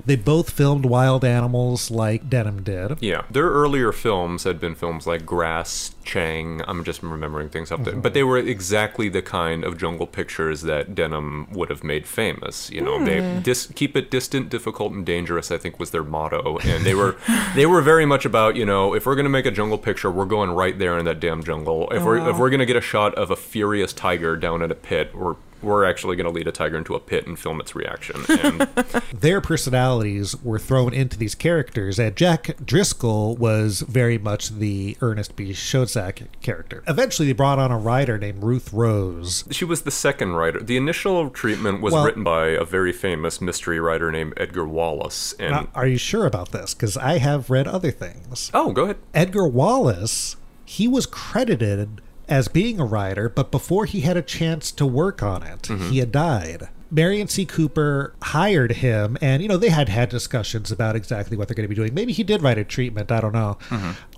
They both filmed wild animals like Denham did. Yeah, their earlier films had been films like Grass, Chang. I'm just remembering things up there, mm-hmm. but they were exactly the kind of jungle pictures that Denham would have made famous. You know, they Hmm. dis- keep it distant, difficult, and dangerous. I think was their motto, and they were [LAUGHS] they were very much about you know if we're gonna make a jungle picture, we're going right there in that damn jungle. If we're if Wow. we're gonna get a shot of a furious tiger down in a pit, we're we're actually going to lead a tiger tiger into a pit and film its reaction. And [LAUGHS] their personalities were thrown into these characters, and Jack Driscoll was very much the Ernest B. Schoedsack character. Eventually, they brought on a writer named Ruth Rose. she was the second writer. The initial treatment was Well- written by a very famous mystery writer named Edgar Wallace. And Now, are you sure about this? Because I have read other things. Oh, go ahead. Edgar Wallace, he was credited as being a writer, but before he had a chance to work on it, Mhm. he had died. Merian C. Cooper hired him, and you know they had had discussions about exactly what they're going to be doing. Maybe he did write a treatment, I don't know.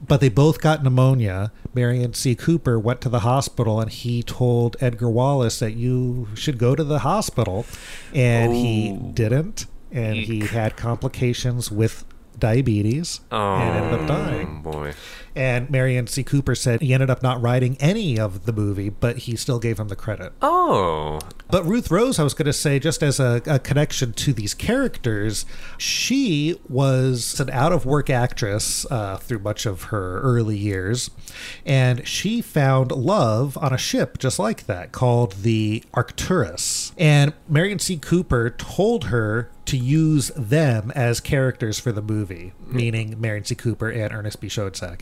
But they both got pneumonia. Merian C. Cooper went to the hospital, and he told Edgar Wallace that you should go to the hospital, and he didn't, and he had complications with diabetes and ended up oh, dying. Oh, boy. And Merian C. Cooper said he ended up not writing any of the movie, but he still gave him the credit. Oh. But Ruth Rose, I was going to say, just as a, a connection to these characters, she was an out of work actress uh, through much of her early years. And she found love on a ship just like that called the Arcturus. And Merian C. Cooper told her to use them as characters for the movie, meaning Merian C. Cooper and Ernest B. Schoedsack.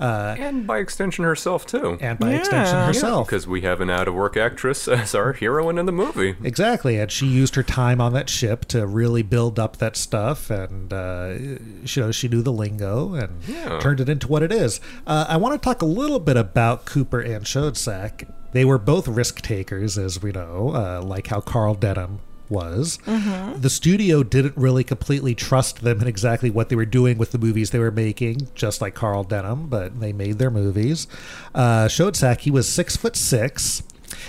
Uh, and by extension herself, too. And by extension herself. Because we have an out of work actress [LAUGHS] as our heroine in the movie. Exactly, and she used her time on that ship to really build up that stuff, and uh, she, you know, she knew the lingo and Yeah. turned it into what it is. Uh, I want to talk a little bit about Cooper and Schoedsack. They were both risk takers, as we know, uh, like how Carl Denham was. Mhm. The studio didn't really completely trust them in exactly what they were doing with the movies they were making, just like Carl Denham, but they made their movies. Uh, Schoedsack, he was six foot six.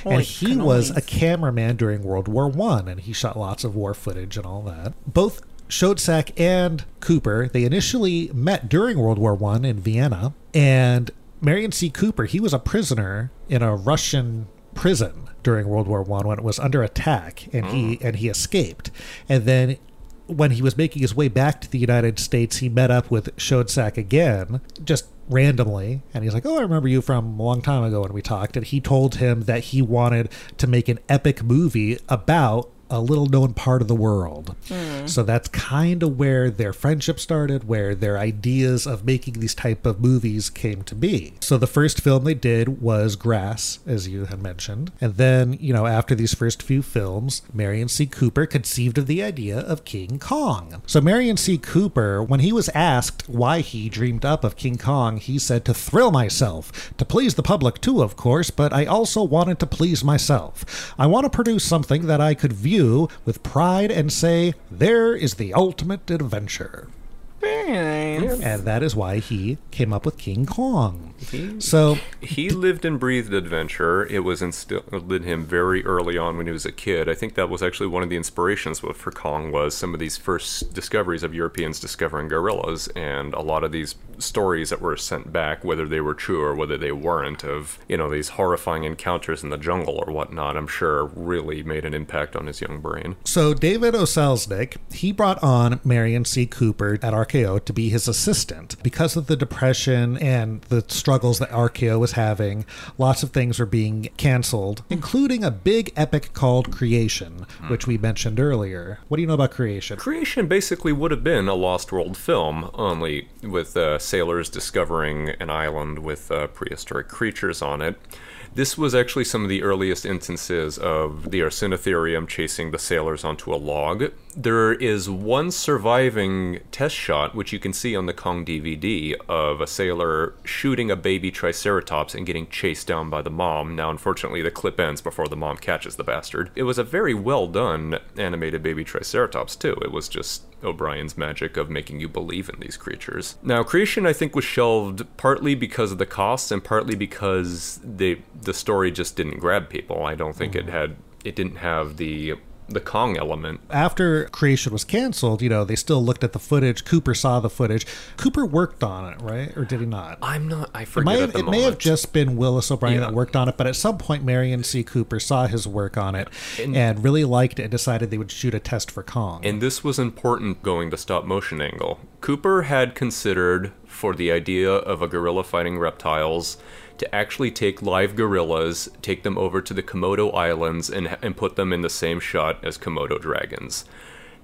Holy and he was a cameraman during World War One, and he shot lots of war footage and all that. Both Schoedsack and Cooper, they initially met during World War One in Vienna, and Merian C. Cooper, he was a prisoner in a Russian prison during World War One when it was under attack, and he mm. and he escaped, and then. When he was making his way back to the United States, he met up with Schoedsack again, just randomly, and he's like, "Oh, I remember you from a long time ago when we talked." And he told him that he wanted to make an epic movie about a little known part of the world. Hmm. So that's kind of where their friendship started, where their ideas of making these type of movies came to be. So the first film they did was Grass, as you had mentioned. And then, you know, after these first few films, Merian C. Cooper conceived of the idea of King Kong. So Merian C. Cooper, when he was asked why he dreamed up of King Kong, he said to thrill myself, to please the public too, of course, but I also wanted to please myself. I want to produce something that I could view with pride and say, there is the ultimate adventure. Nice. And that is why he came up with King Kong. So He lived and breathed adventure. It was instilled in him very early on when he was a kid. I think that was actually one of the inspirations for Kong was some of these first discoveries of Europeans discovering gorillas and a lot of these stories that were sent back, whether they were true or whether they weren't, of you know these horrifying encounters in the jungle or whatnot. I'm sure really made an impact on his young brain. So David O. Selznick, he brought on Merian C. Cooper at RKO to be his assistant. Because of the depression and the struggles that RKO was having, lots of things were being canceled, including a big epic called Creation, which we mentioned earlier. What do you know about Creation? Creation basically would have been a Lost World film, only with uh, sailors discovering an island with uh, prehistoric creatures on it. This was actually some of the earliest instances of the Arsinoitherium chasing the sailors onto a log. There is one surviving test shot, which you can see on the Kong DVD, of a sailor shooting a baby Triceratops and getting chased down by the mom. Now, unfortunately, the clip ends before the mom catches the bastard. It was a very well done animated baby Triceratops, too. It was just O'Brien's magic of making you believe in these creatures. Now, Creation, I think, was shelved partly because of the costs and partly because they the story just didn't grab people. I don't think it mm. had it didn't have the the Kong element. After Creation was canceled, you know, they still looked at the footage. Cooper saw the footage. Cooper worked on it, right? Or did he not? I'm not. I It, forget at have, the it moment. may have just been Willis O'Brien Yeah. that worked on it, but at some point, Merian C. Cooper saw his work on it And- and, really liked it and decided they would shoot a test for Kong. And this was important going to stop motion angle. Cooper had considered for the idea of a gorilla fighting reptiles to actually take live gorillas, take them over to the Komodo Islands, and, and put them in the same shot as Komodo dragons.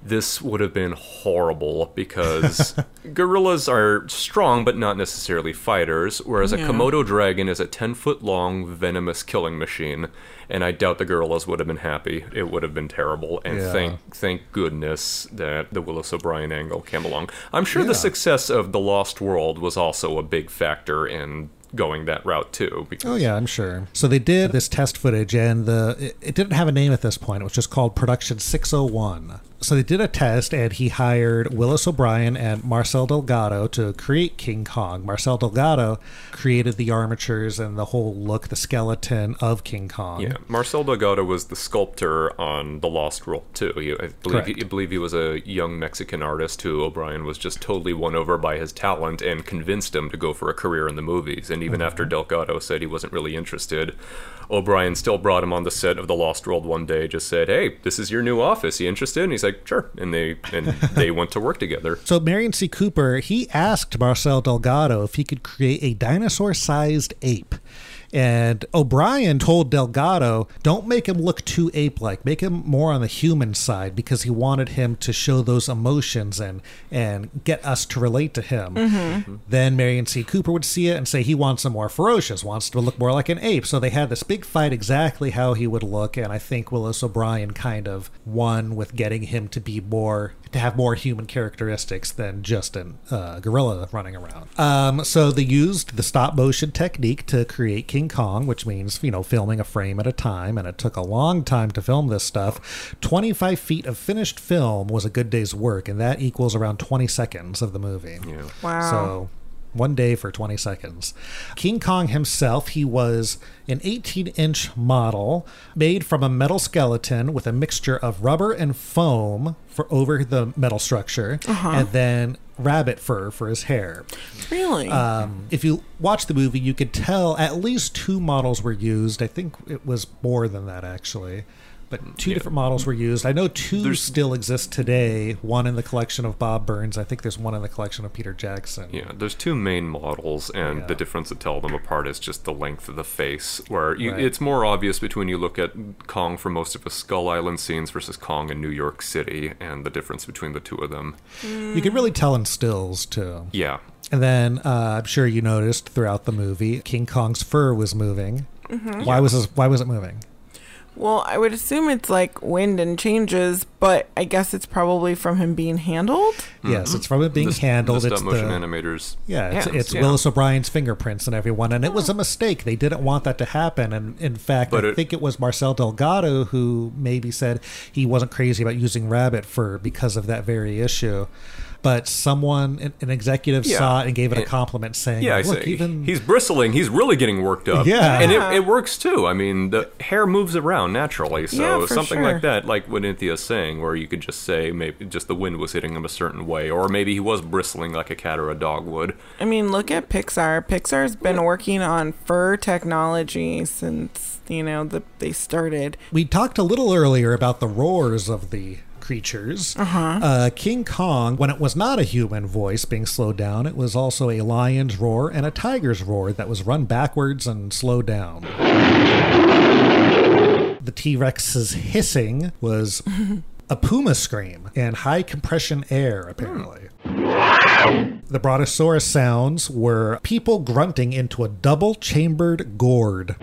This would have been horrible because [LAUGHS] gorillas are strong but not necessarily fighters, whereas a Komodo dragon is a 10 foot long venomous killing machine. And I doubt the gorillas would have been happy. It would have been terrible. And Yeah. thank thank goodness that the Willis O'Brien angle came along. I'm sure Yeah. the success of The Lost World was also a big factor in going that route too. Because Oh yeah, I'm sure. So they did this test footage, and the it, it didn't have a name at this point. It was just called Production 601. So they did a test, and he hired Willis O'Brien and Marcel Delgado to create King Kong. Marcel Delgado created the armatures and the whole look, the skeleton of King Kong. Yeah, Marcel Delgado was the sculptor on The Lost World too. He, I believe he, I believe he was a young Mexican artist who O'Brien was just totally won over by his talent and convinced him to go for a career in the movies. And even mm-hmm. after Delgado said he wasn't really interested, O'Brien still brought him on the set of The Lost World one day. Just said, "Hey, this is your new office. You interested?" And he's like, "Sure." And they and [LAUGHS] they went to work together. So Merian C. Cooper, he asked Marcel Delgado if he could create a dinosaur-sized ape. And O'Brien told Delgado, don't make him look too ape like. Make him more on the human side because he wanted him to show those emotions and and get us to relate to him. Mhm. Then Merian C. Cooper would see it and say he wants him more ferocious, wants to look more like an ape. So they had this big fight exactly how he would look, and I think Willis O'Brien kind of won with getting him to be more to have more human characteristics than just a uh, gorilla running around. Um, so they used the stop motion technique to create King Kong, which means you know filming a frame at a time, and it took a long time to film this stuff. Twenty five feet of finished film was a good day's work, and that equals around twenty seconds of the movie. Yeah. Wow. So one day for 20 seconds. King Kong himself, he was an 18 inch model made from a metal skeleton with a mixture of rubber and foam for over the metal structure, Uh-huh. and then rabbit fur for his hair. Really? Um, if you watch the movie, you could tell at least two models were used. I think it was more than that actually. But two different models were used. I know 2 still exist today. One in the collection of Bob Burns. I think there's one in the collection of Peter Jackson. Yeah, there's two main models, and the difference that tell them apart is just the length of the face. Where you, Right. it's more obvious between you look at Kong for most of his Skull Island scenes versus Kong in New York City, and the difference between the two of them. You can really tell in stills too. Yeah, And then uh, I'm sure you noticed throughout the movie, King Kong's fur was moving. Mhm. Why was this, Why was it moving? Well, I would assume it's like wind and changes, but I guess it's probably from him being handled. Yes, it's from it being The handled. The stop it's motion the, animators. Yeah, it's, hands, it's yeah. Willis O'Brien's fingerprints and everyone, and it was a mistake. They didn't want that to happen, and in fact, But I it- think it was Marcel Delgado who maybe said he wasn't crazy about using rabbit fur because of that very issue. But someone, an- an executive, Yeah. saw it and gave it a compliment, saying, Yeah, I "Look, say even he's bristling. He's really getting worked up. Yeah. and it, it works too. I mean, the hair moves around naturally, so Yeah, for something sure. like that, like what Anthea's saying, where you could just say maybe just the wind was hitting him a certain way, or maybe he was bristling like a cat or a dog would. I mean, look at Pixar. Pixar's been working on fur technology since, you know, the, they started. We talked a little earlier about the roars of the creatures. Uh-huh. Uh, King Kong, when it was not a human voice being slowed down, it was also a lion's roar and a tiger's roar that was run backwards and slowed down. The T Rex's hissing was a puma scream and high compression air, apparently. The Brontosaurus sounds were people grunting into a double chambered gourd.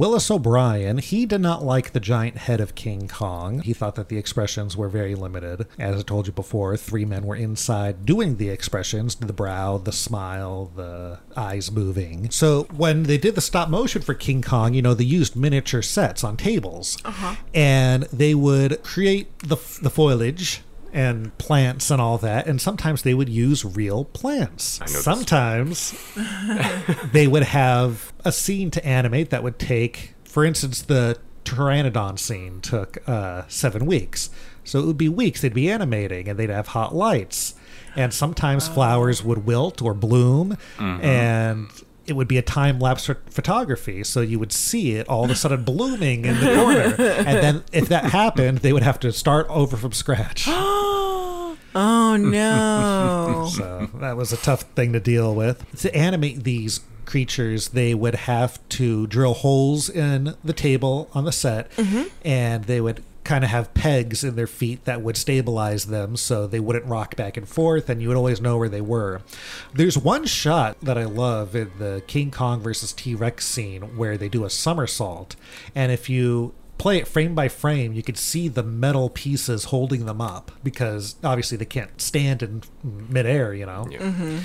Willis O'Brien, he did not like the giant head of King Kong. He thought that the expressions were very limited. As I told you before, three men were inside doing the expressions the brow, the smile, the eyes moving. So when they did the stop motion for King Kong, you know, they used miniature sets on tables. Uh-huh. And they would create the, the foliage and plants and all that and sometimes they would use real plants sometimes [LAUGHS] they would have a scene to animate that would take, for instance, the Pteranodon scene took uh, seven weeks. So it would be weeks they'd be animating and they'd have hot lights. And sometimes flowers would wilt or bloom Mhm. and it would be a time lapse photography. So you would see it all of a sudden blooming in the corner. And then if that happened, they would have to start over from scratch. [GASPS] oh no. [LAUGHS] So that was a tough thing to deal with. To animate these creatures, they would have to drill holes in the table on the set, Mhm. and they would kind of have pegs in their feet that would stabilize them so they wouldn't rock back and forth and you would always know where they were. There's one shot that I love in the King Kong versus T-Rex scene where they do a somersault and if you play it frame by frame you could see the metal pieces holding them up because obviously they can't stand in midair, you know. Mhm.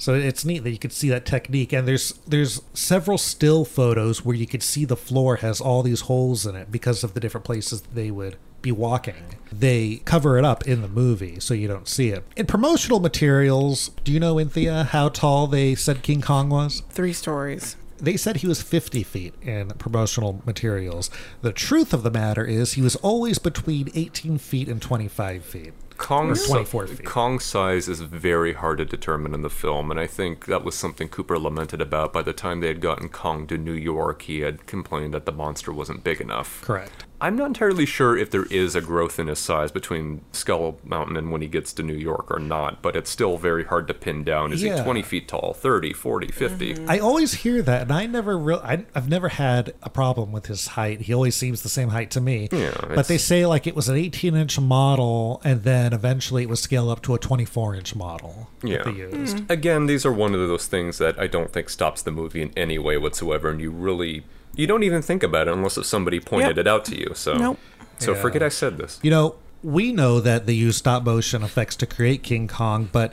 So it's neat that you could see that technique, and there's there's several still photos where you could see the floor has all these holes in it because of the different places they would be walking. They cover it up in the movie so you don't see it. In promotional materials, do you know, Anthea, how tall they said King Kong was? Three stories. They said he was 50 feet in promotional materials. The truth of the matter is he was always between 18 feet and 25 feet. Kong Or si- 24 feet. Kong's size is very hard to determine in the film, and I think that was something Cooper lamented about. By the time they had gotten Kong to New York, he had complained that the monster wasn't big enough. Correct. I'm not entirely sure if there is a growth in his size between Skull Mountain and when he gets to New York or not, but it's still very hard to pin down. Is Yeah. he 20 feet tall, 30, 40, mm-hmm. 50? I always hear that, and I never real I, I've never had a problem with his height. He always seems the same height to me. Yeah, but they say like it was an 18 inch model, and then eventually it was scaled up to a 24 inch model. that Yeah. they used. Mm-hmm. Again, these are one of those things that I don't think stops the movie in any way whatsoever, and you really you don't even think about it unless if somebody pointed Yep. it out to you. So, Nope. so Yeah. forget I said this. You know, we know that they use stop motion effects to create King Kong, but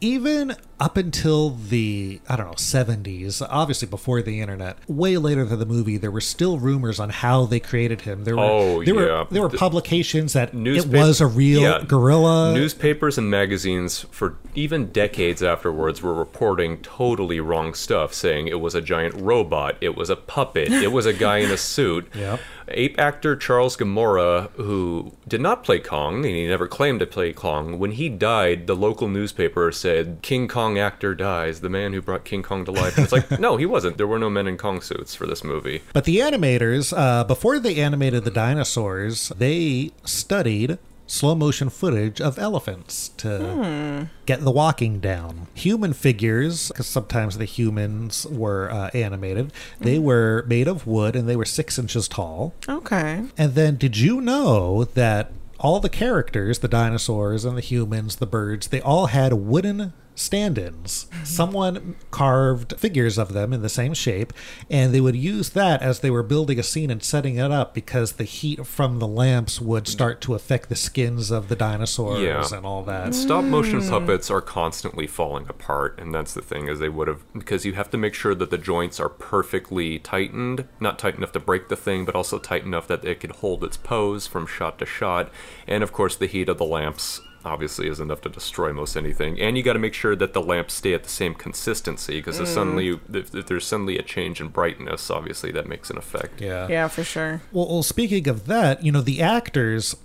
even up until the I don't know 70s, obviously before the internet, way later than the movie, there were still rumors on how they created him. There were Oh, there yeah. were there were The- publications that it was a real Yeah. gorilla. Newspapers and magazines for even decades afterwards were reporting totally wrong stuff, saying it was a giant robot, it was a puppet, it was a guy in a suit. [LAUGHS] Yep. Ape actor Charles Gemora, who did not play Kong, and he never claimed to play Kong, when he died, the local newspaper said, King Kong actor dies, the man who brought King Kong to life. And it's like, [LAUGHS] no, he wasn't. There were no men in Kong suits for this movie. But the animators, uh, before they animated the dinosaurs, they studied slow motion footage of elephants to Hmm. get the walking down. Human figures, because sometimes the humans were uh, animated, they were made of wood and they were six inches tall. Okay. And then, did you know that all the characters, the dinosaurs and the humans, the birds, they all had wooden stand ins. Someone carved figures of them in the same shape, and they would use that as they were building a scene and setting it up because the heat from the lamps would start to affect the skins of the dinosaurs yeah. and all that. Stop motion puppets are constantly falling apart, and that's the thing is they would have because you have to make sure that the joints are perfectly tightened, not tight enough to break the thing, but also tight enough that it could hold its pose from shot to shot. And of course, the heat of the lamps obviously is enough to destroy most anything. And you got to make sure that the lamps stay at the same consistency because if Mm. suddenly if, if there's suddenly a change in brightness, obviously that makes an effect. Yeah. Yeah, for sure. Well, well, speaking of that, you know, the actors,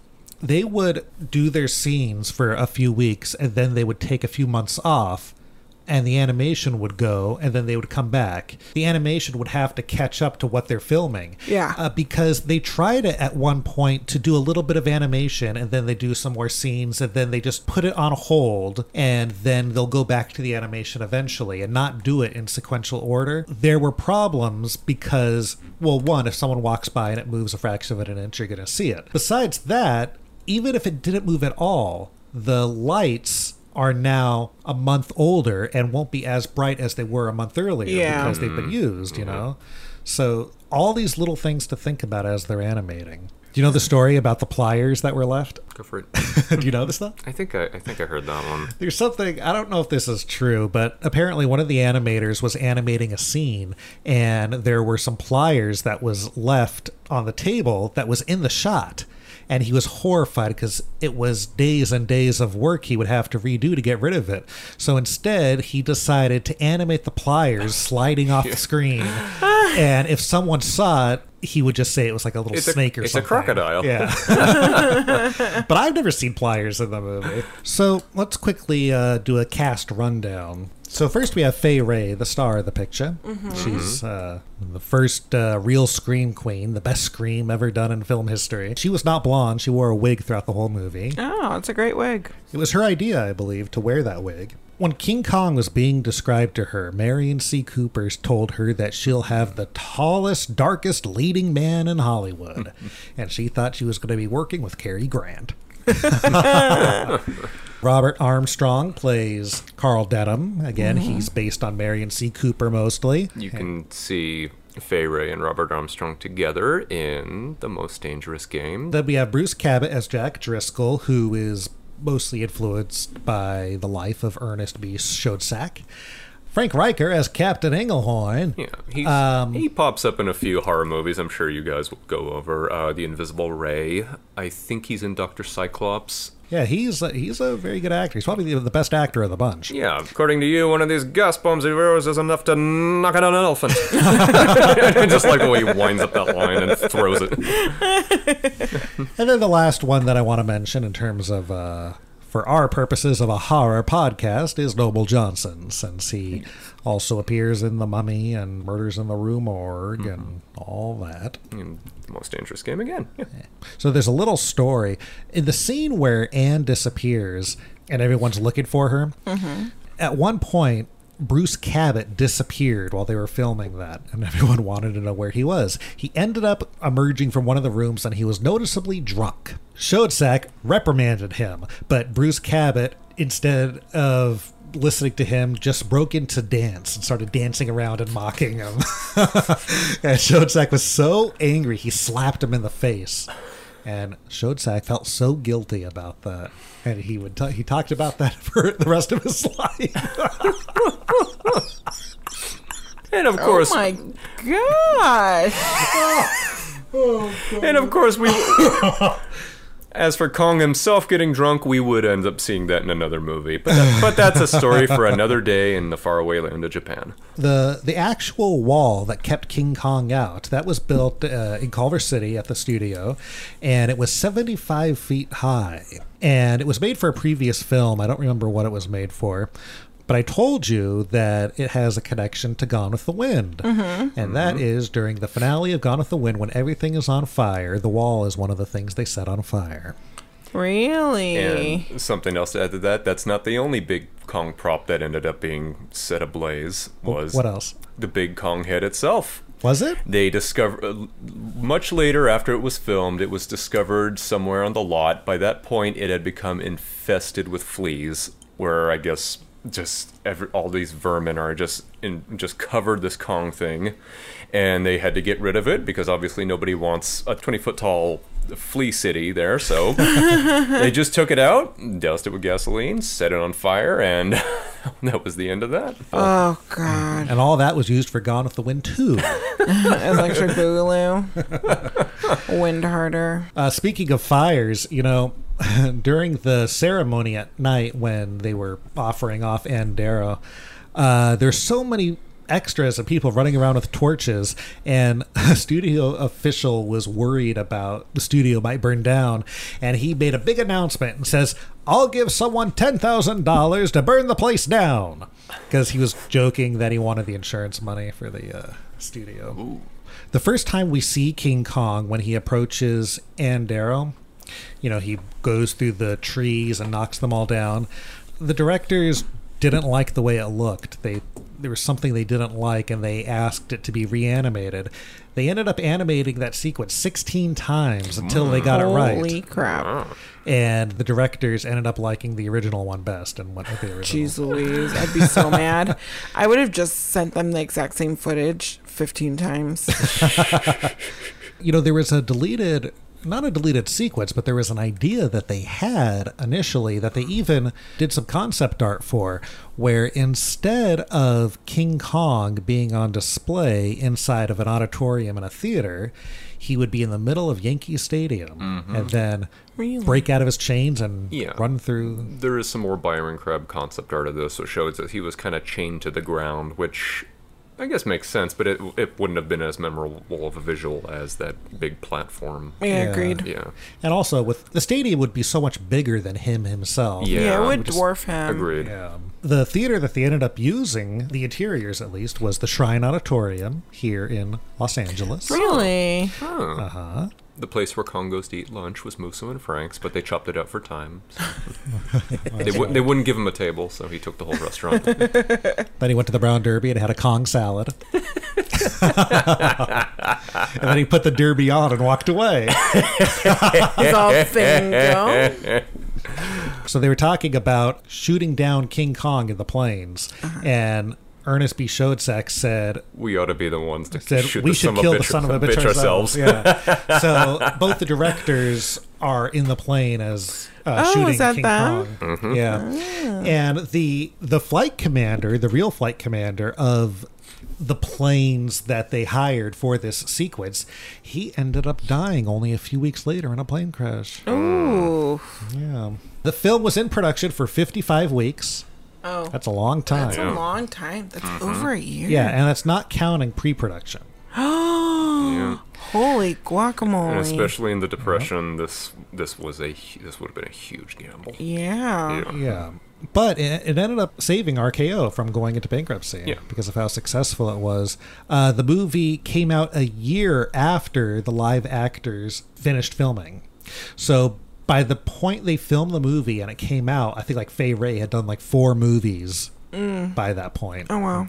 they would do their scenes for a few weeks and then they would take a few months off and the animation would go and then they would come back. The animation would have to catch up to what they're filming. Yeah. Uh, because they tried it at one point to do a little bit of animation and then they do some more scenes and then they just put it on hold and then they'll go back to the animation eventually and not do it in sequential order. There were problems because, well, one, if someone walks by and it moves a fraction of an inch, you're going to see it. Besides that, even if it didn't move at all, the lights are now a month older and won't be as bright as they were a month earlier Yeah. because they've been mm-hmm. used, you mm-hmm. know? So, all these little things to think about as they're animating. Do you know the story about the pliers that were left? Go for it. [LAUGHS] Do you know this stuff? I think I, I think I heard that one. There's something, I don't know if this is true, but apparently one of the animators was animating a scene and there were some pliers that was left on the table that was in the shot. And he was horrified because it was days and days of work he would have to redo to get rid of it. So instead, he decided to animate the pliers [LAUGHS] sliding off the screen. [LAUGHS] And if someone saw it, he would just say it was like a little It's a- snake or something. it's a crocodile. Yeah. [LAUGHS] but I've never seen pliers in the movie. So let's quickly uh, do a cast rundown. So first we have Fay Wray, the star of the picture. Mhm. She's uh, the first uh, real scream queen, the best scream ever done in film history. She was not blonde; she wore a wig throughout the whole movie. Oh, it's a great wig. It was her idea, I believe, to wear that wig. When King Kong was being described to her, Merian C. Coopers told her that she'll have the tallest, darkest leading man in Hollywood. [LAUGHS] and she thought she was going to be working with Cary Grant. [LAUGHS] [LAUGHS] Robert Armstrong plays Carl Denham. Again, Mhm. he's based on Merian C. Cooper mostly. You can see Fay Wray and Robert Armstrong together in The Most Dangerous Game. Then we have Bruce Cabot as Jack Driscoll, who is mostly influenced by the life of Ernest B. Schoedsack. Frank Reicher as Captain Englehorn. Yeah, he's, Um, he pops up in a few horror movies. I'm sure you guys will go over uh, The Invisible Ray. I think he's in Doctor Cyclops. Yeah, he's a, he's a very good actor. He's probably the, the best actor of the bunch. Yeah, according to you, one of these gas bombs of yours is enough to knock out an elephant. I [LAUGHS] [LAUGHS] just like the way he winds up that line and throws it. [LAUGHS] And then the last one that I want to mention in terms of, uh, for our purposes of a horror podcast, is Noble Johnson, since he also appears in The Mummy and Murders in the Rue Morgue and all that. And the most dangerous game again. Yeah. So there's a little story. In the scene where Ann disappears and everyone's looking for her, Mhm. at one point, Bruce Cabot disappeared while they were filming that, and [LAUGHS] everyone wanted to know where he was. He ended up emerging from one of the rooms and he was noticeably drunk. Schoedsack reprimanded him, but Bruce Cabot, instead of listening to him, just broke into dance and started dancing around and mocking him. [LAUGHS] and Schoedsack was so angry, he slapped him in the face. And Schoedsack felt so guilty about that, and he would t- he talked about that [LAUGHS] for the rest of his life. [LAUGHS] And of oh course, Oh my gosh. and of course, we. As for Kong himself getting drunk, we would end up seeing that in another movie. But, that, but that's a story for another day in the faraway land of Japan. the the actual wall that kept King Kong out that was built uh, in Culver City at the studio, and it was 75 feet high, and it was made for a previous film. I don't remember what it was made for. But I told you that it has a connection to Gone with the Wind. Mhm. And that is during the finale of Gone with the Wind, when everything is on fire, the wall is one of the things they set on fire. Really? And something else to add to that, that's not the only big Kong prop that ended up being set ablaze. Was what else? The big Kong head itself. Was it? They discovered uh, much later after it was filmed. It was discovered somewhere on the lot. By that point, it had become infested with fleas. Where I guess just every, all these vermin are just in, just covered this Kong thing, and they had to get rid of it because obviously nobody wants a twenty foot tall flea city there. So [LAUGHS] they just took it out, doused it with gasoline, set it on fire, and [LAUGHS] that was the end of that. Oh God. And all that was used for Gone with the Wind 2. [LAUGHS] Electric Boogaloo. Wind harder. Uh, speaking of fires, you know, during the ceremony at night when they were offering off Ann Darrow, uh, there's so many extras and people running around with torches, and [LAUGHS] a studio official was worried about the studio might burn down, and he made a big announcement and says, "I'll give someone ten thousand dollars to burn the place down," because he was joking that he wanted the insurance money for the uh, studio. The first time we see King Kong when he approaches Ann Darrow, you know, he goes through the trees and knocks them all down. The directors didn't like the way it looked. They there was something they didn't like and they asked it to be reanimated. They ended up animating that sequence 16 times until they got it right. Holy crap. And the directors ended up liking the original one best and went with the original. Jeez Louise. I'd be so [LAUGHS] mad. I would have just sent them the exact same footage 15 times. [LAUGHS] you know, there was a deleted, not a deleted sequence, but there was an idea that they had initially that they even did some concept art for, where instead of King Kong being on display inside of an auditorium in a theater, he would be in the middle of Yankee Stadium Mhm. and then Really? break out of his chains and Yeah. run through. There is some more Byron Crabbe concept art of this, which shows that he was kind of chained to the ground, which I guess makes sense, but it it wouldn't have been as memorable of a visual as that big platform. Yeah, agreed. Yeah. And also, with the stadium would be so much bigger than him himself. Yeah, Yeah, it would dwarf him. Agreed. Yeah. The theater that they ended up using, the interiors at least, was the Shrine Auditorium here in Los Angeles. Really? Huh. Uh huh. The place where Kong goes to eat lunch was Musso and Frank's, but they chopped it up for time. so- [LAUGHS] they, wou- they wouldn't give him a table, so he took the whole restaurant. [LAUGHS] Then he went to the Brown Derby and had a Kong salad. [LAUGHS] and then he put the Derby on and walked away. It's bingo. So they were talking about shooting down King Kong in the plains, uh-huh. and Ernest B. Schoedsack said, we ought to be the ones to said shoot we the should son of kill a the bitch, son of a [LAUGHS] bitch, bitch ourselves. Yeah. [LAUGHS] so both the directors are in the plane as uh, Oh, shooting is that King them? Kong. Mhm. Yeah. Ah. And the the flight commander, the real flight commander of the planes that they hired for this sequence, he ended up dying only a few weeks later in a plane crash. Ooh. Yeah. The film was in production for 55 weeks. Oh. That's a long time. That's a long time. That's over a year. Yeah, and that's not counting pre-production. Oh, [GASPS] holy guacamole! And especially in the depression, this this was a this would have been a huge gamble. Yeah. Yeah. But it, it ended up saving RKO from going into bankruptcy Yeah. because of how successful it was. Uh, the movie came out a year after the live actors finished filming. So by the point they filmed the movie and it came out, I think like Fay Wray had done like four movies Mm. by that point. Oh wow.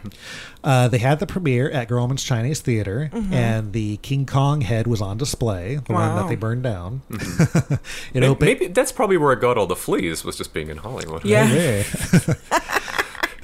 Uh, they had the premiere at Grauman's Chinese Theater, Mhm. and the King Kong head was on display, the one that they burned down. [LAUGHS] [LAUGHS] it Maybe, opened. maybe that's probably where it got all the fleas was just being in Hollywood. Yeah. Maybe. [LAUGHS]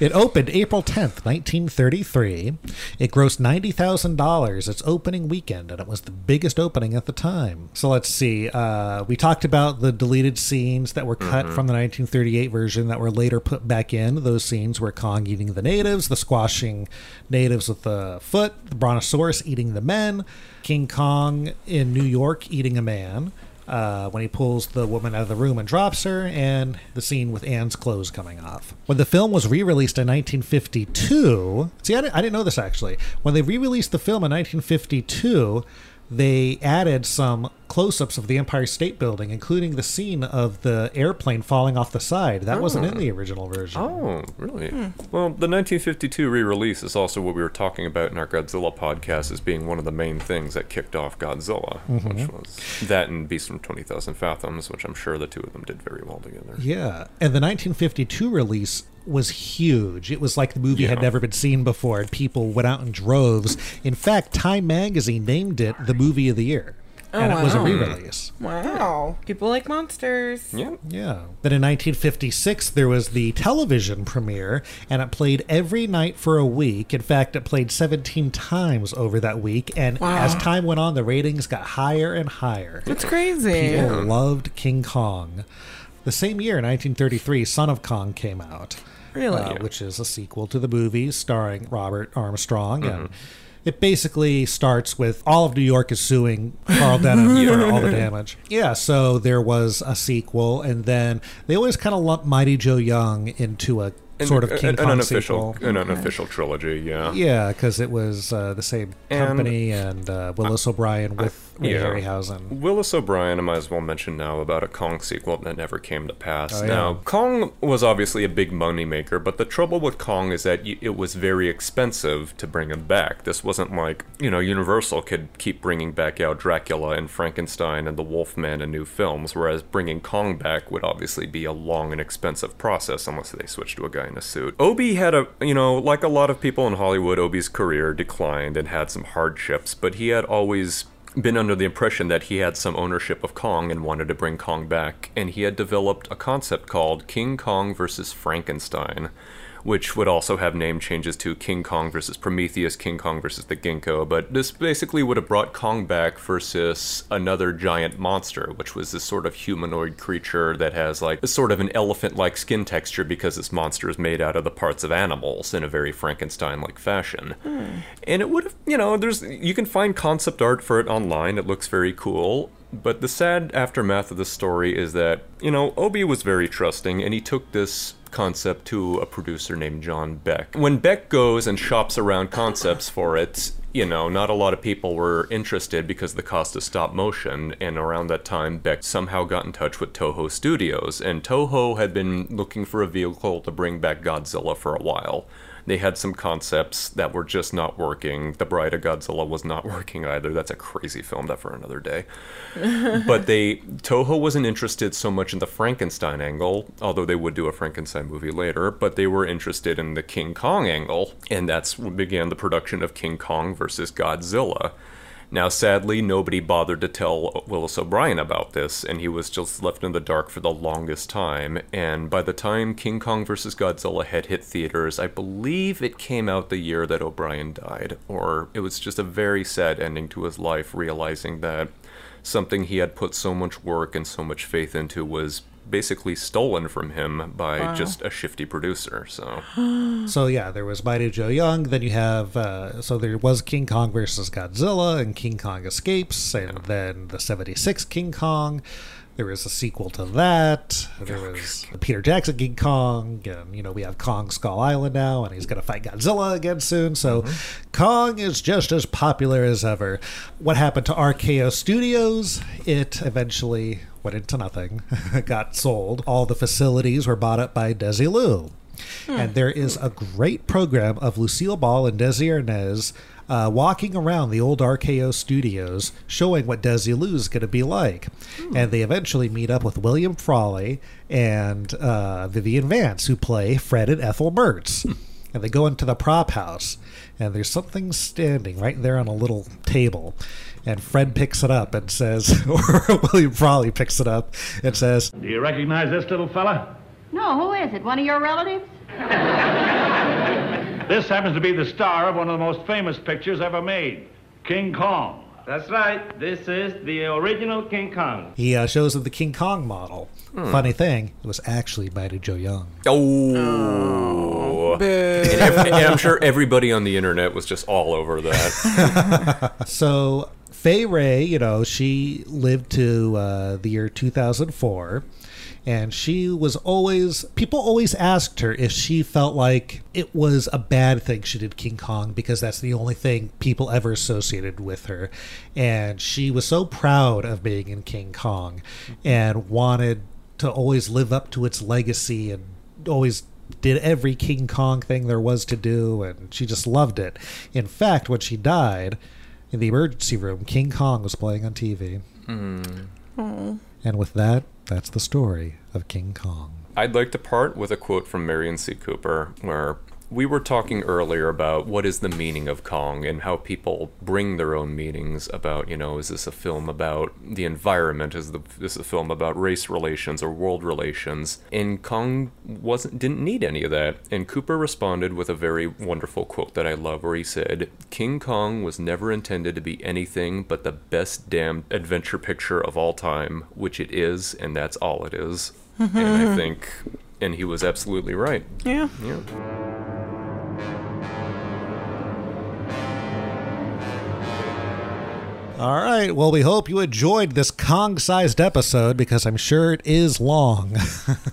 it opened April 10th, 1933. It grossed $90,000 its opening weekend, and it was the biggest opening at the time. So let's see. Uh, we talked about the deleted scenes that were cut Mhm. from the 1938 version that were later put back in. Those scenes were Kong eating the natives, the squashing natives with the foot, the brontosaurus eating the men, King Kong in New York eating a man uh, when he pulls the woman out of the room and drops her, and the scene with Anne's clothes coming off. When the film was re released in 1952, see, I didn't, I didn't know this actually. When they re released the film in 1952, they added some close ups of the Empire State Building, including the scene of the airplane falling off the side. That wasn't in Oh. the original version. Oh, really? Well, the 1952 re-release is also what we were talking about in our Godzilla podcast as being one of the main things that kicked off Godzilla, which Mhm. was that and Beast from 20,000 Fathoms, which I'm sure the two of them did very well together. Yeah, and the 1952 release was huge. It was like the movie had never been seen before, and people went out in droves. In fact, Time Magazine named it the movie of the year, Oh, and it was a wow. re-release. Wow. People like monsters. Yeah. Yeah. Then in 1956, there was the television premiere, and it played every night for a week. In fact, it played 17 times over that week, and Wow. as time went on, the ratings got higher and higher. That's crazy. People loved King Kong. The same year, 1933, Son of Kong came out. Really? uh, which is a sequel to the movie starring Robert Armstrong. And Mhm. It basically starts with all of New York is suing Carl Denham for all the [LAUGHS] damage. Yeah, so there was a sequel, and then they always kind of lump Mighty Joe Young into a And sort of King an Kong unofficial, sequel. an unofficial trilogy, yeah. Yeah, because it was uh, the same company and, uh, Willis O'Brien with Ray Yeah. Harryhausen. Willis O'Brien, I might as well mention now about a Kong sequel that never came to pass. Oh, yeah. Now, Kong was obviously a big moneymaker, but the trouble with Kong is that it was very expensive to bring him back. This wasn't like, you know, Universal could keep bringing back out Dracula and Frankenstein and the Wolfman and new films, whereas bringing Kong back would obviously be a long and expensive process unless they switched to a guy in a suit. Obi had a, you know, like a lot of people in Hollywood, Obi's career declined and had some hardships, but he had always been under the impression that he had some ownership of Kong and wanted to bring Kong back, and he had developed a concept called King Kong versus Frankenstein, which would also have name changes to King Kong versus Prometheus, King Kong versus the Ginko, but this basically would have brought Kong back versus another giant monster, which was this sort of humanoid creature that has like a sort of an elephant-like skin texture because this monster is made out of the parts of animals in a very Frankenstein-like fashion. Hmm. And it would have, you know, there's you can find concept art for it online. It looks very cool. But the sad aftermath of the story is that, you know, Obi was very trusting and he took this concept to a producer named John Beck. When Beck goes and shops around concepts for it, you know, not a lot of people were interested because the cost of stop motion. And around that time, Beck somehow got in touch with Toho Studios. And Toho had been looking for a vehicle to bring back Godzilla for a while. They had some concepts that were just not working. The Bride of Godzilla was not working either. That's a crazy film, that for another day. [LAUGHS] but they Toho wasn't interested so much in the Frankenstein angle, although they would do a Frankenstein movie later, but they were interested in the King Kong angle, and that's began the production of King Kong versus Godzilla. Now, sadly, nobody bothered to tell Willis O'Brien about this, and he was just left in the dark for the longest time. And by the time King Kong vs. Godzilla had hit theaters, I believe it came out the year that O'Brien died, or it was just a very sad ending to his life, realizing that something he had put so much work and so much faith into was basically stolen from him by Wow. just a shifty producer. So [GASPS] so yeah, there was Mighty Joe Young. Then you have uh, so there was King Kong versus Godzilla, and King Kong escapes, and then the '76 King Kong. There was a sequel to that. There was Peter Jackson King Kong, and you know we have Kong Skull Island now, and he's going to fight Godzilla again soon. So mm-hmm. Kong is just as popular as ever. What happened to RKO Studios? It eventually went into nothing, [LAUGHS] got sold. All the facilities were bought up by Desilu. Hmm. And there is a great program of Lucille Ball and Desi Arnaz uh, walking around the old RKO studios showing what Desilu is going to be like. And they eventually meet up with William Frawley and uh, Vivian Vance, who play Fred and Ethel Mertz. And they go into the prop house, and there's something standing right there on a little table. And Fred picks it up and says, [LAUGHS] or William Frawley picks it up and says, Do you recognize this little fella? No, who is it? One of your relatives? [LAUGHS] This happens to be the star of one of the most famous pictures ever made, King Kong. That's right. This is the original King Kong. He uh, shows them the King Kong model. Hmm. Funny thing, it was actually Mighty Joe Young. Oh. and, ev- and I'm sure everybody on the internet was just all over that. [LAUGHS] so Fay Wray, you know, she lived to uh, the year 2004, and she was always people always asked her if she felt like it was a bad thing she did King Kong because that's the only thing people ever associated with her, and she was so proud of being in King Kong, and wanted to always live up to its legacy and always did every King Kong thing there was to do, and she just loved it. In fact, when she died in the emergency room, King Kong was playing on TV. Oh. Hmm. And with that, that's the story of King Kong. I'd like to part with a quote from Merian C. Cooper, where we were talking earlier about what is the meaning of Kong and how people bring their own meanings about, you know, is this a film about the environment? Is the, this a film about race relations or world relations? And Kong wasn't didn't need any of that. And Cooper responded with a very wonderful quote that I love, where he said, "King Kong was never intended to be anything but the best damn adventure picture of all time, which it is, and that's all it is." and I [LAUGHS] think, and he was absolutely right. Yeah. Yeah. All right. Well, we hope you enjoyed this Kong sized episode because I'm sure it is long. [LAUGHS]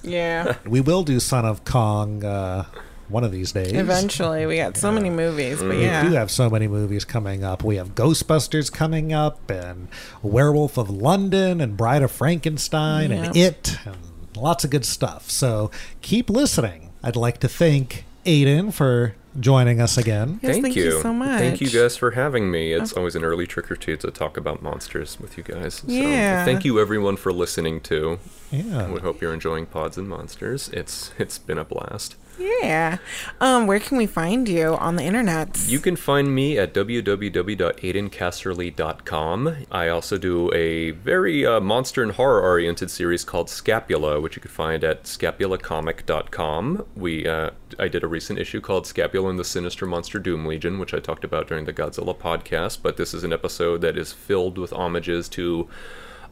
Yeah. we will do Son of Kong uh, one of these days. Eventually, we got so many movies, but yeah. We do have so many movies coming up. We have Ghostbusters coming up, and Werewolf of London, and Bride of Frankenstein, and It, and lots of good stuff. So keep listening. I'd like to thank Aiden for joining us again. Yes, thank you so much. Thank you guys for having me. It's always an early trick or treat to talk about monsters with you guys. So Yeah. thank you everyone for listening too. Yeah. We hope you're enjoying Pods and Monsters. It's it's been a blast. Yeah. Um, where can we find you on the internet? You can find me at www.aidencasserly.com. I also do a very uh, monster and horror oriented series called Scapula, which you can find at scapulacomic.com. We uh, I did a recent issue called Scapula and the Sinister Monster Doom Legion, which I talked about during the Godzilla podcast. But this is an episode that is filled with homages to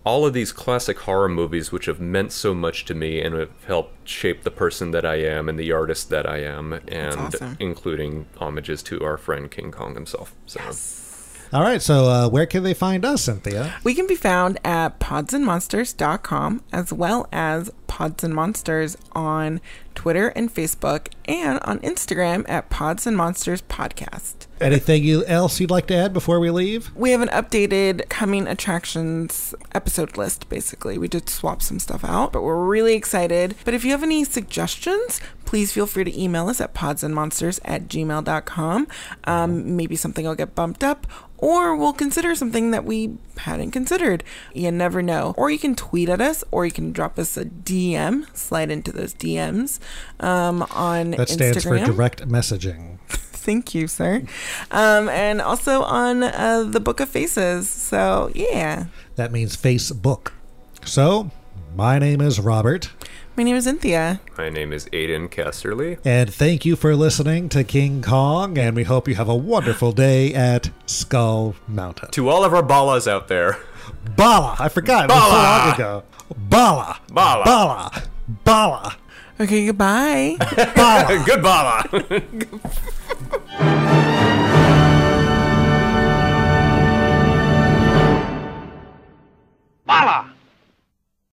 all of these classic horror movies which have meant so much to me and have helped shape the person that I am and the artist that I am, and awesome. including homages to our friend King Kong himself. So All right, so uh, where can they find us, Cynthia? We can be found at podsandmonsters.com as well as Pods and Monsters on Twitter and Facebook and on Instagram at Pods and Monsters Podcast. Anything you, else you'd like to add before we leave? We have an updated coming attractions episode list, basically. We did swap some stuff out, but we're really excited. But if you have any suggestions, please feel free to email us at podsandmonsters at gmail.com. Um, maybe something will get bumped up, or we'll consider something that we hadn't considered. You never know. Or you can tweet at us, or you can drop us a DM, slide into those DMs um, on That stands Instagram. for direct messaging. [LAUGHS] Thank you, sir. Um, and also on uh, the Book of Faces. So, yeah. That means Facebook. So, my name is Robert, My name is Cynthia. My name is Aiden Casserly. and thank you for listening to King Kong, and we hope you have a wonderful day at Skull Mountain. To all of our ballas out there. Bala! I forgot. It was so long ago. Bala! Bala. Bala! Bala! Okay, goodbye. Good Baba. Bala!